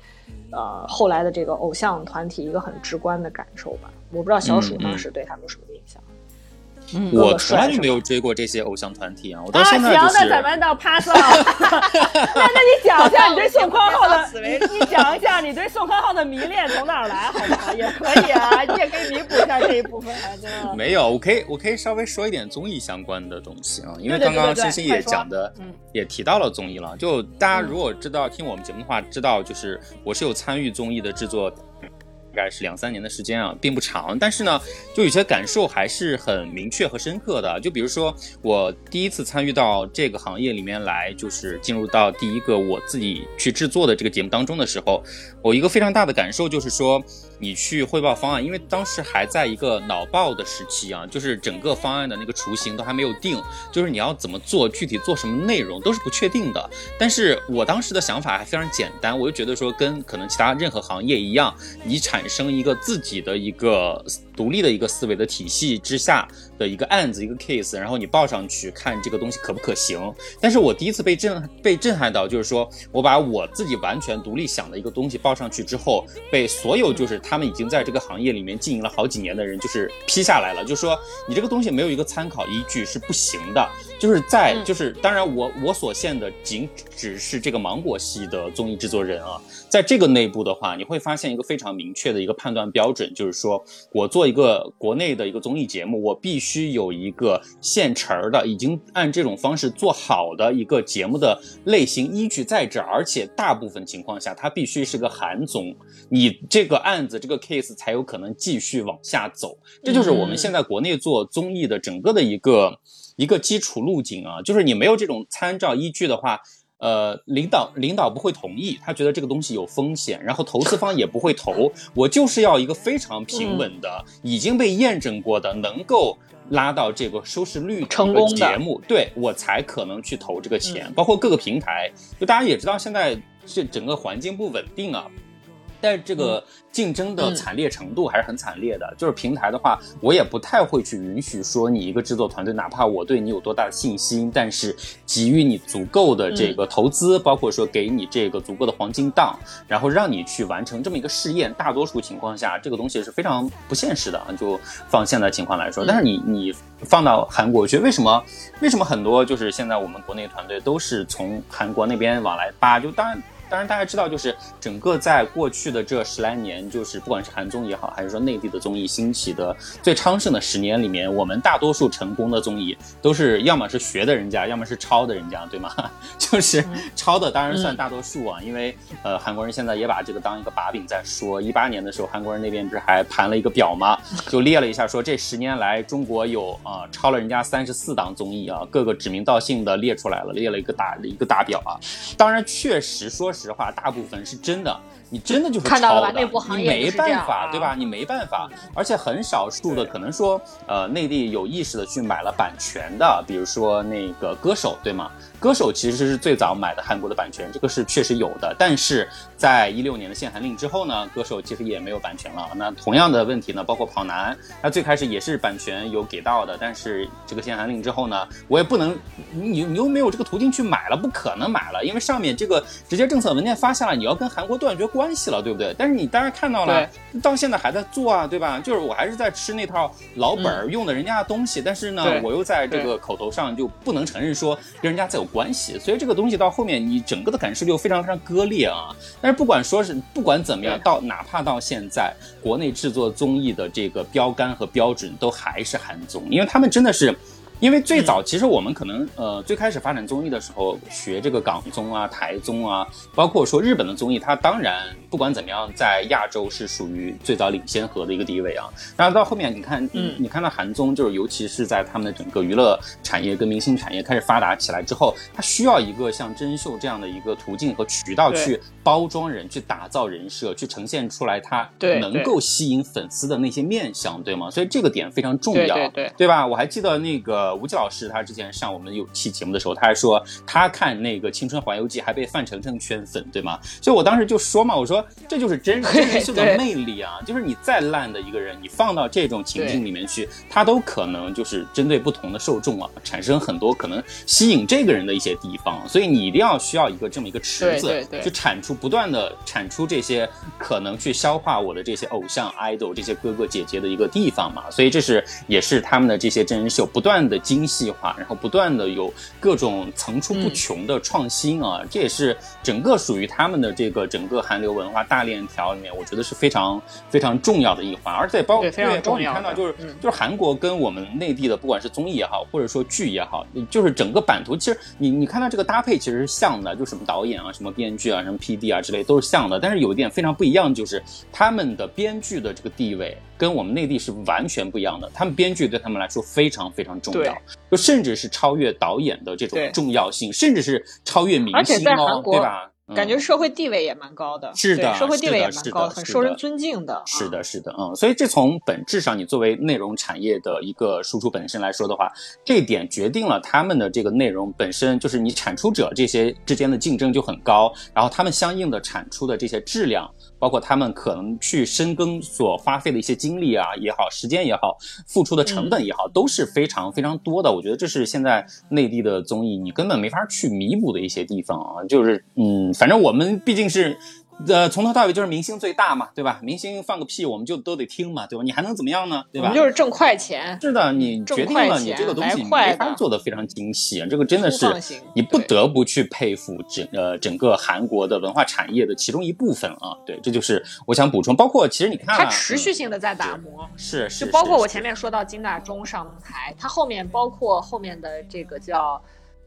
呃，后来的这个偶像团体一个很直观的感受吧。我不知道小鼠当时对他们什么？我从来就没有追过这些偶像团体啊，我到啊，行，现在就那咱。们到 pass 了。那那你讲一下你对宋康昊的，你讲一下你对宋康昊的迷恋从哪儿来，好不好？也可以啊，你也可以弥补一下这一部分，真的。没有，我可以我可以稍微说一点综艺相关的东西啊，因为刚刚对对欣欣也讲的嗯，也提到了综艺了。就大家如果知道听我们节目的话，知道就是我是有参与综艺的制作。大概是两三年的时间啊，并不长，但是呢，就有些感受还是很明确和深刻的。就比如说，我第一次参与到这个行业里面来，就是进入到第一个我自己去制作的这个节目当中的时候，我一个非常大的感受就是说，你去汇报方案，因为当时还在一个脑爆的时期啊，就是整个方案的那个雏形都还没有定，就是你要怎么做，具体做什么内容都是不确定的。但是我当时的想法还非常简单，我就觉得说，跟可能其他任何行业一样，你产生一个自己的一个独立的一个思维的体系之下的一个案子一个 case，然后你报上去看这个东西可不可行。但是我第一次被震被震撼到，就是说我把我自己完全独立想的一个东西报上去之后，被所有就是他们已经在这个行业里面经营了好几年的人就是批下来了，就是说你这个东西没有一个参考依据是不行的。就是在嗯就是当然我我所限的仅只是这个芒果系的综艺制作人啊，在这个内部的话，你会发现一个非常明确的一个判断标准，就是说我做一个国内的一个综艺节目，我必须有一个现成儿的，已经按这种方式做好的一个节目的类型依据在这儿，而且大部分情况下它必须是个韩综，你这个案子这个 case 才有可能继续往下走。这就是我们现在国内做综艺的整个的一个一个基础路径啊，就是你没有这种参照依据的话。呃，领导领导不会同意，他觉得这个东西有风险，然后投资方也不会投。我就是要一个非常平稳的，已经被验证过的，能够拉到这个收视率成功的节目，对我才可能去投这个钱。包括各个平台，就大家也知道，现在这整个环境不稳定啊。但这个竞争的惨烈程度还是很惨烈的。就是平台的话，我也不太会去允许说你一个制作团队，哪怕我对你有多大的信心，但是给予你足够的这个投资，包括说给你这个足够的黄金档，然后让你去完成这么一个试验。大多数情况下，这个东西是非常不现实的。就放现在情况来说，但是你你放到韩国去，为什么为什么很多就是现在我们国内团队都是从韩国那边往来扒？就当然。当然，大家知道，就是整个在过去的这十来年，就是不管是韩综也好，还是说内地的综艺兴起的最昌盛的十年里面，我们大多数成功的综艺都是要么是学的人家，要么是抄的人家，对吗？就是抄的当然算大多数啊，因为呃，韩国人现在也把这个当一个把柄在说。一八年的时候，韩国人那边不是还盘了一个表吗？就列了一下，说这十年来中国有啊抄了人家三十四档综艺啊，各个指名道姓的列出来了，列了一个大一个大表啊。当然，确实说实。实话，大部分是真的。你真的就是抄的，你没办法，对吧？你没办法，而且很少数的可能说，呃，内地有意识的去买了版权的，比如说那个歌手，对吗？歌手其实是最早买的韩国的版权，这个是确实有的。但是在一六年的限韩令之后呢，歌手其实也没有版权了。那同样的问题呢，包括跑男，他最开始也是版权有给到的，但是这个限韩令之后呢，我也不能，你你又没有这个途径去买了，不可能买了，因为上面这个直接政策文件发下来，你要跟韩国断绝关系了，对不对？但是你当然看到了，到现在还在做啊，对吧？就是我还是在吃那套老本儿，用的人家的东西，但是呢，我又在这个口头上就不能承认说跟人家再有。关系，所以这个东西到后面，你整个的感受就非常非常割裂啊。但是不管说是不管怎么样，到哪怕到现在，国内制作综艺的这个标杆和标准都还是韩综，因为他们真的是。因为最早其实我们可能呃最开始发展综艺的时候学这个港综啊台综啊，包括说日本的综艺，它当然不管怎么样在亚洲是属于最早领先河的一个地位啊。然后到后面你看，嗯，你看到韩综就是尤其是在他们的整个娱乐产业跟明星产业开始发达起来之后，它需要一个像真秀这样的一个途径和渠道去包装人、去打造人设、去呈现出来他能够吸引粉丝的那些面相，对吗？所以这个点非常重要，对对对吧？我还记得那个。呃，吴奇老师他之前上我们有期节目的时候，他还说他看那个《青春环游记》还被范丞丞圈粉，对吗？所以我当时就说嘛，我说这就是真 真人秀的魅力啊！就是你再烂的一个人，你放到这种情境里面去，他都可能就是针对不同的受众啊，产生很多可能吸引这个人的一些地方。所以你一定要需要一个这么一个池子，去产出不断的产出这些可能去消化我的这些偶像 idol 这些哥哥姐姐的一个地方嘛。所以这是也是他们的这些真人秀不断的。精细化，然后不断的有各种层出不穷的创新啊，这也是整个属于他们的这个整个韩流文化大链条里面，我觉得是非常非常重要的一环。而且包括包括你看到就是就是韩国跟我们内地的，不管是综艺也好，或者说剧也好，就是整个版图，其实你你看到这个搭配其实是像的，就什么导演啊、什么编剧啊、什么啊之类都是像的。但是有一点非常不一样，就是他们的编剧的这个地位跟我们内地是完全不一样的。他们编剧对他们来说非常非常重要。就甚至是超越导演的这种重要性，甚至是超越明星哦，对吧？感觉社会地位也蛮高的，是的，社会地位也蛮高，很受人尊敬的。是的，是的，嗯，所以这从本质上，你作为内容产业的一个输出本身来说的话，这一点决定了他们的这个内容本身就是你产出者这些之间的竞争就很高，然后他们相应的产出的这些质量。包括他们可能去深耕所花费的一些精力啊也好，时间也好，付出的成本也好，都是非常非常多的。我觉得这是现在内地的综艺你根本没法去弥补的一些地方啊。就是嗯，反正我们毕竟是。呃，从头到尾就是明星最大嘛，对吧？明星放个屁，我们就都得听嘛，对吧？你还能怎么样呢？对吧？就是挣快钱。是的，你决定了，你这个东西没法做的非常精细，这个真的是你不得不去佩服整呃整个韩国的文化产业的其中一部分啊。对，这就是我想补充。包括其实你看，它持续性的在打磨，是是，就包括我前面说到金大中上台，它后面包括后面的这个叫。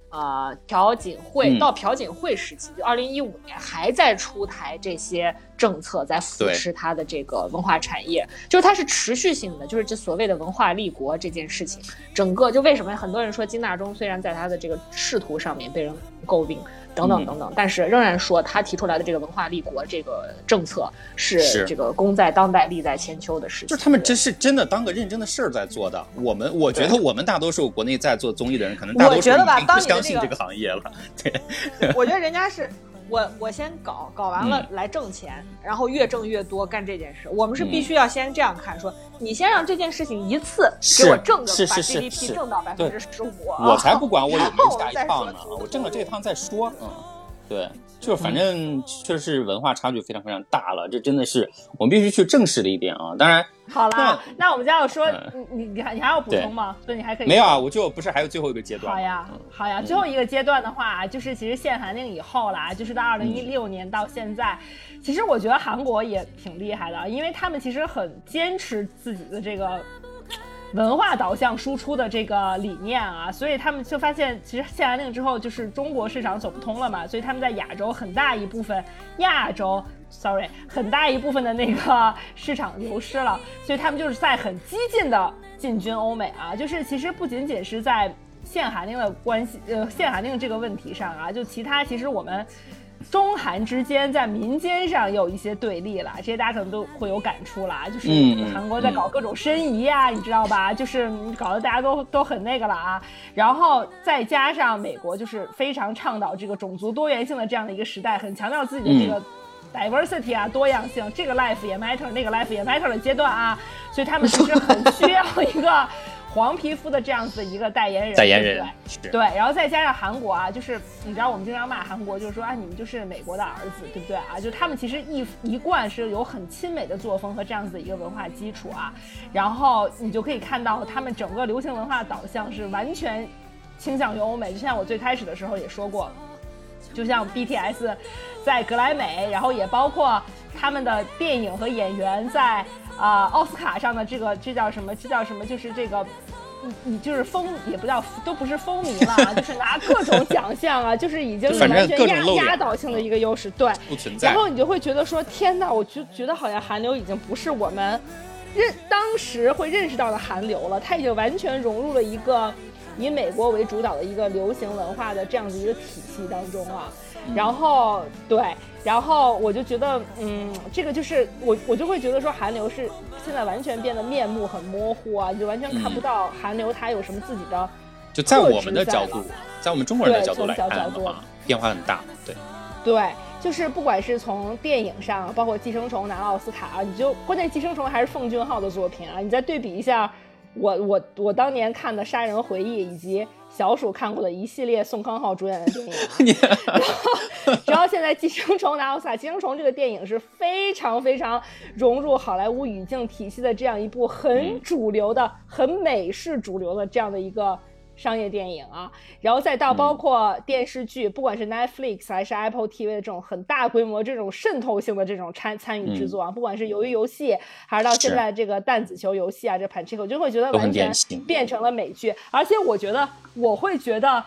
呃，朴槿惠到朴槿惠时期，就二零一五年还在出台这些政策，在扶持它的这个文化产业，就是它是持续性的，就是这所谓的文化立国这件事情，整个就为什么很多人说金大中虽然在他的这个仕途上面被人诟病。等等等等，但是仍然说他提出来的这个文化立国这个政策是这个功在当代利在千秋的事情。就是他们真是真的当个认真的事儿在做的。我们我觉得我们大多数国内在做综艺的人，可能大多数已经不相信这个行业了。对，我觉得人家是。我我先搞搞完了来挣钱，然后越挣越多干这件事。我们是必须要先这样看，说你先让这件事情一次给我挣个把 GDP 挣到百分之十五，我才 不管我有没有下一趟呢，我挣了这趟再说。嗯，对。就是反正确实是文化差距非常非常大了，这真的是我们必须去正视的一点啊。当然，好了，那我们就要说，你你还你还要补充吗？对，你还可以。没有啊，我就不是还有最后一个阶段。好呀，好呀，最后一个阶段的话，就是其实限韩令以后啦，就是到二零一六年到现在，其实我觉得韩国也挺厉害的，因为他们其实很坚持自己的这个。文化导向输出的这个理念啊，所以他们就发现，其实限韩令之后，就是中国市场走不通了嘛，所以他们在亚洲很大一部分亚洲，sorry，很大一部分的那个市场流失了，所以他们就是在很激进的进军欧美啊，就是其实不仅仅是在限韩令的关系，呃，限韩令这个问题上啊，就其他其实我们。中韩之间在民间上有一些对立了，这些大家可能都会有感触了，就是韩国在搞各种申遗啊，你知道吧？就是搞得大家都都很那个了啊。然后再加上美国就是非常倡导这个种族多元性的这样的一个时代，很强调自己的这个 diversity 啊多样性，这个 life 也 matter，那个 life 也 matter 的阶段啊，所以他们 其实很需要一个。黄皮肤的这样子一个代言人，代言人对对，然后再加上韩国啊，就是你知道我们经常骂韩国，就是说啊，你们就是美国的儿子，对不对啊？就他们其实一一贯是有很亲美的作风和这样子的一个文化基础啊，然后你就可以看到他们整个流行文化导向是完全倾向于欧美，就像我最开始的时候也说过，就像 BTS 在格莱美，然后也包括他们的电影和演员在。啊，奥斯卡上的这个，这叫什么？这叫什么？就是这个，你你就是风，也不叫，都不是风靡了，就是拿各种奖项啊，就是已经是完全压压倒性的一个优势，对，不存在。然后你就会觉得说，天哪，我就觉得好像韩流已经不是我们认当时会认识到的韩流了，它已经完全融入了一个以美国为主导的一个流行文化的这样子一个体系当中啊。然后对。然后我就觉得，嗯，这个就是我，我就会觉得说，韩流是现在完全变得面目很模糊啊，你就完全看不到韩流它有什么自己的。就在我们的角度，在我们中国人的角度来看的话，变化很大。对，对，就是不管是从电影上，包括《寄生虫》拿了奥斯卡，你就关键《寄生虫》还是奉俊昊的作品啊，你再对比一下，我我我当年看的《杀人回忆》以及。小鼠看过的一系列宋康昊主演的电影 然后，然后现在《寄生虫》拿奥斯卡，《寄生虫》这个电影是非常非常融入好莱坞语境体系的这样一部很主流的、很美式主流的这样的一个。商业电影啊，然后再到包括电视剧，不管是 Netflix 还是 Apple TV 的这种很大规模、这种渗透性的这种参参与制作啊，不管是鱿鱼游戏，还是到现在这个弹子球游戏啊，这 Panchico 就会觉得完全变成了美剧，而且我觉得我会觉得。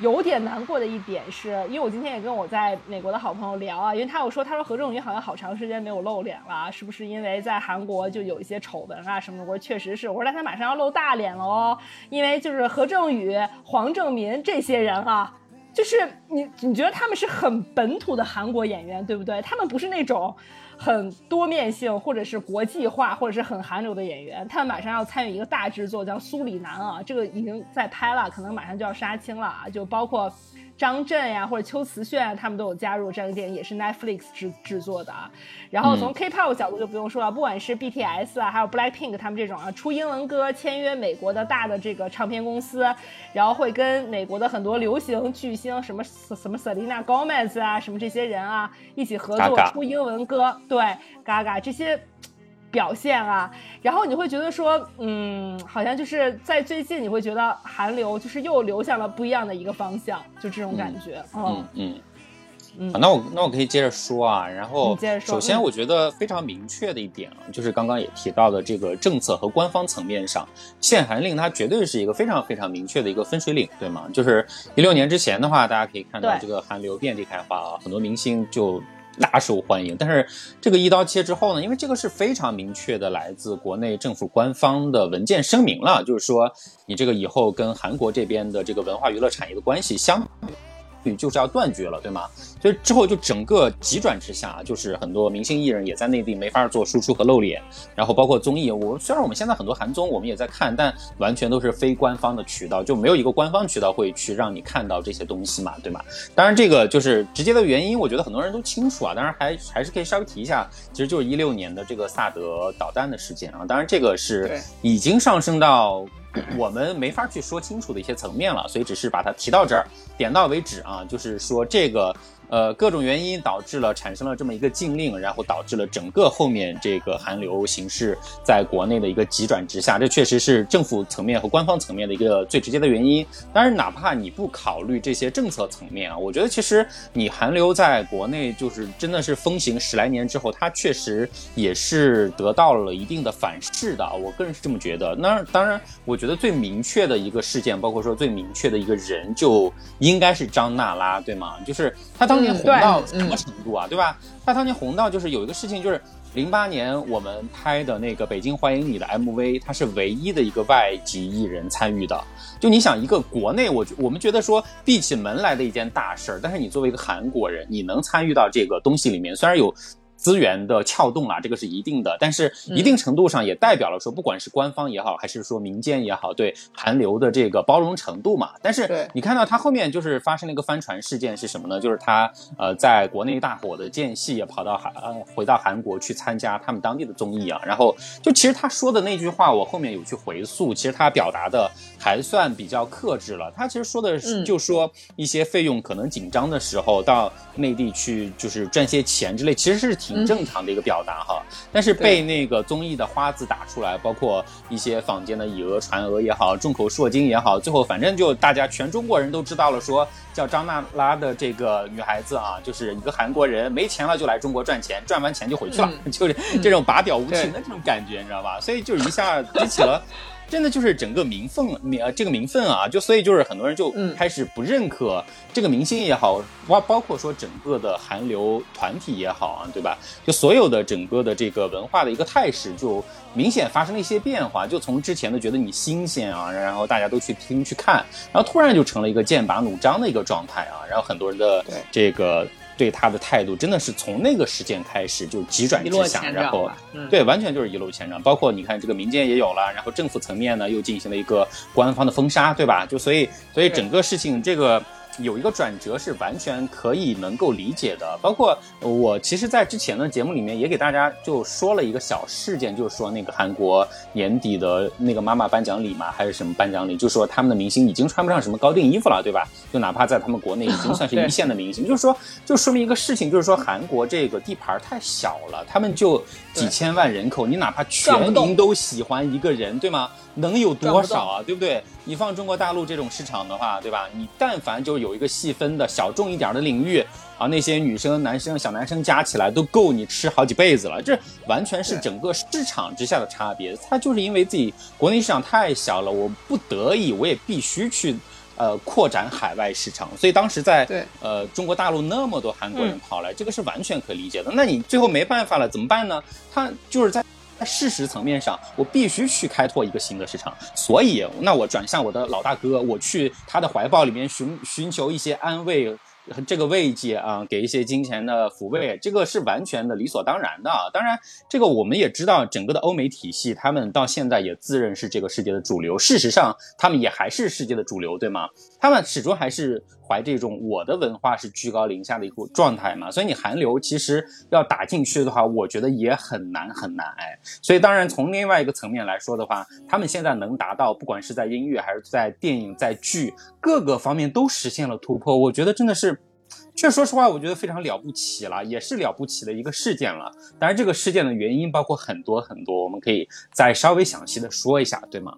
有点难过的一点是，因为我今天也跟我在美国的好朋友聊啊，因为他有说，他说何正宇好像好长时间没有露脸了，是不是因为在韩国就有一些丑闻啊什么的？我说确实是，我说那他马上要露大脸了哦，因为就是何正宇、黄正民这些人啊，就是你你觉得他们是很本土的韩国演员，对不对？他们不是那种。很多面性，或者是国际化，或者是很韩流的演员，他们马上要参与一个大制作，叫《苏里南》啊，这个已经在拍了，可能马上就要杀青了啊，就包括。张震呀，或者秋瓷炫，他们都有加入这个电影，也是 Netflix 制制作的啊。然后从 K-pop 角度就不用说了，不管是 BTS 啊，还有 Blackpink 他们这种啊，出英文歌签约美国的大的这个唱片公司，然后会跟美国的很多流行巨星，什么什么 Selena Gomez 啊，什么这些人啊，一起合作出英文歌。对，Gaga 这些。表现啊，然后你会觉得说，嗯，好像就是在最近，你会觉得韩流就是又流向了不一样的一个方向，就这种感觉，嗯嗯。啊，那我那我可以接着说啊，然后首先我觉得非常明确的一点啊，就是刚刚也提到的这个政策和官方层面上，限韩令它绝对是一个非常非常明确的一个分水岭，对吗？就是一六年之前的话，大家可以看到这个韩流遍地开花啊，很多明星就。大受欢迎，但是这个一刀切之后呢，因为这个是非常明确的来自国内政府官方的文件声明了，就是说你这个以后跟韩国这边的这个文化娱乐产业的关系相就是要断绝了，对吗？所以之后就整个急转直下，就是很多明星艺人也在内地没法做输出和露脸，然后包括综艺，我虽然我们现在很多韩综我们也在看，但完全都是非官方的渠道，就没有一个官方渠道会去让你看到这些东西嘛，对吗？当然这个就是直接的原因，我觉得很多人都清楚啊，当然还还是可以稍微提一下，其实就是一六年的这个萨德导弹的事件啊，当然这个是已经上升到。我们没法去说清楚的一些层面了，所以只是把它提到这儿，点到为止啊。就是说这个呃各种原因导致了产生了这么一个禁令，然后导致了整个后面这个韩流形势在国内的一个急转直下，这确实是政府层面和官方层面的一个最直接的原因。当然，哪怕你不考虑这些政策层面啊，我觉得其实你韩流在国内就是真的是风行十来年之后，它确实也是得到了一定的反噬的，我个人是这么觉得。那当然，我觉得最明确的一个事件，包括说最明确的一个人，就应该是张娜拉，对吗？就是她当年红到什么程度啊，对吧？那当年红到就是有一个事情，就是零八年我们拍的那个《北京欢迎你》的 MV，它是唯一的一个外籍艺人参与的。就你想一个国内，我觉我们觉得说闭起门来的一件大事儿，但是你作为一个韩国人，你能参与到这个东西里面，虽然有。资源的撬动啊，这个是一定的，但是一定程度上也代表了说，不管是官方也好，还是说民间也好，对韩流的这个包容程度嘛。但是你看到他后面就是发生了一个翻船事件是什么呢？就是他呃在国内大火的间隙也跑到韩呃回到韩国去参加他们当地的综艺啊，然后就其实他说的那句话，我后面有去回溯，其实他表达的还算比较克制了。他其实说的是，嗯就说一些费用可能紧张的时候到内地去就是赚些钱之类，其实是挺正常的一个表达哈。但是被那个综艺的花字打出来，包括一些坊间的以讹传讹也好，众口铄金也好，最后反正就大家全中国人都知道了，说叫张娜拉的这个女孩子啊，就是一个韩国人，没钱了就来中国赚钱，赚完钱就回去了，就是这种拔屌无情的这种感觉，你知道吧？所以就一下激起了。真的就是整个民愤，民呃这个民愤啊，就所以就是很多人就嗯开始不认可这个明星也好，包包括说整个的韩流团体也好啊，对吧？就所有的整个的这个文化的一个态势，就明显发生了一些变化。就从之前的觉得你新鲜啊，然后大家都去听去看，然后突然就成了一个剑拔弩张的一个状态啊，然后很多人的对这个对他的态度真的是从那个事件开始就急转直下，然后对，完全就是一落千丈。包括你看，这个民间也有了，然后政府层面呢又进行了一个官方的封杀，对吧？就所以，所以整个事情这个。有一个转折是完全可以能够理解的，包括我其实，在之前的节目里面也给大家就说了一个小事件，就是说那个韩国年底的那个妈妈颁奖礼嘛，还是什么颁奖礼，就说他们的明星已经穿不上什么高定衣服了，对吧？就哪怕在他们国内已经算是一线的明星，就是说，就说明一个事情，就是说韩国这个地盘太小了，他们就几千万人口，你哪怕全民都喜欢一个人，对吗？能有多少啊？对不对？你放中国大陆这种市场的话，对吧？你但凡就有一个细分的小众一点的领域啊，那些女生、男生、小男生加起来都够你吃好几辈子了。这完全是整个市场之下的差别。它就是因为自己国内市场太小了，我不得已，我也必须去。呃，扩展海外市场，所以当时在对呃中国大陆那么多韩国人嗯跑来，这个是完全可理解的。那你最后没办法了，怎么办呢？他就是在在事实层面上，我必须去开拓一个新的市场，所以那我转向我的老大哥，我去他的怀抱里面寻寻求一些安慰。这个慰藉啊，给一些金钱的抚慰，这个是完全的理所当然的。当然，这个我们也知道，整个的欧美体系，他们到现在也自认是这个世界的主流。事实上，他们也还是世界的主流，对吗？他们始终还是怀这种我的文化是居高临下的一个状态嘛。所以你韩流其实要打进去的话，我觉得也很难很难哎。所以当然从另外一个层面来说的话，他们现在能达到，不管是在音乐还是在电影、在剧各个方面都实现了突破，我觉得真的是。确实说实话，我觉得非常了不起了，也是了不起的一个事件了。当然，这个事件的原因包括很多很多，我们可以再稍微详细的说一下，对吗？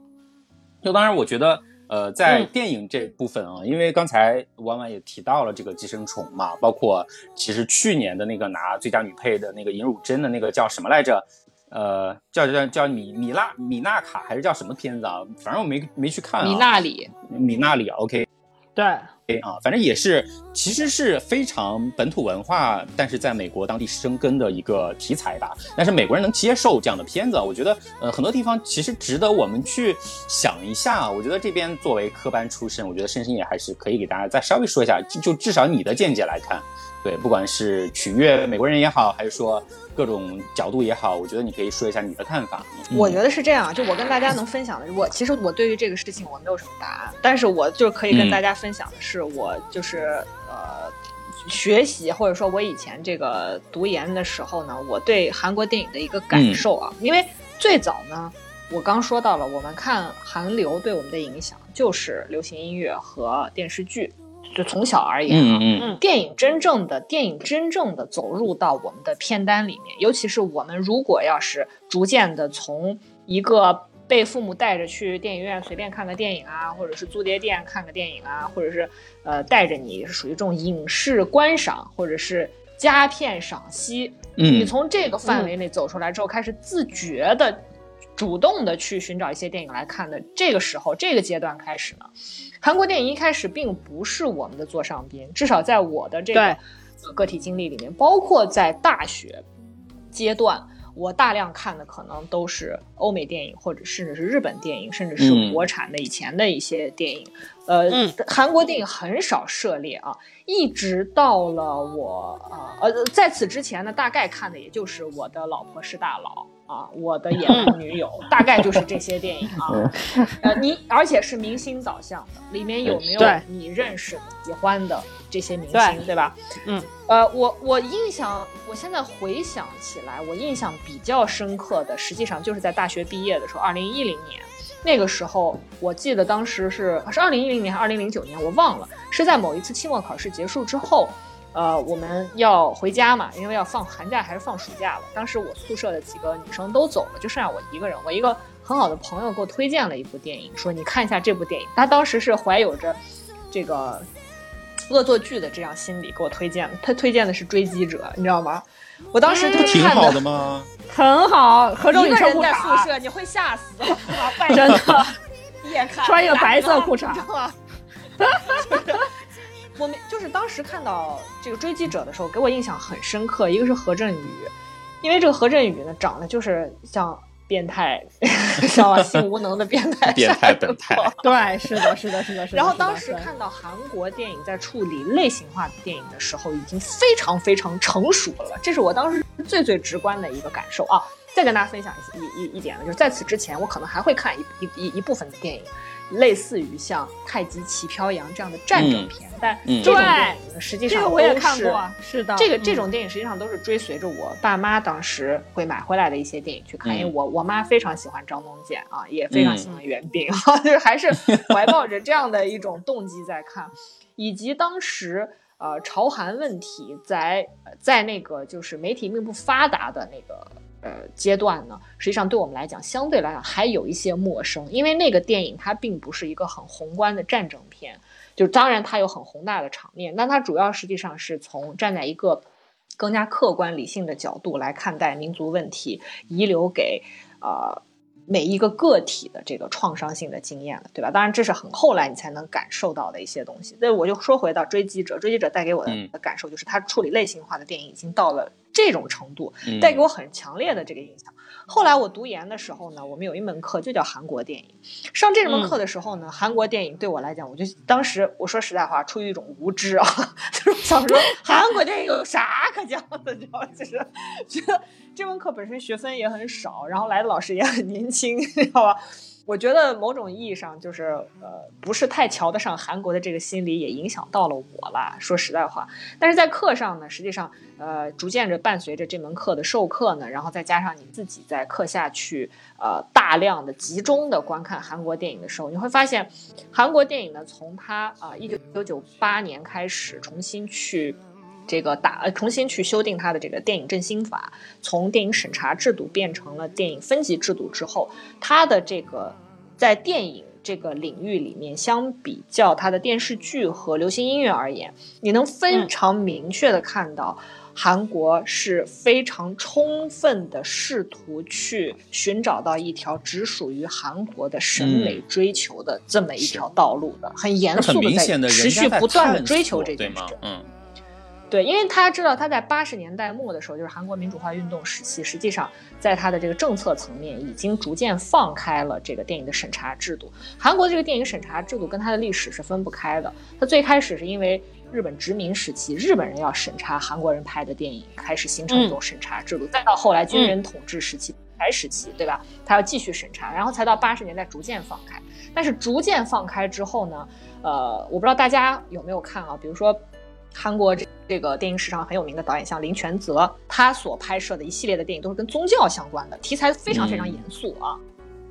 就当然，我觉得，呃，在电影这部分啊，因为刚才婉婉也提到了这个《寄生虫》嘛，包括其实去年的那个拿最佳女配的那个尹汝贞的那个叫什么来着？呃，叫叫叫米米娜米娜卡还是叫什么片子啊？反正我没没去看。米娜里，米娜里，OK。对，啊，反正也是，其实是非常本土文化，但是在美国当地生根的一个题材吧。但是美国人能接受这样的片子，我觉得，呃，很多地方其实值得我们去想一下。我觉得这边作为科班出身，我觉得深深也还是可以给大家再稍微说一下，就至少你的见解来看。对，不管是取悦美国人也好，还是说各种角度也好，我觉得你可以说一下你的看法。我觉得是这样，就我跟大家能分享的，我其实我对于这个事情我没有什么答案，但是我就可以跟大家分享的是，我就是呃学习或者说我以前这个读研的时候呢，我对韩国电影的一个感受啊，因为最早呢，我刚说到了，我们看韩流对我们的影响就是流行音乐和电视剧。就从小而言啊，电影真正的电影真正的走入到我们的片单里面，尤其是我们如果要是逐渐的从一个被父母带着去电影院随便看个电影啊，或者是租碟店看个电影啊，或者是呃带着你是属于这种影视观赏或者是佳片赏析，你从这个范围内走出来之后，开始自觉的。主动的去寻找一些电影来看的这个时候，这个阶段开始呢，韩国电影一开始并不是我们的座上宾，至少在我的这个个体经历里面，包括在大学阶段，我大量看的可能都是欧美电影，或者甚至是日本电影，甚至是国产的以前的一些电影。呃，韩国电影很少涉猎啊，一直到了我啊呃，在此之前呢，大概看的也就是我的老婆是大佬。啊，我的野蛮女友大概就是这些电影啊，呃，你而且是明星导向的，里面有没有你认识的、喜欢的这些明星，对吧？嗯，呃，我我印象，我现在回想起来，我印象比较深刻的，实际上就是在大学毕业的时候，二零一零年那个时候，我记得当时是是二零一零年还是二零零九年，我忘了，是在某一次期末考试结束之后。呃，我们要回家嘛，因为要放寒假还是放暑假了。当时我宿舍的几个女生都走了，就剩下我一个人。我一个很好的朋友给我推荐了一部电影，说你看一下这部电影。他当时是怀有着这个恶作剧的这样心理给我推荐的。他推荐的是《追击者》，你知道吗？我当时就挺好的吗？很好，何中一个人在宿舍，你会吓死，真的。夜看穿一个白色裤衩。我们就是当时看到这个追击者的时候，给我印象很深刻。一个是何振宇，因为这个何振宇呢，长得就是像变态，像？性无能的变态，变态本态。对，是的，是的，是的，是的。然后当时看到韩国电影在处理类型化的电影的时候，已经非常非常成熟了。这是我当时最最直观的一个感受啊！再跟大家分享一一一点呢，就是在此之前，我可能还会看一一一一部分的电影。类似于像《太极旗飘扬》这样的战争片，但这种电影实际上我也看过，是的，这个这种电影实际上都是追随着我爸妈当时会买回来的一些电影去看，因为我我妈非常喜欢张东健啊，也非常喜欢袁冰，就是还是怀抱着这样的一种动机在看，以及当时呃朝韩问题在在那个就是媒体并不发达的那个。呃，阶段呢，实际上对我们来讲，相对来讲还有一些陌生，因为那个电影它并不是一个很宏观的战争片，就当然它有很宏大的场面，但它主要实际上是从站在一个更加客观理性的角度来看待民族问题遗留给呃每一个个体的这个创伤性的经验了，对吧？当然这是很后来你才能感受到的一些东西。所以我就说回到《追击者》，《追击者》带给我的感受就是他处理类型化的电影已经到了。这种程度带给我很强烈的这个印象。后来我读研的时候呢，我们有一门课就叫韩国电影。上这门课的时候呢，韩国电影对我来讲，我就当时我说实在话，出于一种无知啊，就是想说 韩国电影有啥可讲的，知道吗？就是觉得这门课本身学分也很少，然后来的老师也很年轻，知道吧？我觉得某种意义上就是呃，不是太瞧得上韩国的这个心理，也影响到了我啦。说实在话，但是在课上呢，实际上呃，逐渐着伴随着这门课的授课呢，然后再加上你自己在课下去呃大量的集中的观看韩国电影的时候，你会发现韩国电影呢，从它啊一九九八年开始重新去。这个打重新去修订它的这个电影振兴法，从电影审查制度变成了电影分级制度之后，它的这个在电影这个领域里面，相比较它的电视剧和流行音乐而言，你能非常明确的看到。韩国是非常充分的试图去寻找到一条只属于韩国的审美追求的这么一条道路的，很严肃的在持续不断的追求这件事。嗯，对，因为他知道他在八十年代末的时候，就是韩国民主化运动时期，实际上在他的这个政策层面已经逐渐放开了这个电影的审查制度。韩国这个电影审查制度跟它的历史是分不开的。它最开始是因为。日本殖民时期，日本人要审查韩国人拍的电影，开始形成一种审查制度。再到后来军人统治时期、台时期，对吧？他要继续审查，然后才到八十年代逐渐放开。但是逐渐放开之后呢，呃，我不知道大家有没有看啊？比如说，韩国这这个电影史上很有名的导演，像林权泽，他所拍摄的一系列的电影都是跟宗教相关的，题材非常非常严肃啊。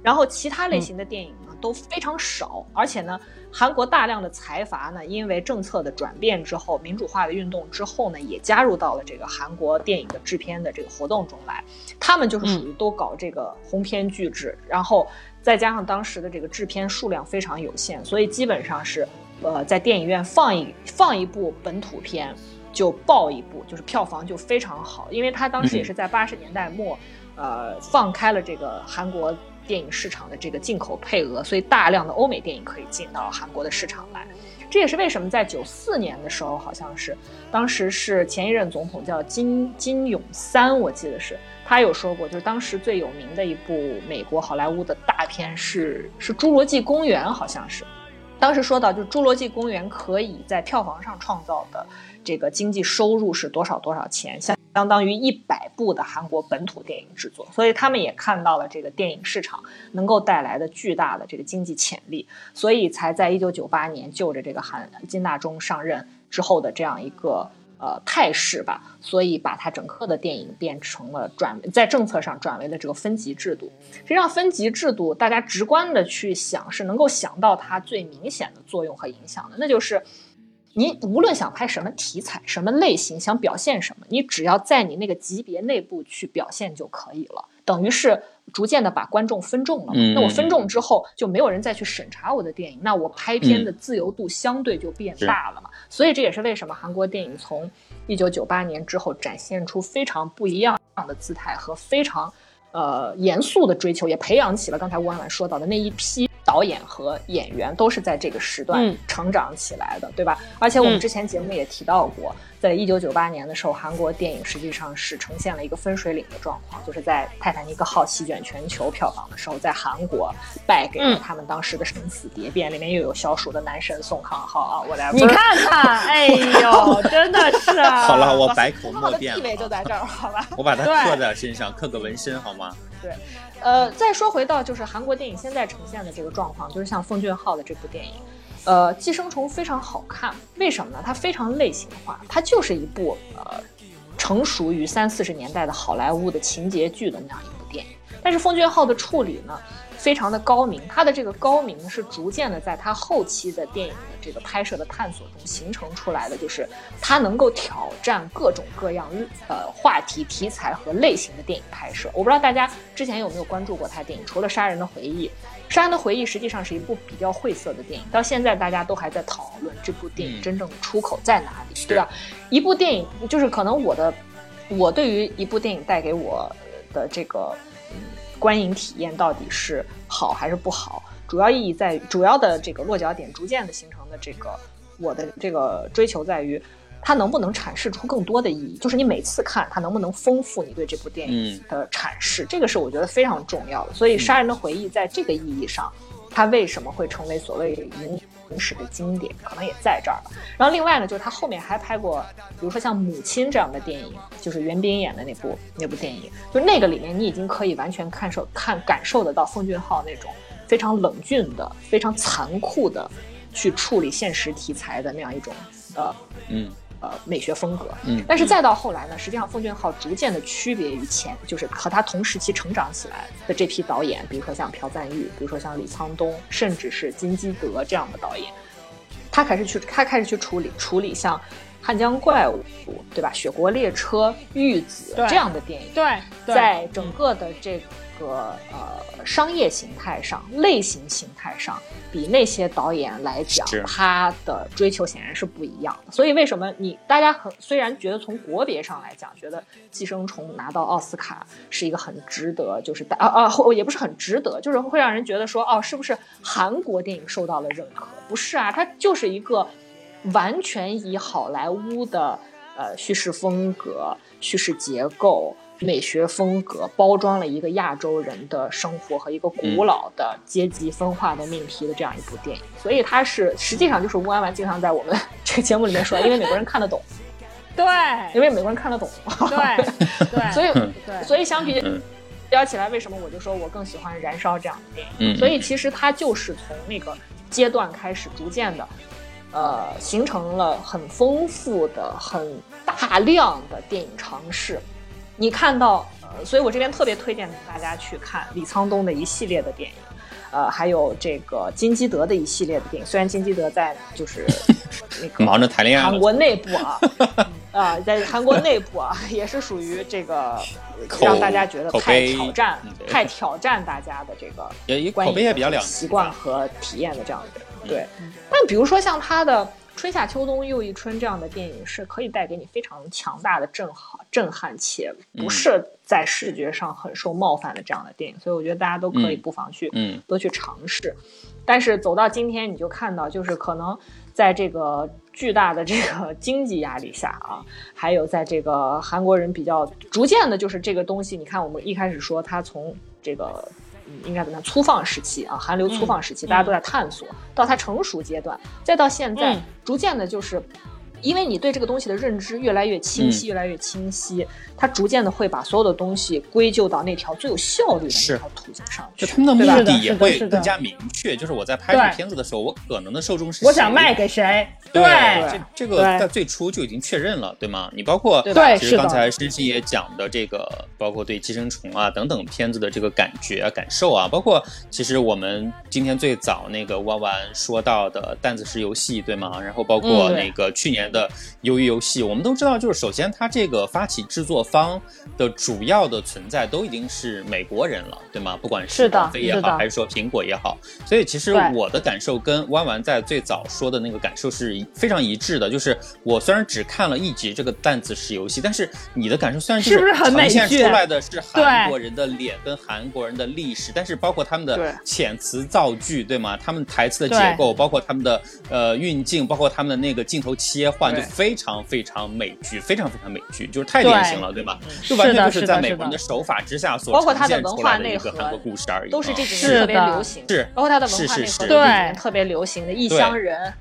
然后其他类型的电影呢都非常少，而且呢。韩国大量的财阀呢，因为政策的转变之后，民主化的运动之后呢，也加入到了这个韩国电影的制片的这个活动中来。他们就是属于都搞这个鸿篇巨制，然后再加上当时的这个制片数量非常有限，所以基本上是，呃，在电影院放一放一部本土片就爆一部，就是票房就非常好。因为他当时也是在八十年代末，呃，放开了这个韩国。电影市场的这个进口配额，所以大量的欧美电影可以进到韩国的市场来。这也是为什么在九四年的时候，好像是当时是前一任总统叫金金永三，我记得是他有说过，就是当时最有名的一部美国好莱坞的大片是是《侏罗纪公园》，好像是当时说到，就是《侏罗纪公园》可以在票房上创造的这个经济收入是多少多少钱，相。相当于一百部的韩国本土电影制作，所以他们也看到了这个电影市场能够带来的巨大的这个经济潜力，所以才在一九九八年就着这个韩金大中上任之后的这样一个呃态势吧，所以把它整个的电影变成了转在政策上转为了这个分级制度。实际上，分级制度大家直观的去想是能够想到它最明显的作用和影响的，那就是。你无论想拍什么题材、什么类型，想表现什么，你只要在你那个级别内部去表现就可以了。等于是逐渐的把观众分众了。那我分众之后，就没有人再去审查我的电影，那我拍片的自由度相对就变大了嘛。所以这也是为什么韩国电影从一九九八年之后展现出非常不一样的姿态和非常呃严肃的追求，也培养起了刚才吴婉婉说到的那一批。导演和演员都是在这个时段成长起来的，对吧？而且我们之前节目也提到过，在一九九八年的时候，韩国电影实际上是呈现了一个分水岭的状况，就是在《泰坦尼克号》席卷全球票房的时候，在韩国败给了他们当时的《生死蝶变》，里面又有消暑的男神宋康昊啊，我来，你看看，哎呦，真的是，好了，我百口莫辩，地位就在这儿，好吧？我把它刻在身上，刻个纹身好吗？对。呃，再说回到就是韩国电影现在呈现的这个状况，就是像奉俊昊的这部电影，呃，《寄生虫》非常好看，为什么呢？它非常类型化，它就是一部呃，成熟于三四十年代的好莱坞的情节剧的那样一部电影。但是奉俊昊的处理呢？非常的高明，他的这个高明是逐渐的在他后期的电影的这个拍摄的探索中形成出来的，就是他能够挑战各种各样呃话题、题材和类型的电影拍摄。我不知道大家之前有没有关注过他的电影，除了《杀人的回忆》，《杀人的回忆》实际上是一部比较晦涩的电影，到现在大家都还在讨论这部电影真正的出口在哪里，对吧？一部电影就是可能我的，我对于一部电影带给我的这个。观影体验到底是好还是不好？主要意义在于主要的这个落脚点，逐渐的形成的这个我的这个追求在于，它能不能阐释出更多的意义？就是你每次看它能不能丰富你对这部电影的阐释？这个是我觉得非常重要的。所以《杀人的回忆》在这个意义上，它为什么会成为所谓影影史的经典，可能也在这儿了。然后另外呢，就是他后面还拍过，比如说像《母亲》这样的电影，就是袁冰演的那部那部电影，就那个里面你已经可以完全看受看感受得到奉俊昊那种非常冷峻的、非常残酷的去处理现实题材的那样一种呃嗯呃美学风格。嗯，但是再到后来呢，实际上奉俊昊逐渐的区别于前，就是和他同时期成长起来的这批导演，比如说像朴赞郁，比如说像李沧东，甚至是金基德这样的导演。他开始去，他开始去处理处理像《汉江怪物》对吧，《雪国列车》、《玉子》这样的电影。对，在整个的这个呃商业形态上、类型形态上，比那些导演来讲，他的追求显然是不一样的。所以为什么你大家很虽然觉得从国别上来讲，觉得《寄生虫》拿到奥斯卡是一个很值得，就是大啊啊也不是很值得，就是会让人觉得说哦，是不是韩国电影受到了认可？不是啊，它就是一个完全以好莱坞的呃叙事风格、叙事结构。美学风格包装了一个亚洲人的生活和一个古老的阶级分化的命题的这样一部电影，所以它是实际上就是吴安完经常在我们 这个节目里面说，因为美国人看得懂，对，因为美国人看得懂，对，对，所以对，所以相比较起来，为什么我就说我更喜欢《燃烧》这样的电影？所以其实它就是从那个阶段开始，逐渐的，呃，形成了很丰富的、很大量的电影尝试。你看到，呃，所以我这边特别推荐大家去看李沧东的一系列的电影，呃，还有这个金基德的一系列的电影。虽然金基德在就是 那个忙着谈恋爱，韩国内部啊，啊，在韩国内部啊，也是属于这个让大家觉得太挑战、太挑战大家的这个口碑也比较两习惯和体验的这样的。对，但比如说像他的。春夏秋冬又一春这样的电影是可以带给你非常强大的震撼、震撼且不是在视觉上很受冒犯的这样的电影，所以我觉得大家都可以不妨去，嗯，多去尝试。但是走到今天，你就看到，就是可能在这个巨大的这个经济压力下啊，还有在这个韩国人比较逐渐的，就是这个东西，你看我们一开始说他从这个。应该怎么样？粗放时期啊，韩流粗放时期，大家都在探索，到它成熟阶段，再到现在，逐渐的就是。因为你对这个东西的认知越来越清晰，越来越清晰，它逐渐的会把所有的东西归咎到那条最有效率的那条途径上去。就他们的目的也会更加明确，就是我在拍这个片子的时候，我可能的受众是我想卖给谁？对，这这个在最初就已经确认了，对吗？你包括对，其实刚才申鑫也讲的这个，包括对寄生虫啊等等片子的这个感觉啊、感受啊，包括其实我们今天最早那个弯弯说到的弹子石游戏，对吗？然后包括那个去年。的鱿鱼游戏，我们都知道，就是首先它这个发起制作方的主要的存在都已经是美国人了，对吗？不管是网飞也好，还是说苹果也好，所以其实我的感受跟弯弯在最早说的那个感受是非常一致的。就是我虽然只看了一集这个弹子石游戏，但是你的感受虽然就是呈现出来的是韩国人的脸跟韩国人的历史，但是包括他们的遣词造句，对吗？他们台词的结构，包括他们的呃运镜，包括他们的那个镜头切。换就非常非常美剧，非常非常美剧，就是太典型了，对。吧？就完全就是在美国人的。手法之下所呈现出来的一个韩国故事而已。都是这几年特别流行，是。包括它的文化内核，对。特别流行的异乡人。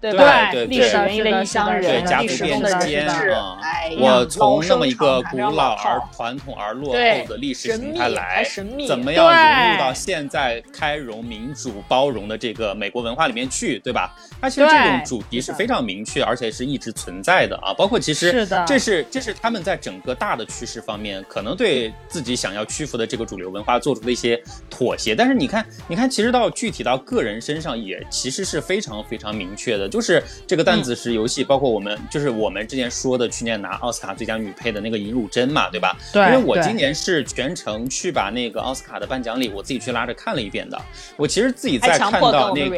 对对，历史的异乡人，对家族变迁啊！我从那么一个古老而传统而落后的历史形态来，怎么样融入到现在开融、民主、包容的这个美国文化里面去，对吧？它其实这种主题是非常明确，而且是一直存在的啊！包括其实这是这是他们在整个大的趋势方面，可能对自己想要屈服的这个主流文化做出的一些妥协。但是你看，你看，其实到具体到个人身上，也其实是非常非常明确的。就是这个弹子石游戏，包括我们，就是我们之前说的去年拿奥斯卡最佳女配的那个尹汝贞嘛，对吧？对。因为我今年是全程去把那个奥斯卡的颁奖礼，我自己去拉着看了一遍的。我其实自己在看到那个，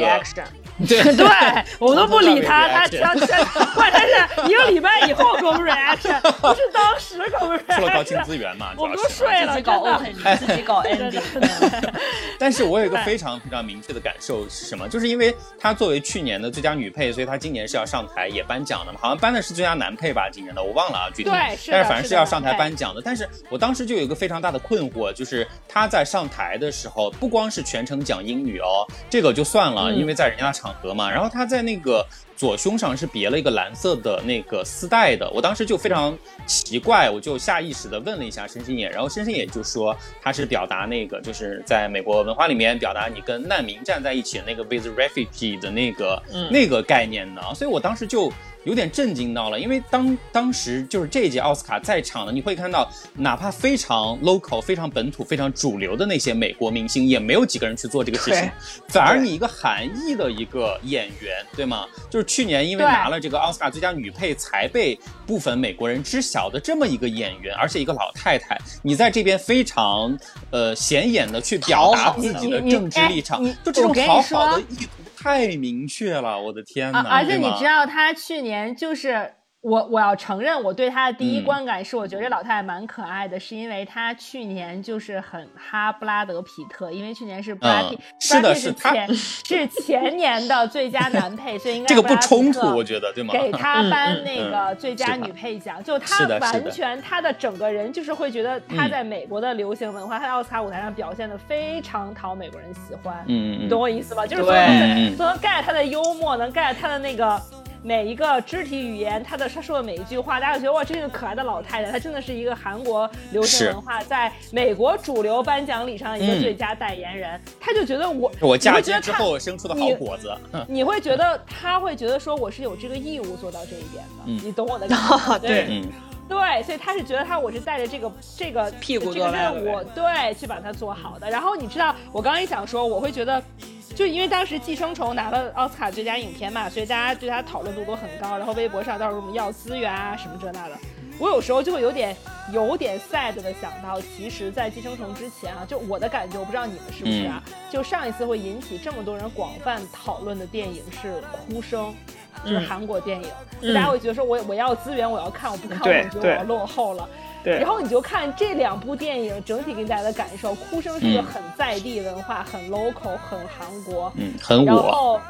对对，我都不理他，他他他，关键是一个礼拜以后给我们 reaction，不是当时给我们 reaction。除了高清资源嘛，我们都睡了，搞 open，自己搞 ending。但是我有一个非常非常明确的感受是什么？就是因为他作为去年的最佳女配。所以他今年是要上台也颁奖的嘛？好像颁的是最佳男配吧？今年的我忘了啊，具体。对，但是反正是要上台颁奖的。但是我当时就有一个非常大的困惑，就是他在上台的时候，不光是全程讲英语哦，这个就算了，因为在人家的场合嘛。然后他在那个。左胸上是别了一个蓝色的那个丝带的，我当时就非常奇怪，我就下意识的问了一下申星野，然后申星野就说他是表达那个就是在美国文化里面表达你跟难民站在一起的那个 with refugee 的那个那个概念呢，所以我当时就有点震惊到了，因为当当时就是这一届奥斯卡在场的，你会看到哪怕非常 local、非常本土、非常主流的那些美国明星，也没有几个人去做这个事情，反而你一个韩裔的一个演员，对吗？就是去年因为拿了这个奥斯卡最佳女配，才被部分美国人知晓的这么一个演员，而且一个老太太，你在这边非常呃显眼的去表达自己的政治立场，就这种讨好的意图太明确了，我的天哪！而且你知道他去年就是。我我要承认，我对她的第一观感是，我觉得这老太太蛮可爱的，是因为她去年就是很哈布拉德皮特，因为去年是布拉蒂，是的是前是前年的最佳男配，所以应该这个不冲突，我觉得对吗？给 他颁那个最佳女配奖，就她完全她的整个人就是会觉得她在美国的流行文化，她在奥斯卡舞台上表现的非常讨美国人喜欢，嗯嗯，你懂我意思吧？就是说能能 get 她的幽默，能 get 她的那个。每一个肢体语言，他的他说的每一句话，大家觉得哇，这是个可爱的老太太，她真的是一个韩国流行文化在美国主流颁奖礼上的一个最佳代言人。他就觉得我，我嫁接之后生出的好果子。你会觉得他会觉得说我是有这个义务做到这一点的，你懂我的 感觉？对，对，所以他是觉得他我是带着这个这个屁股这个任务，对，去把它做好的。然后你知道，我刚刚也想说，我会觉得。就因为当时《寄生虫》拿了奥斯卡最佳影片嘛，所以大家对它讨论度都很高。然后微博上到时候我们要资源啊什么这那的，我有时候就会有点有点 sad 的想到，其实，在《寄生虫》之前啊，就我的感觉，我不知道你们是不是啊？就上一次会引起这么多人广泛讨论的电影是《哭声》，就是韩国电影，大家会觉得说我我要资源，我要看，我不看我觉得我要落后了。对，然后你就看这两部电影整体给大家的感受，《哭声》是一个很在地文化、很 local、很韩国，嗯，很我，然后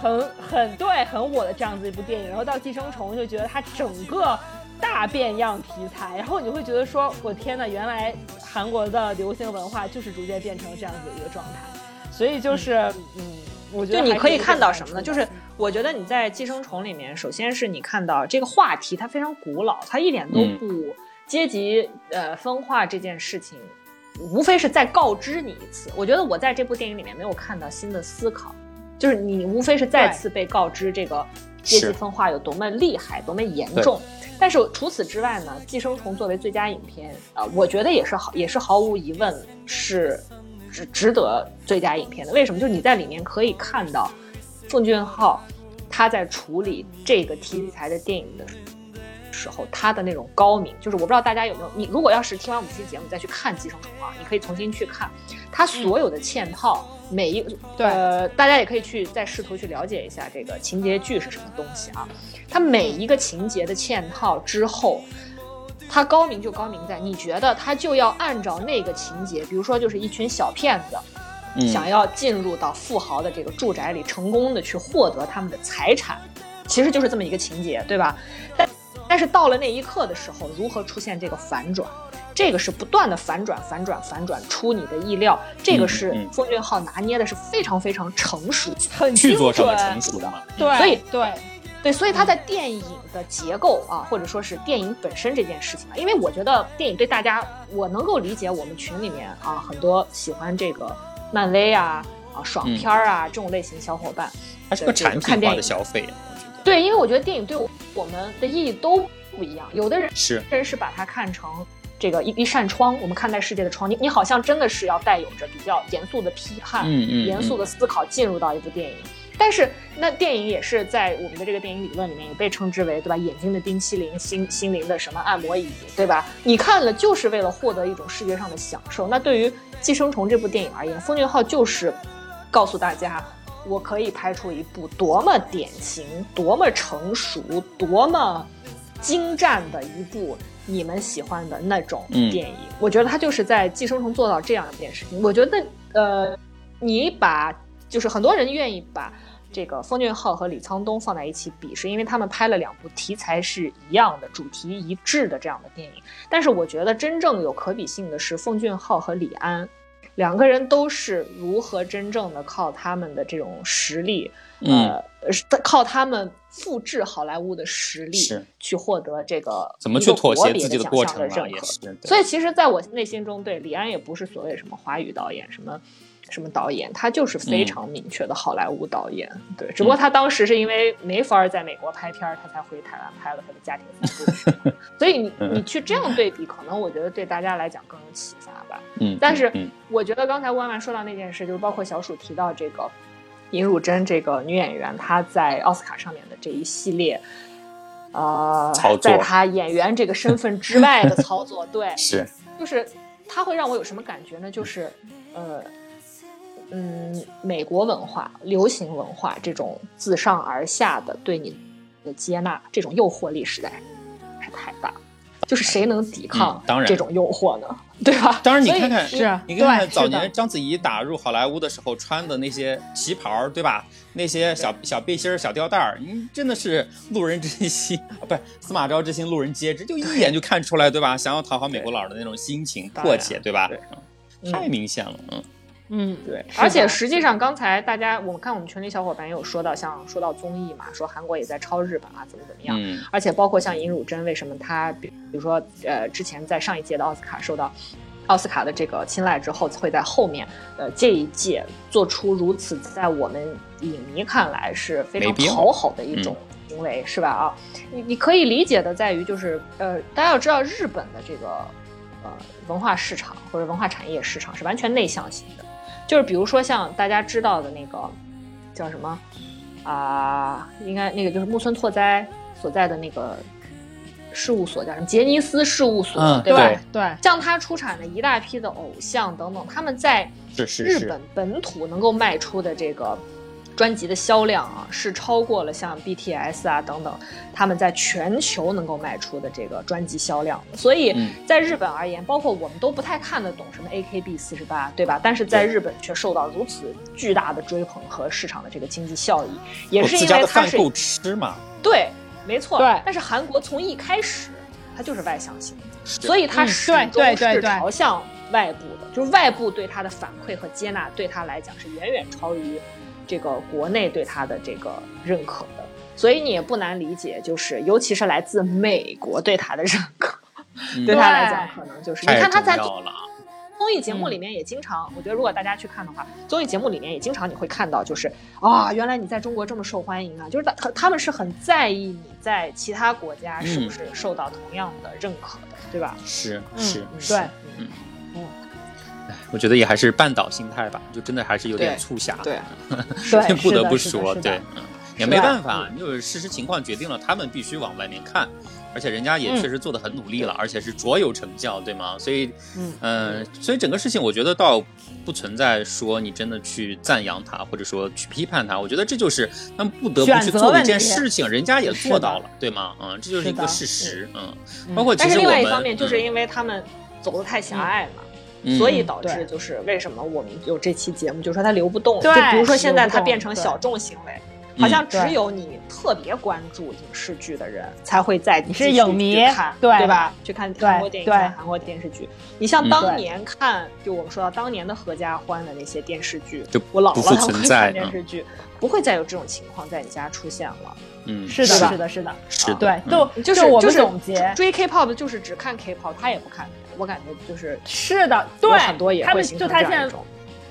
很很对，很我的这样子一部电影。然后到《寄生虫》就觉得它整个大变样题材，然后你会觉得说，我天呐，原来韩国的流行文化就是逐渐变成这样子的一个状态。所以就是，嗯，我觉得就你可以看到什么呢？就是我觉得你在《寄生虫》里面，首先是你看到这个话题它非常古老，它一点都不。阶级呃分化这件事情，无非是再告知你一次。我觉得我在这部电影里面没有看到新的思考，就是你无非是再次被告知这个阶级分化有多么厉害、多么严重。但是除此之外呢，《寄生虫》作为最佳影片啊，我觉得也是好，也是毫无疑问是值值得最佳影片的。为什么？就是你在里面可以看到奉俊昊他在处理这个题材的电影的。时候，他的那种高明，就是我不知道大家有没有，你如果要是听完五期节目再去看《寄生虫》啊，你可以重新去看他所有的嵌套，每一对，呃，大家也可以去再试图去了解一下这个情节剧是什么东西啊。他每一个情节的嵌套之后，他高明就高明在，你觉得他就要按照那个情节，比如说就是一群小骗子，想要进入到富豪的这个住宅里，成功的去获得他们的财产，其实就是这么一个情节，对吧？但但是到了那一刻的时候，如何出现这个反转？这个是不断的反转、反转、反转出你的意料。这个是奉俊昊拿捏的是非常非常成熟、很精准、成熟的。对，所以对对，所以他在电影的结构啊，或者说是电影本身这件事情啊，因为我觉得电影对大家，我能够理解我们群里面啊很多喜欢这个漫威啊啊爽片啊这种类型小伙伴，它是个产品化的消费。对，因为我觉得电影对我我们的意义都不一样。有的人是真是把它看成这个一一扇窗，我们看待世界的窗。你你好像真的是要带有着比较严肃的批判、严肃的思考进入到一部电影。但是那电影也是在我们的这个电影理论里面也被称之为对吧？眼睛的冰淇淋，心心灵的什么按摩椅，对吧？你看了就是为了获得一种视觉上的享受。那对于《寄生虫》这部电影而言，奉俊昊就是告诉大家。我可以拍出一部多么典型、多么成熟、多么精湛的一部你们喜欢的那种电影。我觉得他就是在《寄生虫》做到这样一件事情。我觉得，呃，你把就是很多人愿意把这个奉俊昊和李沧东放在一起比，是因为他们拍了两部题材是一样的、主题一致的这样的电影。但是我觉得真正有可比性的是奉俊昊和李安。两个人都是如何真正的靠他们的这种实力，呃，靠他们复制好莱坞的实力去获得这个怎么去妥协自己的过程的认可。所以，其实在我内心中，对李安也不是所谓什么华语导演，什么什么导演，他就是非常明确的好莱坞导演。对，只不过他当时是因为没法在美国拍片儿，他才回台湾拍了他的家庭 三部曲。所以你你去这样对比，可能我觉得对大家来讲更有启发吧。嗯，但是我觉得刚才万万说到那件事，就是包括小鼠提到这个尹汝贞这个女演员，她在奥斯卡上面的这一系列。呃，在他演员这个身份之外的操作，对，是，就是他会让我有什么感觉呢？就是，呃，嗯，美国文化、流行文化这种自上而下的对你的接纳，这种诱惑力实在是太大。就是谁能抵抗这种诱惑呢？对吧？当然，你看看，是啊，你看看早年章子怡打入好莱坞的时候穿的那些旗袍，对吧？那些小小背心、小吊带儿，你真的是路人之心啊，不是司马昭之心，路人皆知，就一眼就看出来，对吧？想要讨好美国佬的那种心情迫切，对吧？对太明显了，嗯。嗯，对，而且实际上刚才大家，我们看我们群里小伙伴也有说到，像说到综艺嘛，说韩国也在抄日本啊，怎么怎么样。嗯。而且包括像尹汝贞，为什么她比比如说呃之前在上一届的奥斯卡受到奥斯卡的这个青睐之后，会在后面呃这一届做出如此在我们影迷看来是非常讨好的一种行为，是吧？啊，你你可以理解的在于就是呃大家要知道日本的这个呃文化市场或者文化产业市场是完全内向型的。就是比如说像大家知道的那个叫什么啊？应该那个就是木村拓哉所在的那个事务所叫什么？杰尼斯事务所，对吧？对，像他出产的一大批的偶像等等，他们在日本本土能够卖出的这个。专辑的销量啊，是超过了像 BTS 啊等等，他们在全球能够卖出的这个专辑销量。所以在日本而言，包括我们都不太看得懂什么 AKB 四十八，对吧？但是在日本却受到如此巨大的追捧和市场的这个经济效益，也是因为它是够吃嘛？对，没错。对。但是韩国从一开始它就是外向型，所以它始终是朝向外部的，就是外部对它的反馈和接纳，对它来讲是远远超于。这个国内对他的这个认可的，所以你也不难理解，就是尤其是来自美国对他的认可，对他来讲可能就是你看他在综艺节目里面也经常，我觉得如果大家去看的话，综艺节目里面也经常你会看到，就是啊，原来你在中国这么受欢迎啊，就是他他们是很在意你在其他国家是不是受到同样的认可的，对吧？是是，对，嗯。我觉得也还是半岛心态吧，就真的还是有点促狭，对，不得不说，对，嗯，也没办法，就是事实情况决定了他们必须往外面看，而且人家也确实做的很努力了，而且是卓有成效，对吗？所以，嗯，所以整个事情我觉得倒不存在说你真的去赞扬他，或者说去批判他，我觉得这就是他们不得不去做的一件事情，人家也做到了，对吗？嗯，这就是一个事实，嗯，包括其实另外一方面就是因为他们走的太狭隘了。所以导致就是为什么我们有这期节目，就说它流不动。就比如说现在它变成小众行为，好像只有你特别关注影视剧的人才会在你是影迷看，对吧？去看韩国电影、看韩国电视剧。你像当年看，就我们说到当年的合家欢的那些电视剧，就我姥姥他会看电视剧，不会再有这种情况在你家出现了。嗯，是的，是的，是的，是对，就就是我们总结追 K-pop 就是只看 K-pop，他也不看。我感觉就是是的，对，很多也会形成这样一种。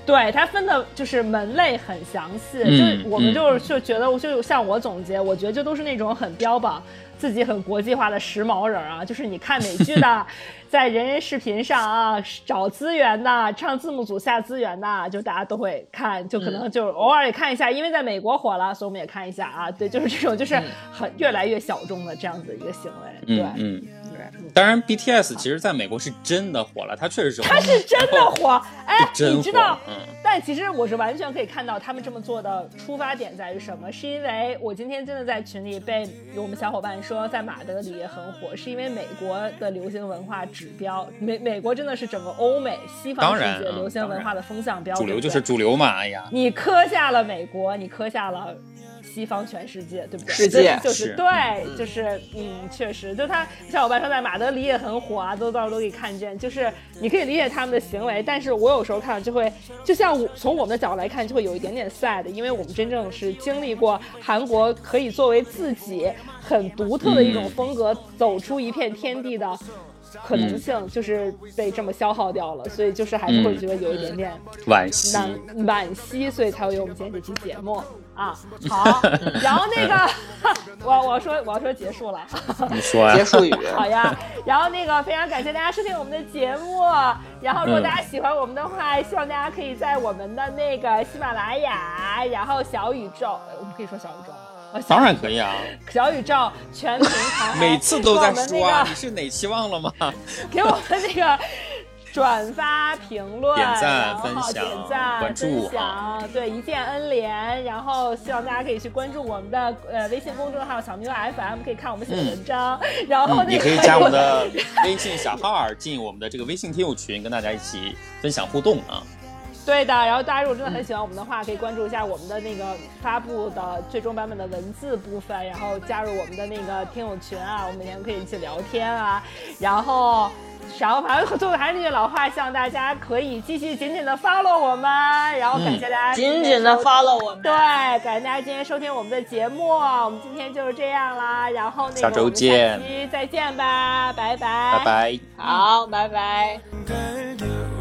对它分的就是门类很详细，就我们就是就觉得，就像我总结，我觉得就都是那种很标榜自己很国际化的时髦人啊，就是你看美剧的，在人人视频上啊找资源的，唱字幕组下资源的，就大家都会看，就可能就偶尔也看一下，因为在美国火了，所以我们也看一下啊。对，就是这种就是很越来越小众的这样子一个行为。对，嗯。当然，BTS 其实在美国是真的火了，它确实是，它是真的火，哎，你知道？嗯。但其实我是完全可以看到他们这么做的出发点在于什么？是因为我今天真的在群里被我们小伙伴说，在马德里也很火，是因为美国的流行文化指标，美美国真的是整个欧美西方世界流行文化的风向标，主流就是主流嘛，哎呀，你磕下了美国，你磕下了。西方全世界，对不对？世界就是对，就是嗯，确实，就他小伙伴说在马德里也很火啊，都到处都可以看见。就是你可以理解他们的行为，但是我有时候看就会，就像我从我们的角度来看，就会有一点点 sad，因为我们真正是经历过韩国可以作为自己很独特的一种风格走出一片天地的。可能性就是被这么消耗掉了，所以就是还是会觉得有一点点惋惜，惋惜，所以才会有我们今天这期节目啊。好，然后那个 我我说我要说结束了，你说 结束语好呀。然后那个非常感谢大家收听我们的节目，然后如果大家喜欢我们的话，希望大家可以在我们的那个喜马拉雅，然后小宇宙，我们可以说小宇宙。当然可以啊！小宇宙全平台，每次都在说，你是哪期忘了吗？给我们那个转发、评论、点赞、分享、点赞、关注，对，一键 N 连。然后希望大家可以去关注我们的呃微信公众号“小明 FM”，可以看我们写的文章。然后你可以加我们的微信小号进我们的这个微信听友群，跟大家一起分享互动啊。对的，然后大家如果真的很喜欢我们的话，可以关注一下我们的那个发布的最终版本的文字部分，然后加入我们的那个听友群啊，我们每天可以一起聊天啊，然后，然后反正最后还是那句老话，希望大家可以继续紧紧的 follow 我们，然后感谢大家紧紧的 follow 我们，对，感谢大家今天收听我们的节目，我们今天就是这样啦，然后那个下周见，再见吧，拜拜，拜拜，好，拜拜。